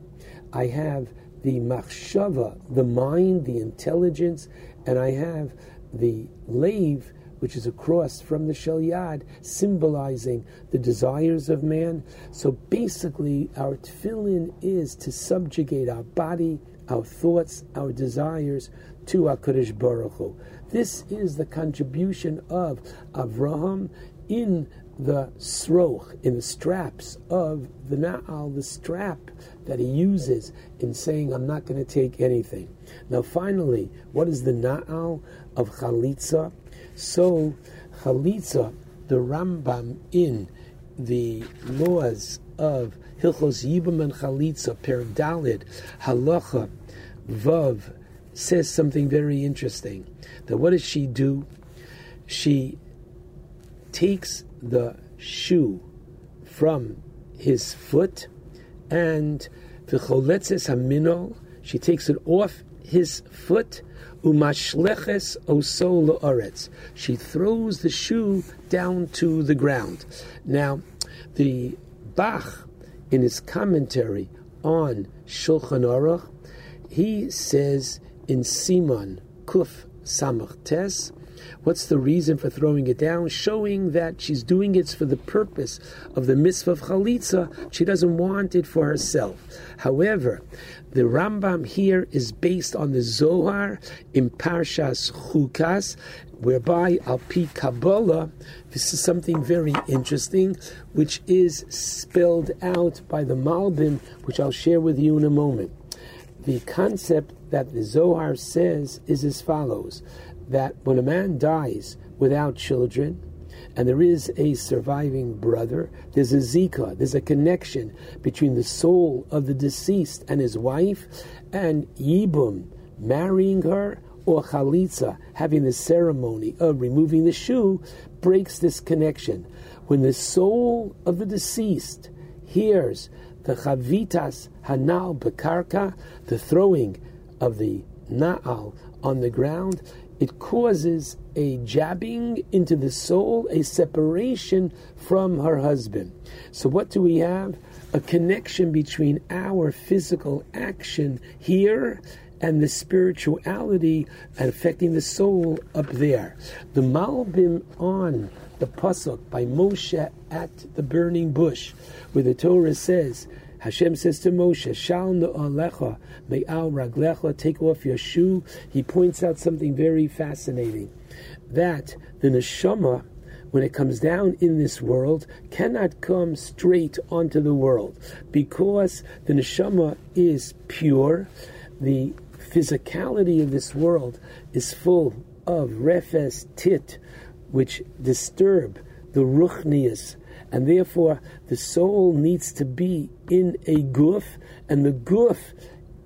I have the machshava, the mind, the intelligence, and I have the lave, which is across from the shel yad, symbolizing the desires of man. So basically, our tefillin is to subjugate our body, our thoughts, our desires to HaKadosh Baruch Hu. This is the contribution of Avraham in the sroch, in the straps of the na'al, the strap that he uses in saying, I'm not going to take anything. Now, finally, what is the na'al of chalitza? So, chalitza, the Rambam in the laws of Hilchos Yibam and Chalitza, Per Dalid, Halacha, Vav, says something very interesting. That what does she do? She takes the shoe from his foot and v'choletzes haminol, she takes it off his foot, umashleches oso la'aretz. She throws the shoe down to the ground. Now, the Bach, in his commentary on Shulchan Aruch, he says in Simon Kuf Samach Tes, What's the reason for throwing it down? Showing that she's doing it for the purpose of the mitzvah of chalitza. She doesn't want it for herself. However, the Rambam here is based on the Zohar in Parshas Chukas, whereby Al Pi Kabbalah, this is something very interesting, which is spelled out by the Malbim, which I'll share with you in a moment. The concept that the Zohar says is as follows that when a man dies without children, and there is a surviving brother, there's a zika, there's a connection between the soul of the deceased and his wife, and yibum, marrying her, or chalitza, having the ceremony of removing the shoe, breaks this connection. When the soul of the deceased hears the chavitas hanal bekarka, the throwing of the na'al on the ground, it causes a jabbing into the soul, a separation from her husband. So, what do we have? A connection between our physical action here and the spirituality affecting the soul up there. The Malbim on the Pasuk by Moshe at the burning bush, where the Torah says, Hashem says to Moshe, Shal alecha me'al raglecha, take off your shoe. He points out something very fascinating, that the neshama, when it comes down in this world, cannot come straight onto the world, because the neshama is pure, the physicality of this world is full of refes tit, which disturb the ruchnias, and therefore the soul needs to be in a guf, and the guf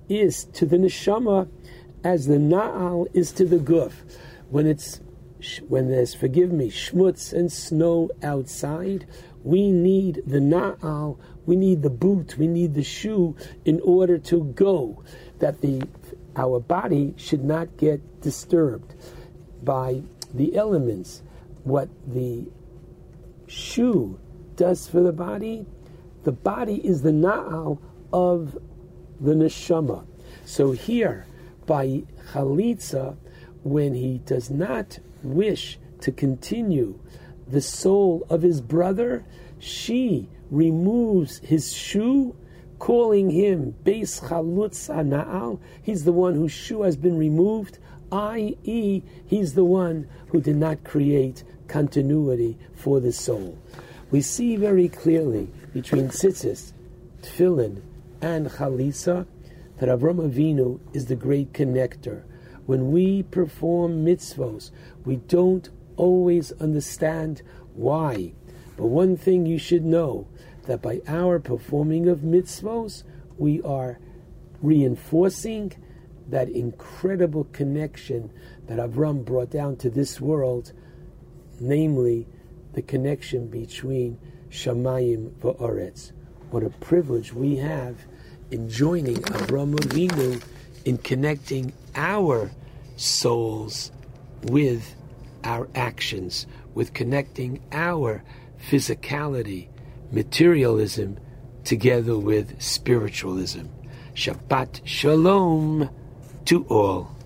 is to the neshama as the na'al is to the guf. When it's when there's forgive me schmutz and snow outside, we need the na'al, we need the boot, we need the shoe in order to go. That the our body should not get disturbed by the elements. What the shoe does for the body, the body is the na'al of the neshama. So here, by chalitza, when he does not wish to continue the soul of his brother, she removes his shoe, calling him Beis Chalutz Na'al. He's the one whose shoe has been removed, i.e., he's the one who did not create continuity for the soul. We see very clearly between tzitzis, tefillin, and chalitza that Avram Avinu is the great connector. When we perform mitzvos, we don't always understand why. But one thing you should know that by our performing of mitzvos, we are reinforcing that incredible connection that Avram brought down to this world, namely the connection between Shamayim va'aretz. What a privilege we have in joining Avram Avinu in connecting our souls with our actions, with connecting our physicality, materialism, together with spiritualism. Shabbat Shalom to all.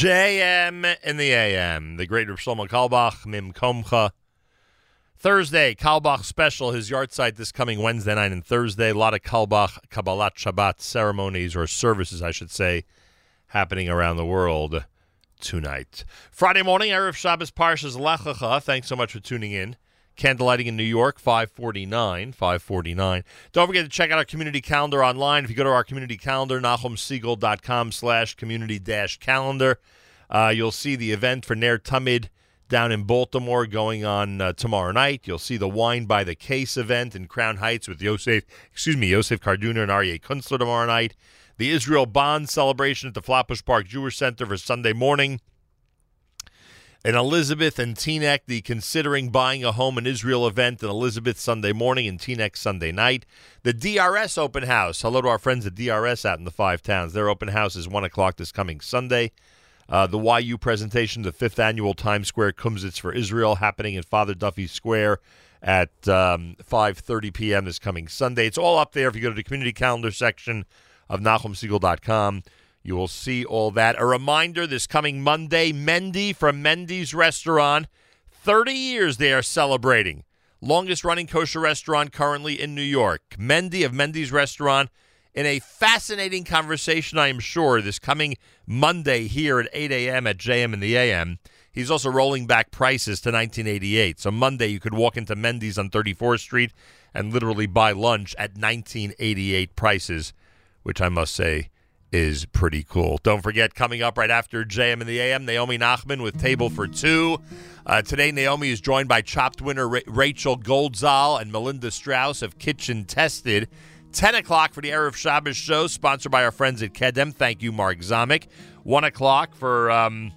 JM in the AM. The great Shlomo Carlebach, Mim Komcha. Thursday, Carlebach special, his yahrzeit this coming Wednesday night and Thursday. A lot of Carlebach Kabbalat Shabbat ceremonies or services, I should say, happening around the world tonight. Friday morning, Erev Shabbos Parshas Lech Thanks so much for tuning in. Candlelighting in New York, 549, 549. Don't forget to check out our community calendar online. If you go to our community calendar, NachumSegal.com slash community dash calendar, uh, you'll see the event for Nair Tamid down in Baltimore going on uh, tomorrow night. You'll see the Wine by the Case event in Crown Heights with Yosef, excuse me, Yosef Karduner and Aryeh Kunstler tomorrow night. The Israel Bond celebration at the Flatbush Park Jewish Center for Sunday morning. And Elizabeth and Teaneck, the Considering Buying a Home in Israel event in Elizabeth Sunday morning and Teaneck Sunday night. The DRS open house. Hello to our friends at DRS out in the five towns. Their open house is 1 o'clock this coming Sunday. Uh, the YU presentation, the fifth annual Times Square Kumsitz for Israel, happening in Father Duffy Square at um, 5.30 p.m. this coming Sunday. It's all up there if you go to the community calendar section of NachumSegal.com. You will see all that. A reminder this coming Monday, Mendy from Mendy's Restaurant. 30 years they are celebrating. Longest running kosher restaurant currently in New York. Mendy of Mendy's Restaurant in a fascinating conversation, I am sure, this coming Monday here at 8 a.m. at JM in the AM. He's also rolling back prices to 1988. So Monday you could walk into Mendy's on 34th Street and literally buy lunch at 1988 prices, which I must say is pretty cool. Don't forget, coming up right after JM in the AM, Naomi Nachman with Table for Two. Uh, today, Naomi is joined by Chopped winner Ra- Rachel Goldzal and Melinda Strauss of Kitchen Tested. 10 o'clock for the Erev Shabbos show, sponsored by our friends at Kedem. Thank you, Mark Zomick. 1 o'clock for um,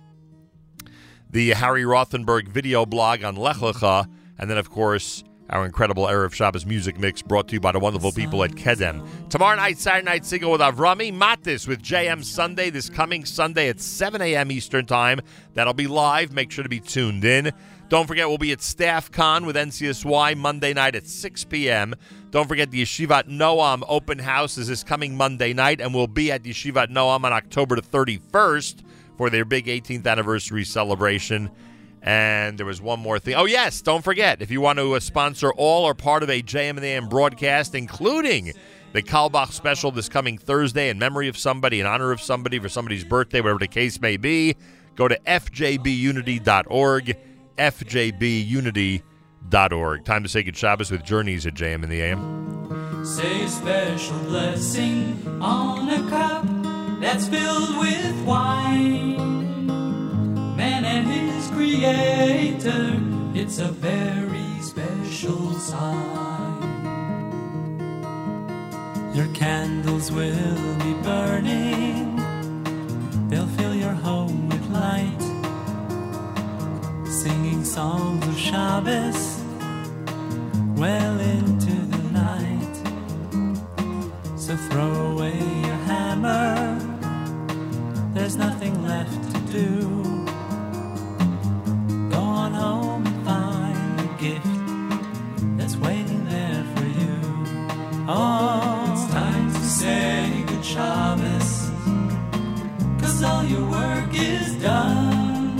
the Harry Rothenberg video blog on Lech Lecha. And then, of course, Our incredible Erev Shabbos music mix brought to you by the wonderful people at Kedem. Tomorrow night, Saturday night single with Avrami Matis with JM Sunday this coming Sunday at 7 a.m. Eastern Time. That'll be live. Make sure to be tuned in. Don't forget, we'll be at Staff Con with NCSY Monday night at 6 p.m. Don't forget, the Yeshivat Noam open house is this coming Monday night, and we'll be at Yeshivat Noam on October the 31st for their big 18th anniversary celebration. And there was one more thing. Oh, yes, don't forget, if you want to uh, sponsor all or part of a JM and the AM broadcast, including the Carlebach special this coming Thursday in memory of somebody, in honor of somebody, for somebody's birthday, whatever the case may be, go to fjbunity.org, fjbunity.org. Time to say good Shabbos with Journeys at JM and the AM.
Say a special blessing on a cup that's filled with wine. Man and his creator, it's a very special sign. Your candles will be burning, they'll fill your home with light. Singing songs of Shabbos well into the night. So throw away your hammer, there's nothing left to do. On home and find a gift that's waiting there for you. Oh, it's time to say good Shabbos, cause all your work is done.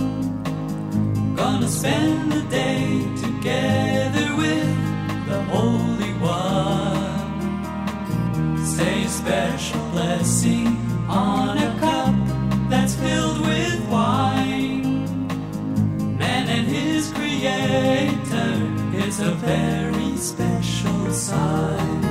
Gonna spend the day together with the Holy One. Say a special blessing on a cup that's filled with wine. Creator is a very special sign.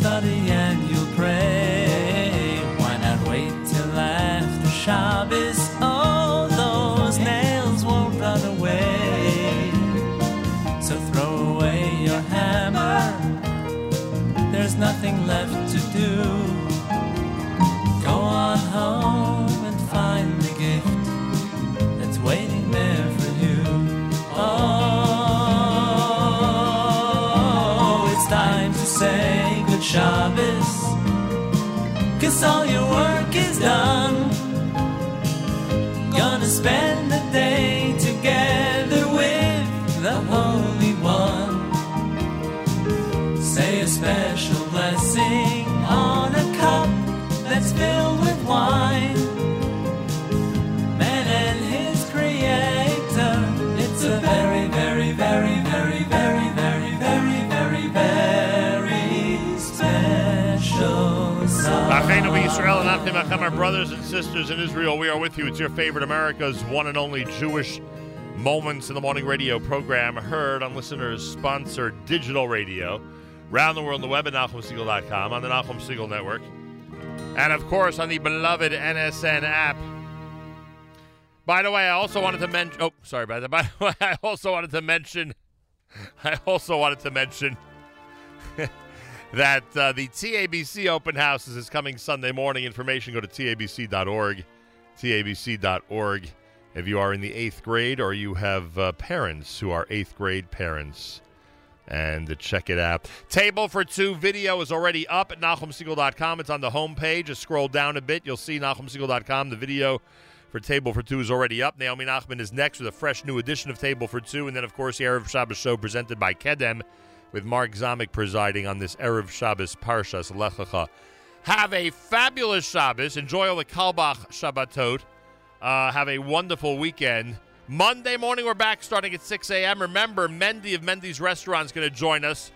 Study Cause all your work is done. Gonna spend the day
Israel and Achim Achem, our brothers and sisters in Israel, we are with you. It's your favorite America's one and only Jewish Moments in the Morning radio program, heard on listeners sponsored digital radio, around the world on the web at NachumSegal.com, on the Nachum Segal Network, and of course on the beloved NSN app. By the way, I also wanted to mention. Oh, sorry. By the way, I also wanted to mention. I also wanted to mention that uh, the TABC open houses is coming Sunday morning. Information go to tabc.org, tabc.org. If you are in the eighth grade or you have uh, parents who are eighth grade parents, and uh, check it out. Table for Two video is already up at NachumSegal.com. It's on the homepage. Just scroll down a bit. You'll see NachumSegal.com. The video for Table for Two is already up. Naomi Nachman is next with a fresh new edition of Table for Two. And then, of course, the Erev Shabbos show presented by Kedem with Mark Zamek presiding on this Erev Shabbos Parshas Lech Lecha. Have a fabulous Shabbos. Enjoy all the Carlebach Shabbatot. Uh, have a wonderful weekend. Monday morning, we're back starting at 6 a.m. Remember, Mendy of Mendy's Restaurant is going to join us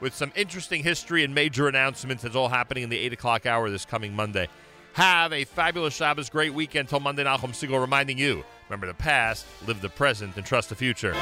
with some interesting history and major announcements. It's all happening in the 8 o'clock hour this coming Monday. Have a fabulous Shabbos, great weekend till Monday. Nachum Segal reminding you remember the past, live the present, and trust the future.